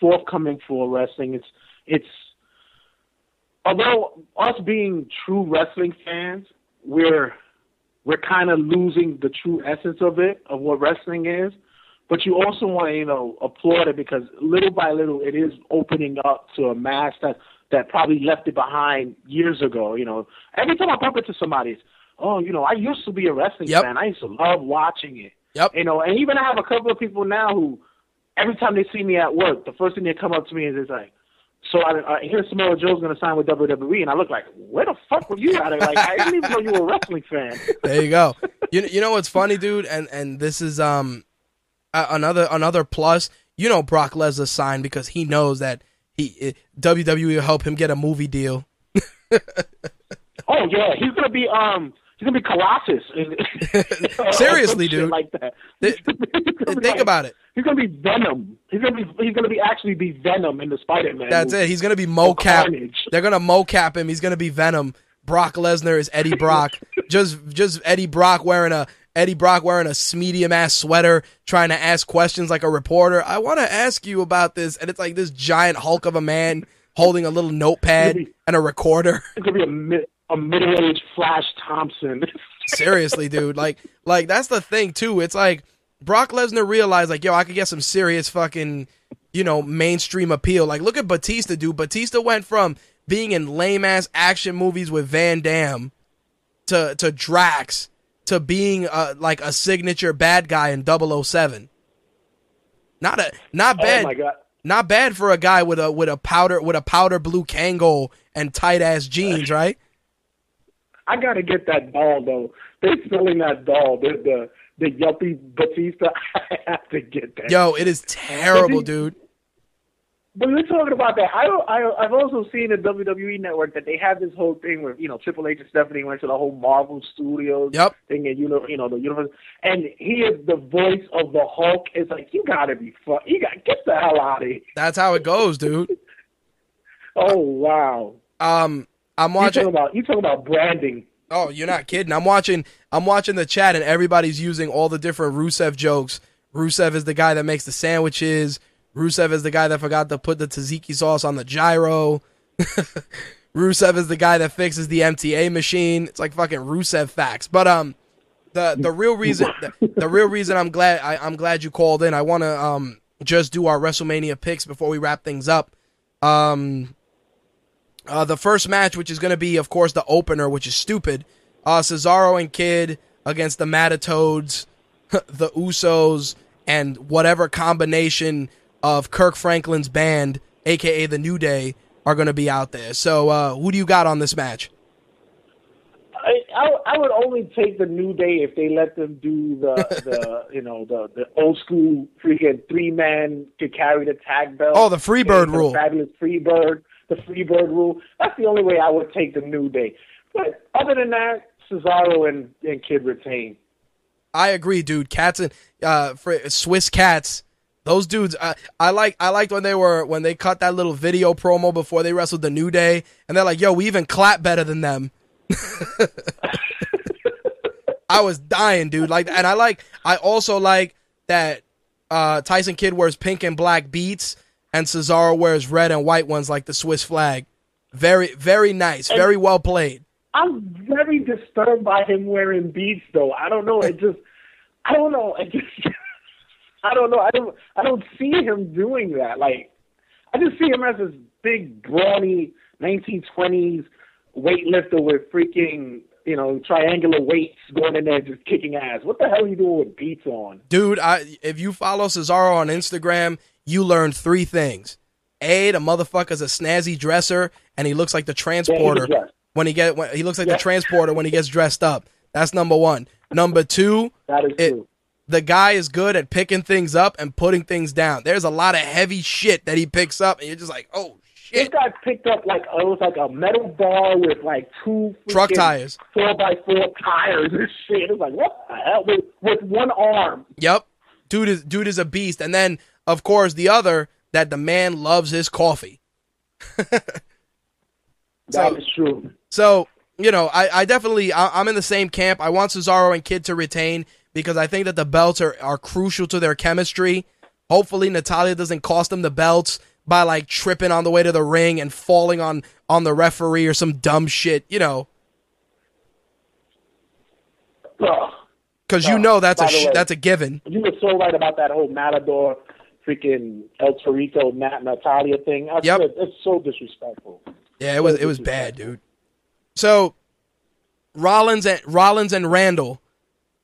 forthcoming for wrestling. It's it's although us being true wrestling fans, we're we're kind of losing the true essence of it of what wrestling is. But you also want to you know applaud it because little by little it is opening up to a mass that that probably left it behind years ago. You know, every time I bump into somebody, it's, oh, you know, I used to be a wrestling Yep. fan. I used to love watching it. Yep. You know, and even I have a couple of people now who, every time they see me at work, the first thing they come up to me is it's like, so I, I hear Samoa Joe's going to sign with WWE, and I look like, where the fuck were you at? Like, I didn't even know you were a wrestling fan. There you go. You you know what's funny, dude, and and this is um another another plus. You know Brock Lesnar signed because he knows that he eh, WWE will help him get a movie deal. Oh yeah, he's going to be um. He's gonna be Colossus. Seriously, dude. Like that. Th- He's gonna be Think like- about it. He's gonna be Venom. He's gonna be. He's gonna be actually be Venom in the Spider-Man. That's movie. it. He's gonna be mocap. They're gonna mocap him. He's gonna be Venom. Brock Lesnar is Eddie Brock. just just Eddie Brock wearing a Eddie Brock wearing a medium ass sweater, trying to ask questions like a reporter. I want to ask you about this, and it's like this giant hulk of a man holding a little notepad and a recorder. He's gonna be a a middle-aged Flash Thompson. Seriously, dude. Like, like that's the thing too. It's like Brock Lesnar realized, like, yo, I could get some serious fucking, you know, mainstream appeal. Like, look at Batista, dude. Batista went from being in lame ass action movies with Van Damme to to Drax to being uh, like a signature bad guy in 007. Not a not bad. Oh my god. Not bad for a guy with a with a powder with a powder blue Kangol and tight ass jeans, right? I gotta get that doll though. They're selling that doll. The the the yuppie Batista. I have to get that. Yo, it is terrible, dude. But we're talking about that. I, I I've also seen the WWE network that they have this whole thing where you know Triple H and Stephanie went to the whole Marvel Studios Yep. thing and you know you know the universe and he is the voice of the Hulk. It's like you gotta be fun. You got get the hell out of here. That's how it goes, dude. Oh wow. Um, I'm You talking watching. about you talking about branding? Oh, you're not kidding. I'm watching. I'm watching the chat, and everybody's using all the different Rusev jokes. Rusev is the guy that makes the sandwiches. Rusev is the guy that forgot to put the tzatziki sauce on the gyro. Rusev is the guy that fixes the MTA machine. It's like fucking Rusev facts. But um, the the real reason the, the real reason I'm glad I, I'm glad you called in. I want to um just do our WrestleMania picks before we wrap things up. Um, uh, the first match, which is going to be, of course, the opener, which is stupid. Uh, Cesaro and Kid against the Matatoads, the Usos, and whatever combination of Kirk Franklin's band, aka the New Day, are going to be out there. So, uh, who do you got on this match? I, I, I would only take the New Day if they let them do the the you know the the old school freaking three man to carry the tag belt. Oh, the Freebird rule. Fabulous Freebird, the Freebird rule. That's the only way I would take the New Day. But other than that, Cesaro and, and Kid retain. I agree, dude. Cats and uh, Swiss cats. Those dudes, I, I like. I liked when they were when they cut that little video promo before they wrestled the New Day, and they're like, "Yo, we even clap better than them." I was dying, dude. Like, and I like. I also like that uh, Tyson Kidd wears pink and black beats, and Cesaro wears red and white ones like the Swiss flag. Very, very nice. Very well played. I'm very disturbed by him wearing beats, though. I don't know. It just, I don't know. It just, I don't know. I don't, I don't see him doing that. Like, I just see him as this big, brawny 1920s weightlifter with freaking, you know, triangular weights going in there just kicking ass. What the hell are you doing with beats on? Dude, I if you follow Cesaro on Instagram, you learn three things. A, the motherfucker's a snazzy dresser, and he looks like the transporter dressed. when he get when, he looks like Yeah. the transporter when he gets dressed up. That's number one. Number two, That is it- true. the guy is good at picking things up and putting things down. There's a lot of heavy shit that he picks up, and you're just like, oh shit. This guy picked up like it was like a metal bar with like two Truck tires. four by four tires and shit. It's like what the hell with, with one arm. Yep, dude is dude is a beast. And then of course the other that the man loves his coffee. That So- is true. So, you know, I, I definitely, I, I'm in the same camp. I want Cesaro and Kid to retain because I think that the belts are, are crucial to their chemistry. Hopefully, Natalya doesn't cost them the belts by like tripping on the way to the ring and falling on on the referee or some dumb shit, you know, because you know that's a sh- that's a given. You were so right about that whole Matador, freaking El Torito, Nat Natalya thing. I Yep. it's so disrespectful. Yeah, it was it was bad, dude. So Rollins and Rollins and Randall,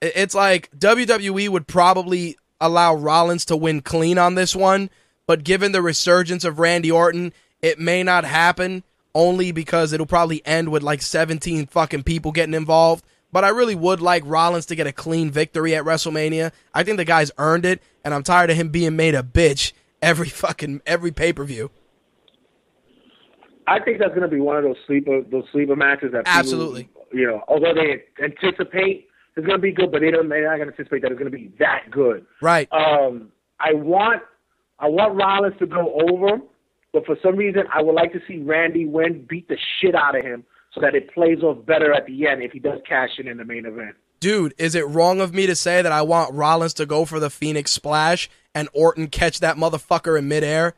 it's like WWE would probably allow Rollins to win clean on this one, but given the resurgence of Randy Orton, it may not happen only because it'll probably end with like 17 fucking people getting involved. But I really would like Rollins to get a clean victory at WrestleMania. I think the guy's earned it, and I'm tired of him being made a bitch every fucking every pay-per-view. I think that's going to be one of those sleeper those sleeper matches that people, Absolutely. you know, although they anticipate it's going to be good, but they don't they're not going to anticipate that it's going to be that good. Right. Um, I want I want Rollins to go over, but for some reason I would like to see Randy win, beat the shit out of him, so that it plays off better at the end if he does cash in in the main event. Dude, is it wrong of me to say that I want Rollins to go for the Phoenix Splash and Orton catch that motherfucker in midair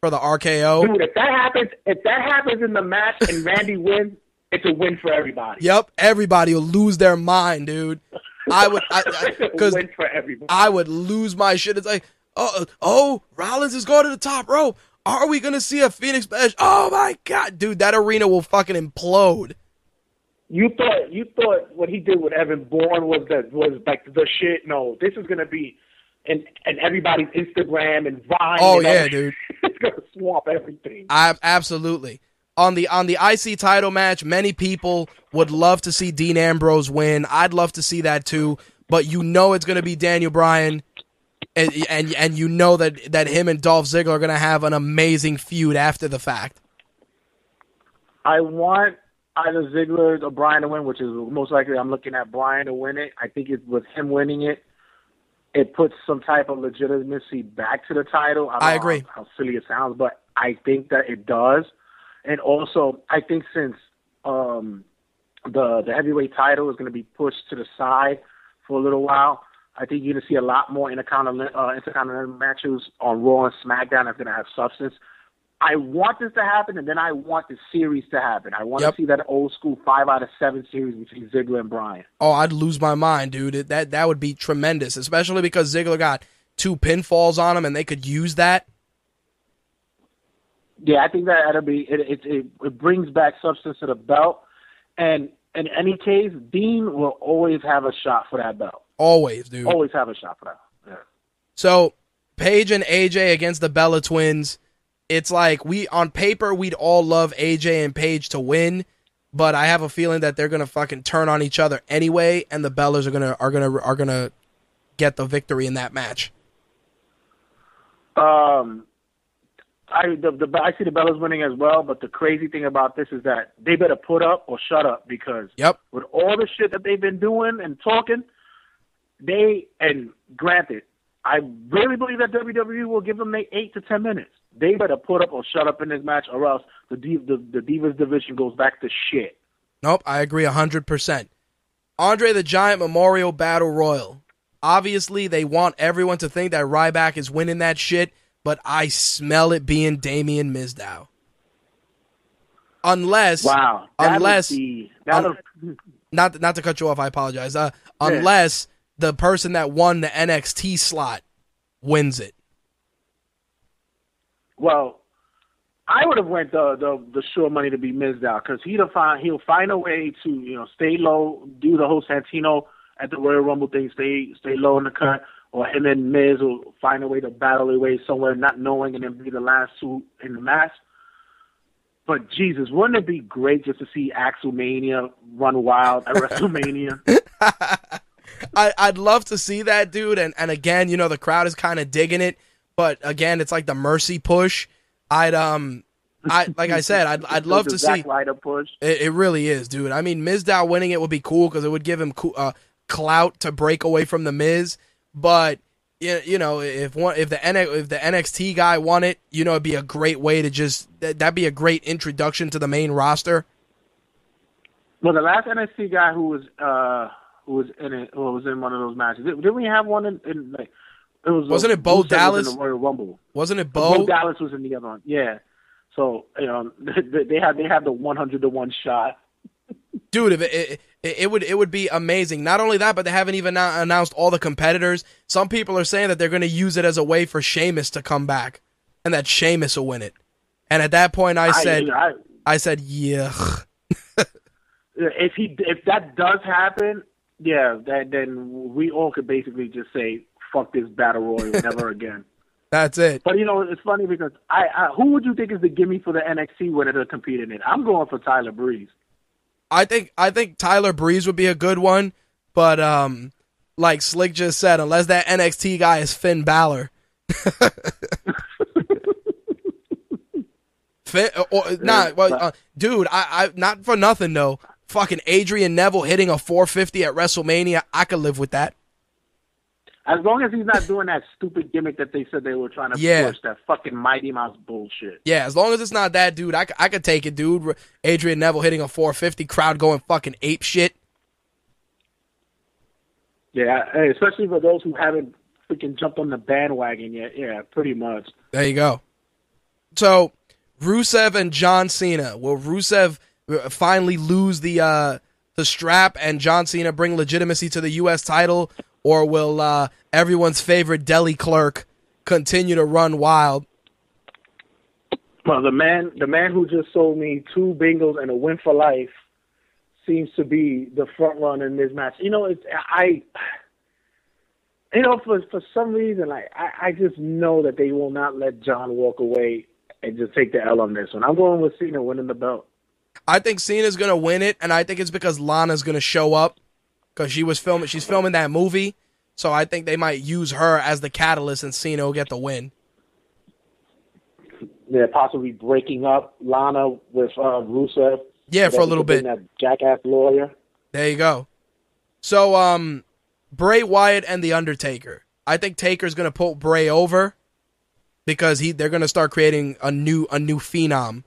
for the RKO? Dude, if that happens, if that happens in the match and Randy wins, it's a win for everybody. Yep, everybody will lose their mind, dude. I would, because for everybody. I would lose my shit. It's like, oh, oh, Rollins is going to the top rope. Are we gonna see a Phoenix Splash? Oh my god, dude, that arena will fucking implode. You thought you thought what he did with Evan Bourne was the was like the shit. No, this is gonna be and and everybody's Instagram and Vine. Oh, and yeah, everything. dude. it's gonna swamp everything. I, absolutely. On the on the IC title match, many people would love to see Dean Ambrose win. I'd love to see that too, but you know it's going to be Daniel Bryan, and, and and you know that that him and Dolph Ziggler are going to have an amazing feud after the fact. I want either Ziggler or Bryan to win, which is most likely I'm looking at Bryan to win it. I think it with him winning it, it puts some type of legitimacy back to the title. I, I agree. How, how silly it sounds, but I think that it does. And also, I think since um, the the heavyweight title is going to be pushed to the side for a little while, I think you're going to see a lot more intercontinental, uh, intercontinental matches on Raw and SmackDown that's going to have substance. I want this to happen, and then I want the series to happen. I want Yep. to see that old school five out of seven series between Ziggler and Bryan. Oh, I'd lose my mind, dude. It- That that would be tremendous, especially because Ziggler got two pinfalls on him, and they could use that. Yeah, I think that that'll be it. It, it, it brings back substance to the belt, and in any case, Dean will always have a shot for that belt. Always, dude. Always have a shot for that. Yeah. So Paige and AJ against the Bella Twins. It's like we on paper we'd all love AJ and Paige to win, but I have a feeling that they're gonna fucking turn on each other anyway, and the Bellas are gonna are gonna are gonna get the victory in that match. Um, I the, the I see the Bellas winning as well, but the crazy thing about this is that they better put up or shut up because Yep. with all the shit that they've been doing and talking, they and granted, I really believe that WWE will give them eight, eight to ten minutes. They better put up or shut up in this match, or else the Div- the, the Divas division goes back to shit. Nope, I agree 100%. Andre the Giant Memorial Battle Royal. Obviously, they want everyone to think that Ryback is winning that shit, but I smell it being Damian Mizdow. Unless, Wow, unless, be, un- not not to cut you off, I apologize. Uh, unless the person that won the NXT slot wins it. Well, I would have went the the the sure money to be Mizdow because he'll find he'll find a way to you know stay low, do the whole Santino at the Royal Rumble thing, stay stay low in the cut, or him and Miz will find a way to battle their way somewhere, not knowing, and then be the last two in the match. But Jesus, wouldn't it be great just to see Axelmania run wild at WrestleMania? I, I'd love to see that, dude. And and again, you know, the crowd is kind of digging it, but again, it's like the mercy push. I'd um, I like I said, I'd I'd love to see. Push. It, it really is, dude. I mean, Mizdow winning it would be cool because it would give him coo- uh, clout to break away from the Miz. But you you know, if one if the N- if the NXT guy won it, you know, it'd be a great way to just that, that'd be a great introduction to the main roster. Well, the last NXT guy who was uh who was in it, who was in one of those matches, didn't we have one in, in like it was Wasn't it Bo Rusev was Dallas? in the Royal Rumble? Wasn't it Bo, Bo? Dallas was in the other one, yeah. So you know they, they had they had the one hundred to one shot. dude, if it, it, it, would it would be amazing. Not only that, but they haven't even announced all the competitors. Some people are saying that they're going to use it as a way for Sheamus to come back, and that Sheamus will win it. And at that point, I said, I, I said, yeah, if he if that does happen, yeah, that then we all could basically just say fuck this battle royal never again. that's it. But you know, it's funny because I, I who would you think is the gimme for the NXT winner to compete in it? I'm going for Tyler Breeze. I think I think Tyler Breeze would be a good one, but um, like Slick just said, unless that NXT guy is Finn Balor. Finn, or, nah, well, uh, dude, I, I not for nothing though. Fucking Adrian Neville hitting a 450 at WrestleMania, I could live with that. As long as he's not doing that stupid gimmick that they said they were trying to Yeah. push, that fucking Mighty Mouse bullshit. Yeah, as long as it's not that dude, I could take it, dude. Adrian Neville hitting a 450, crowd going fucking ape shit. Yeah, especially for those who haven't freaking jumped on the bandwagon yet. Yeah, pretty much. There you go. So, Rusev and John Cena. Will Rusev finally lose the uh, the strap and John Cena bring legitimacy to the U.S. title, or will uh, everyone's favorite deli clerk continue to run wild? Well, the man, the man who just sold me two bingos and a win for life, seems to be the front runner in this match. You know, it's I. You know, for for some reason, like I, I just know that they will not let John walk away and just take the L on this one. I'm going with Cena winning the belt. I think Cena's gonna win it, and I think it's because Lana's gonna show up because she was filming. She's filming that movie, so I think they might use her as the catalyst, and Cena will get the win. They're possibly breaking up Lana with uh, Rusev. Yeah, for a little bit. That jackass lawyer. There you go. So, um, Bray Wyatt and the Undertaker. I think Taker's gonna put Bray over because he they're gonna start creating a new a new phenom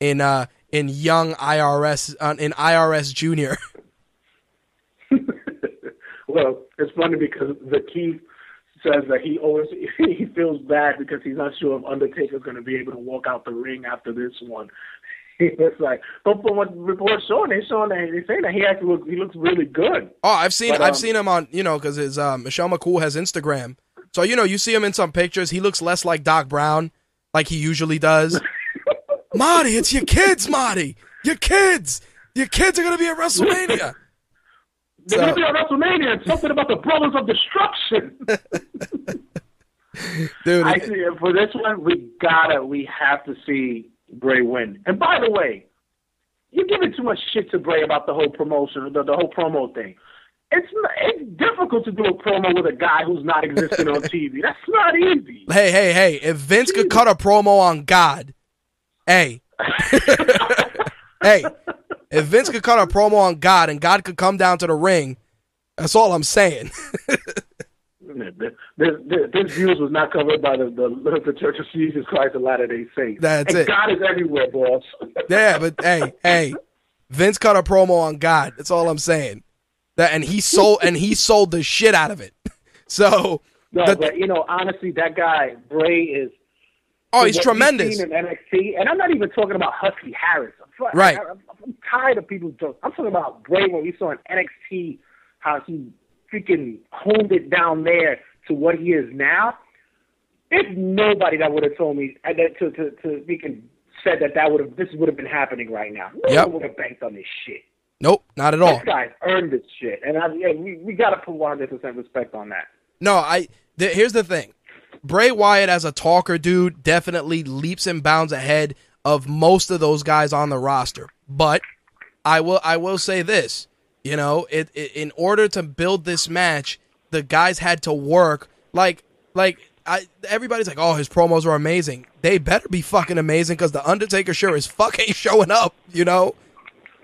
in uh in young IRS uh, in IRS Junior. Well, it's funny because the Keith says that he always he feels bad because he's not sure if Undertaker's going to be able to walk out the ring after this one. It's like, but from what reports showing, they showing that they saying that he actually looks, he looks really good. Oh, I've seen But, I've um, seen him on you know because his uh, Michelle McCool has Instagram, so you know you see him in some pictures. He looks less like Doc Brown like he usually does. Marty, it's your kids, Marty. Your kids. Your kids are gonna be at WrestleMania. They're going to be on WrestleMania. and Something about the Brothers of Destruction. Dude, I see. For this one, we gotta, we have to see Bray win. And by the way, you're giving too much shit to Bray about the whole promotion, the, the whole promo thing. It's not, it's difficult to do a promo with a guy who's not existing on TV. That's not easy. Hey, hey, hey! If Vince could cut a promo on God, hey, hey, if Vince could cut a promo on God and God could come down to the ring, that's all I'm saying. this, views was not covered by the, the, the Church of Jesus Christ of Latter Day Saints. That's and it. God is everywhere, boss. yeah, but hey, hey, Vince cut a promo on God. That's all I'm saying. That and he sold and he sold the shit out of it. So no, the- but you know, honestly, that guy Bray is. Oh, he's tremendous. In NXT, and I'm not even talking about Husky Harris. I'm, Right. I, am I'm tired of people talking. I'm talking about Bray when we saw in NXT how he freaking honed it down there to what he is now. There's nobody that would have told me uh, that to to to freaking said that that would have this would have been happening right now. No Yep. one would have banked on this shit. Nope, not at all. This guy's earned this shit, and I, yeah, we we got to put 100 percent respect on that. No, I. Th- here's the thing. Bray Wyatt as a talker dude definitely leaps and bounds ahead of most of those guys on the roster. But I will I will say this, you know, it, it in order to build this match, the guys had to work like like I everybody's like, "Oh, his promos are amazing." They better be fucking amazing cuz the Undertaker sure is fucking showing up, you know?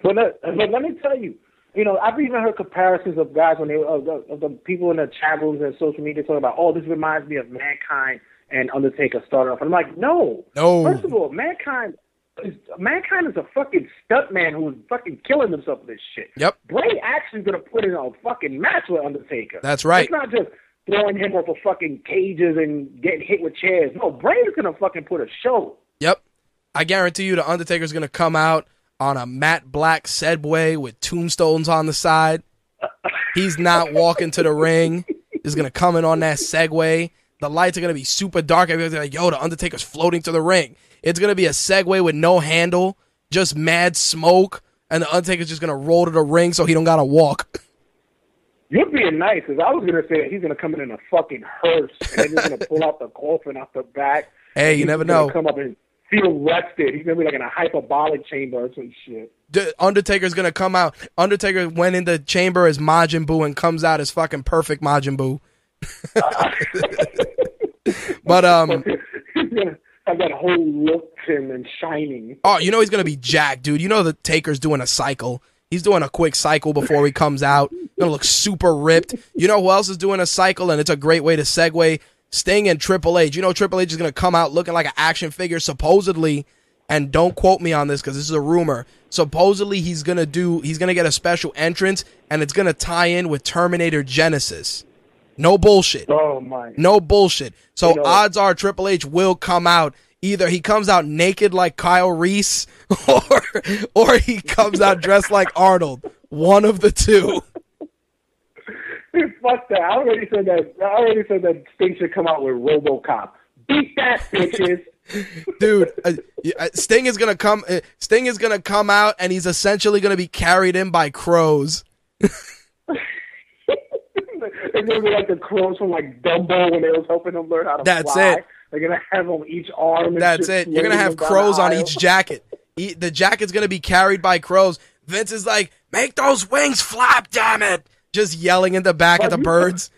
But but let me tell you, you know, I've even heard comparisons of guys when they of the, of the people in the chat rooms and social media talking about, oh, this reminds me of Mankind and Undertaker started off. I'm like, no, No. First of all, Mankind. Is, Mankind is a fucking stuntman who's fucking killing himself with this shit. Yep. Bray actually gonna put in a fucking match with Undertaker. That's right. It's not just throwing him off of fucking cages and getting hit with chairs. No, Bray is gonna fucking put a show. Yep. I guarantee you the Undertaker's going to come out on a matte black Segway with tombstones on the side. He's not walking to the ring. He's going to come in on that Segway. The lights are going to be super dark. Everybody's like, yo, the Undertaker's floating to the ring. It's going to be a Segway with no handle, just mad smoke, and the Undertaker's just going to roll to the ring so he don't got to walk. You're being nice, because I was gonna say that he's gonna come in in a fucking hearse and he's gonna pull out the coffin out the back. Hey, you he's never know. Come up and feel rested. He's gonna be like in a hyperbolic chamber or some shit. The Undertaker's to come out. Undertaker went in the chamber as Majin Buu and comes out as fucking perfect Majin Buu. but um gonna have that whole look to him and shining. Oh, you know he's gonna be jacked, dude. You know the Taker's doing a cycle. He's doing a quick cycle before he comes out. Gonna look super ripped. You know who else is doing a cycle, and it's a great way to segue. Sting and Triple H. You know Triple H is gonna come out looking like an action figure, supposedly. And don't quote me on this because this is a rumor. Supposedly he's gonna do. He's gonna get a special entrance, and it's gonna tie in with Terminator Genisys. No bullshit. Oh my! No bullshit. So You know- odds are Triple H will come out. Either he comes out naked like Kyle Reese, or or he comes out dressed like Arnold. One of the two. Fuck that! I already said that. I already said that Sting should come out with RoboCop. Beat that, bitches. Dude, uh, uh, Sting is gonna come. Uh, Sting is gonna come out, and he's essentially gonna be carried in by crows. They're gonna be like the crows from like Dumbo when they was helping him learn how to That's fly. it. They're gonna have on each arm. And That's it. You're gonna have crows on each jacket. The jacket's gonna be carried by crows. Vince is like, "Make those wings flap, damn it!" Just yelling in the back at the birds.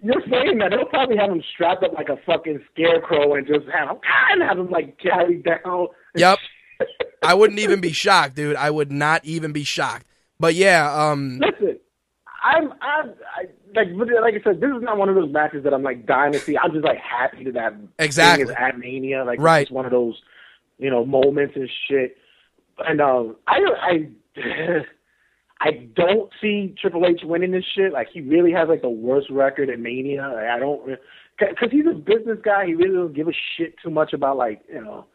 You're saying that they'll probably have him strapped up like a fucking scarecrow and just have him and have him like carried down. Yep. I wouldn't even be shocked, dude. I would not even be shocked. But yeah, um, Listen, I'm I'm I, like like I said, this is not one of those matches that I'm like dying to see. I'm just like happy that that Exactly. thing is at Mania. Like Right. it's one of those you know moments and shit. And um, I I. I don't see Triple H winning this shit. Like he really has like the worst record at Mania. Like, I don't because he's a business guy. He really doesn't give a shit too much about like you know,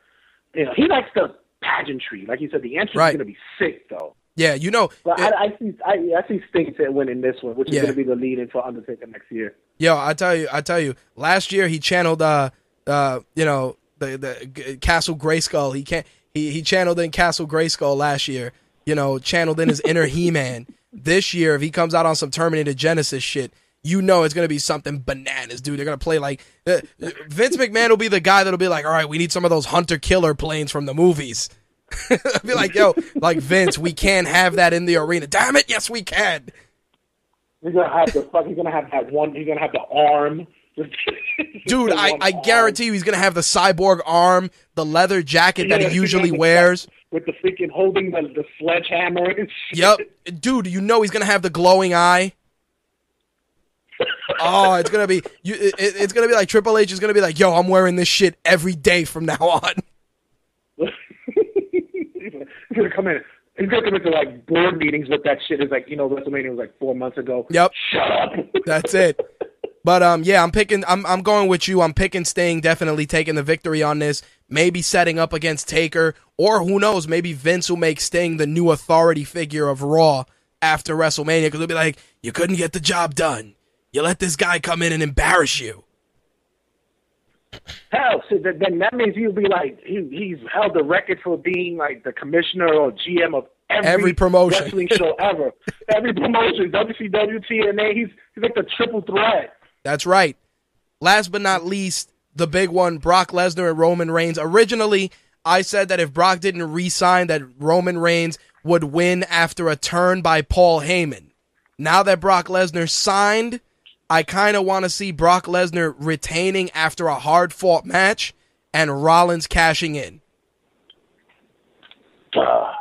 you know. He likes the pageantry. Like you said, the entrance Right. is gonna be sick though. yeah, you know, But it- I, I see I, I see Sting winning this one, which is going to be the lead in for Undertaker next year. Yo, I tell you, I tell you. Last year he channeled, uh, uh, you know, the the Castle Grayskull. He can't. He he channeled in Castle Grayskull last year. You know, channeled in his inner He Man. This year, if he comes out on some Terminator Genisys shit, you know it's gonna be something bananas, dude. They're gonna play like uh, Vince McMahon will be the guy that'll be like, all right, we need some of those hunter killer planes from the movies. Be like, yo, like Vince, we can't have that in the arena. Damn it, yes we can. He's gonna have the fuck. He's gonna have that one. He's gonna have the arm. Dude, I, I guarantee you he's gonna have the cyborg arm, the leather jacket that he usually wears. with the freaking holding the, the sledgehammer and shit. Yep. Dude, you know he's gonna have the glowing eye. Oh, it's gonna be you. It, it's gonna be like Triple H is gonna be like, "Yo, I'm wearing this shit every day from now on." he's gonna come in. He's gonna come into like board meetings with that shit. It's like you know WrestleMania was like four months ago. Yep. Shut up. That's it. But um, yeah, I'm picking. I'm I'm going with you. I'm picking Sting. Definitely taking the victory on this. Maybe setting up against Taker, or who knows? Maybe Vince will make Sting the new authority figure of Raw after WrestleMania because he'll be like, "You couldn't get the job done. You let this guy come in and embarrass you." Hell, so that, then that means he'll be like he he's held the record for being like the commissioner or GM of every, Every promotion. wrestling show ever. every promotion, WCW, TNA. He's he's like the triple threat. That's right. Last but not least, the big one, Brock Lesnar and Roman Reigns. Originally, I said that if Brock didn't re-sign, that Roman Reigns would win after a turn by Paul Heyman. Now that Brock Lesnar signed, I kind of want to see Brock Lesnar retaining after a hard-fought match and Rollins cashing in. Uh,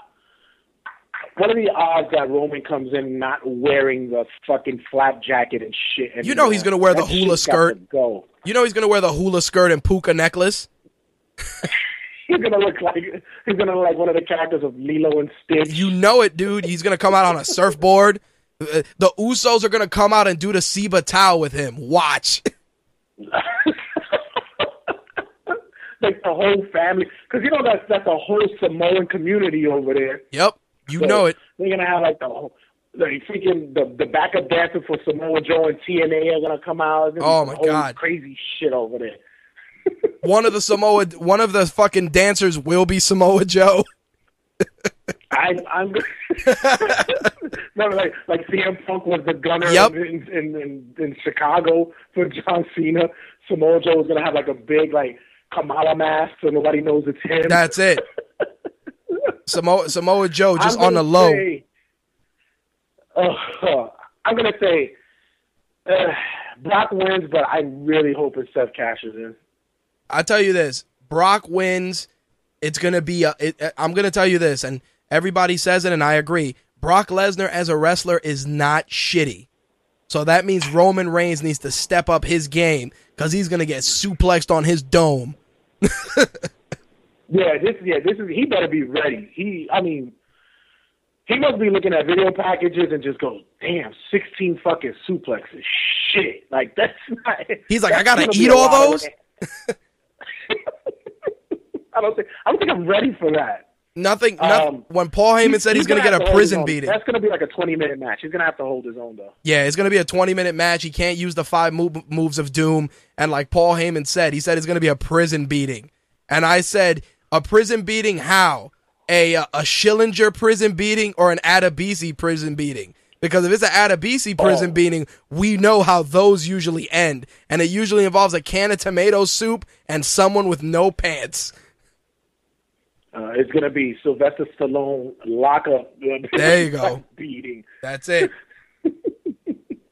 what are the odds that Roman comes in not wearing the fucking flap jacket and shit? Anymore? You know he's gonna wear the That hula skirt. Go. You know he's going to wear the hula skirt and puka necklace. He's gonna look like he's gonna look like one of the characters of Lilo and Stitch. You know it, dude. He's gonna come out on a surfboard. Uh, The Usos are gonna come out and do the Siva Tau with him. Watch. like the whole family, because you know that's that's a whole Samoan community over there. Yep, you So know it. They're gonna have like the whole. Like freaking the the backup dancer for Samoa Joe and TNA are gonna come out. Oh, my God. crazy shit over there. One of the Samoa, one of the fucking dancers will be Samoa Joe. I, I'm no, like like CM Punk was the gunner Yep. in, in in in Chicago for John Cena. Samoa Joe was gonna have like a big like Kamala mask, so nobody knows it's him. That's it. Samoa Samoa Joe just on the low. Say, uh, I'm gonna say uh, Brock wins, but I really hope it's Seth cashes in. I tell you this: Brock wins. It's gonna be. A, it, I'm gonna tell you this, and everybody says it, and I agree. Brock Lesnar as a wrestler is not shitty. So that means Roman Reigns needs to step up his game because he's gonna get suplexed on his dome. Yeah, this yeah, this is he better be ready. He I mean he must be looking at video packages and just go, damn, sixteen fucking suplexes. Shit. Like that's not He's like, I gotta eat all those? I don't think I don't think I'm ready for that. Nothing. nothing Um, when Paul Heyman said he's, gonna, have get a prison beating. That's gonna be like a twenty minute match. He's gonna have to hold his own though. Yeah, it's going to be a 20 minute match. He can't use the five move, moves of doom. And like Paul Heyman said, he said it's going to be a prison beating. And I said, a prison beating how? A uh, a Schillinger prison beating or an Adebisi prison beating? Because if it's an Adebisi prison Oh. beating, we know how those usually end. And it usually involves a can of tomato soup and someone with no pants. Uh, it's gonna be Sylvester Stallone lockup. There you go. beating. That's it.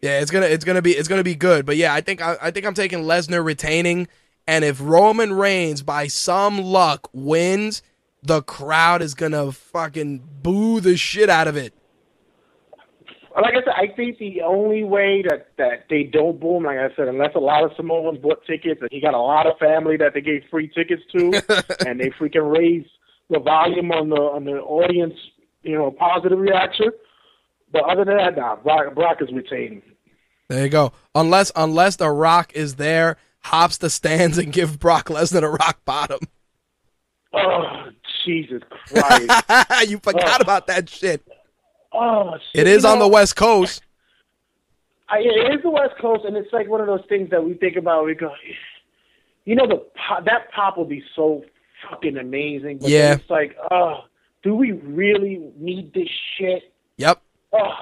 yeah, it's gonna it's gonna be it's gonna be good. But yeah, I think I, I think I'm taking Lesnar retaining, and if Roman Reigns by some luck wins, the crowd is gonna fucking boo the shit out of it. like I said, I think the only way that that they don't boo him, like I said, unless a lot of Samoans bought tickets and he got a lot of family that they gave free tickets to, and they freaking raise the volume on the on the audience, you know, positive reaction. But other than that, nah, Brock, Brock is retaining. There you go. Unless unless the Rock is there, hops the stands and give Brock Lesnar a rock bottom. Oh Jesus Christ! you forgot Ugh. about that shit. oh, It shit. is You on the West Coast. I, it is the West Coast, and it's like one of those things that we think about. We go, you know, the pop, that pop will be so fucking amazing. But Yeah. it's like, oh, do we really need this shit? Yep. Oh,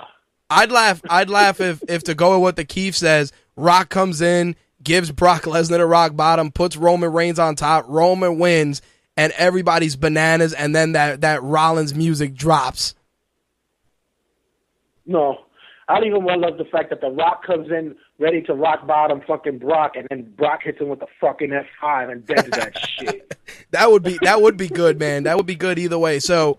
I'd laugh. I'd laugh if if to go with what the Keith says, Rock comes in, gives Brock Lesnar a rock bottom, puts Roman Reigns on top, Roman wins, and everybody's bananas, and then that that Rollins music drops. No, I don't even want to love the fact that The Rock comes in ready to rock bottom fucking Brock, and then Brock hits him with the fucking F five and dead to that shit. That would be that would be good, man. That would be good either way. So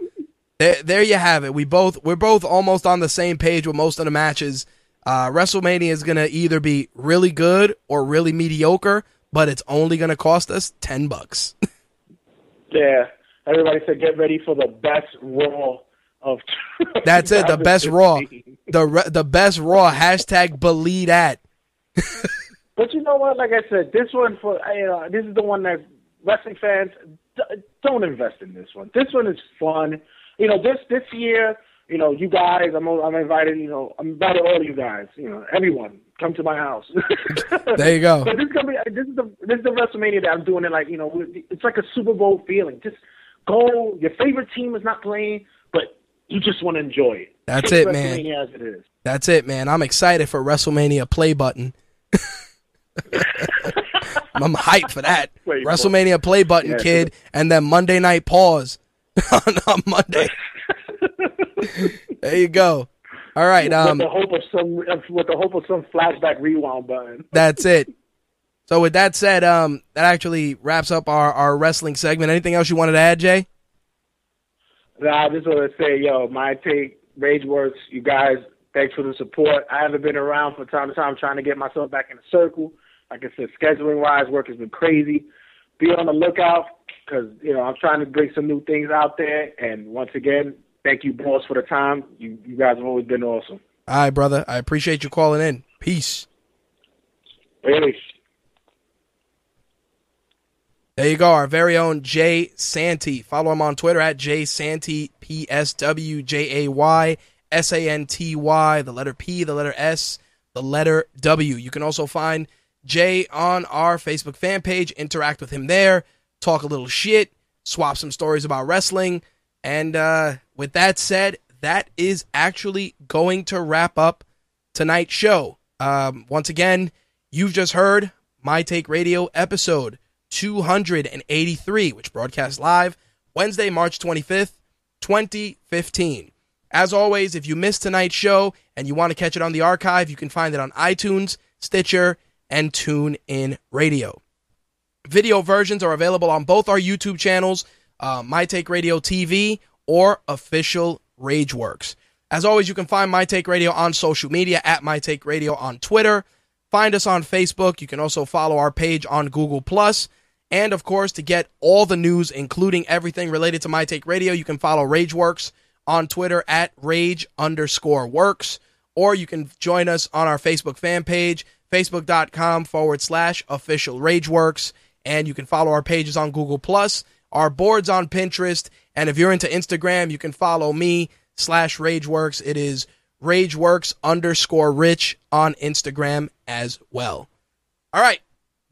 there, there you have it. We both we're both almost on the same page with most of the matches. Uh, WrestleMania is gonna either be really good or really mediocre, but it's only gonna cost us ten bucks. yeah, everybody said get ready for the best Raw of. That's it. The best Raw. The re- the best Raw. Hashtag believe that. but you know what? Like I said, this one for you know this is the one that wrestling fans d- don't invest in this one. This one is fun. You know this this year you know, you guys, I'm I'm invited, you know, I'm invited all of you guys, you know, everyone, come to my house. there you go. But this is gonna be this is the this is the WrestleMania that I'm doing it like you know it's like a Super Bowl feeling. Just go. Your favorite team is not playing, but you just want to enjoy it. That's Take it, man. WrestleMania as it is. That's it, man. I'm excited for WrestleMania play button. I'm hyped for that. Play WrestleMania play button, Yeah, kid, and then Monday night pause on Monday. There you go. All right, um, with the hope of some with the hope of some flashback rewind button. that's it. So with that said, um, that actually wraps up our, our wrestling segment. Anything else you wanted to add, Jay? Nah, I just want to say, yo, my take, Rageworks, you guys, thanks for the support. I haven't been around from time to time trying to get myself back in the circle. Like I said, scheduling wise, work has been crazy. Be on the lookout because you know I'm trying to bring some new things out there. And once again, thank you, boss, for the time. You you guys have always been awesome. All right, brother. I appreciate you calling in. Peace. Really. There you go, our very own Jay Santy. Follow him on Twitter at Jay Santy P S W J A Y S A N T Y, the letter P, the letter S, the letter W. You can also find Jay on our Facebook fan page, interact with him there, talk a little shit, swap some stories about wrestling. And uh, with that said, that is actually going to wrap up tonight's show. Um, once again, you've just heard My Take Radio episode 283, which broadcast live Wednesday, March 25th, 2015. As always, if you missed tonight's show and you want to catch it on the archive, you can find it on iTunes, Stitcher, and TuneIn Radio. Video versions are available on both our YouTube channels, uh, My Take Radio TV or official Rageworks. As always, you can find My Take Radio on social media at My Take Radio on Twitter. Find us on Facebook. You can also follow our page on Google Plus. And of course, to get all the news, including everything related to My Take Radio, you can follow Rageworks on Twitter at Rage underscore works. Or you can join us on our Facebook fan page, facebook.com forward slash official Rageworks. And you can follow our pages on Google Plus, our boards on Pinterest. And if you're into Instagram, you can follow me slash Rageworks. It is Rageworks underscore Rich on Instagram as well. All right.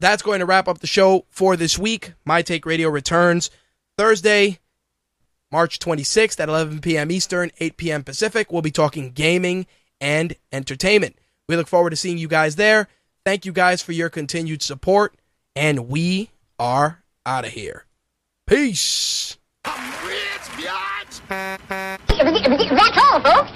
That's going to wrap up the show for this week. My Take Radio returns Thursday, March 26th at 11 p.m. Eastern, 8 p.m. Pacific. We'll be talking gaming and entertainment. We look forward to seeing you guys there. Thank you guys for your continued support, and we are out of here. Peace. That's all, folks.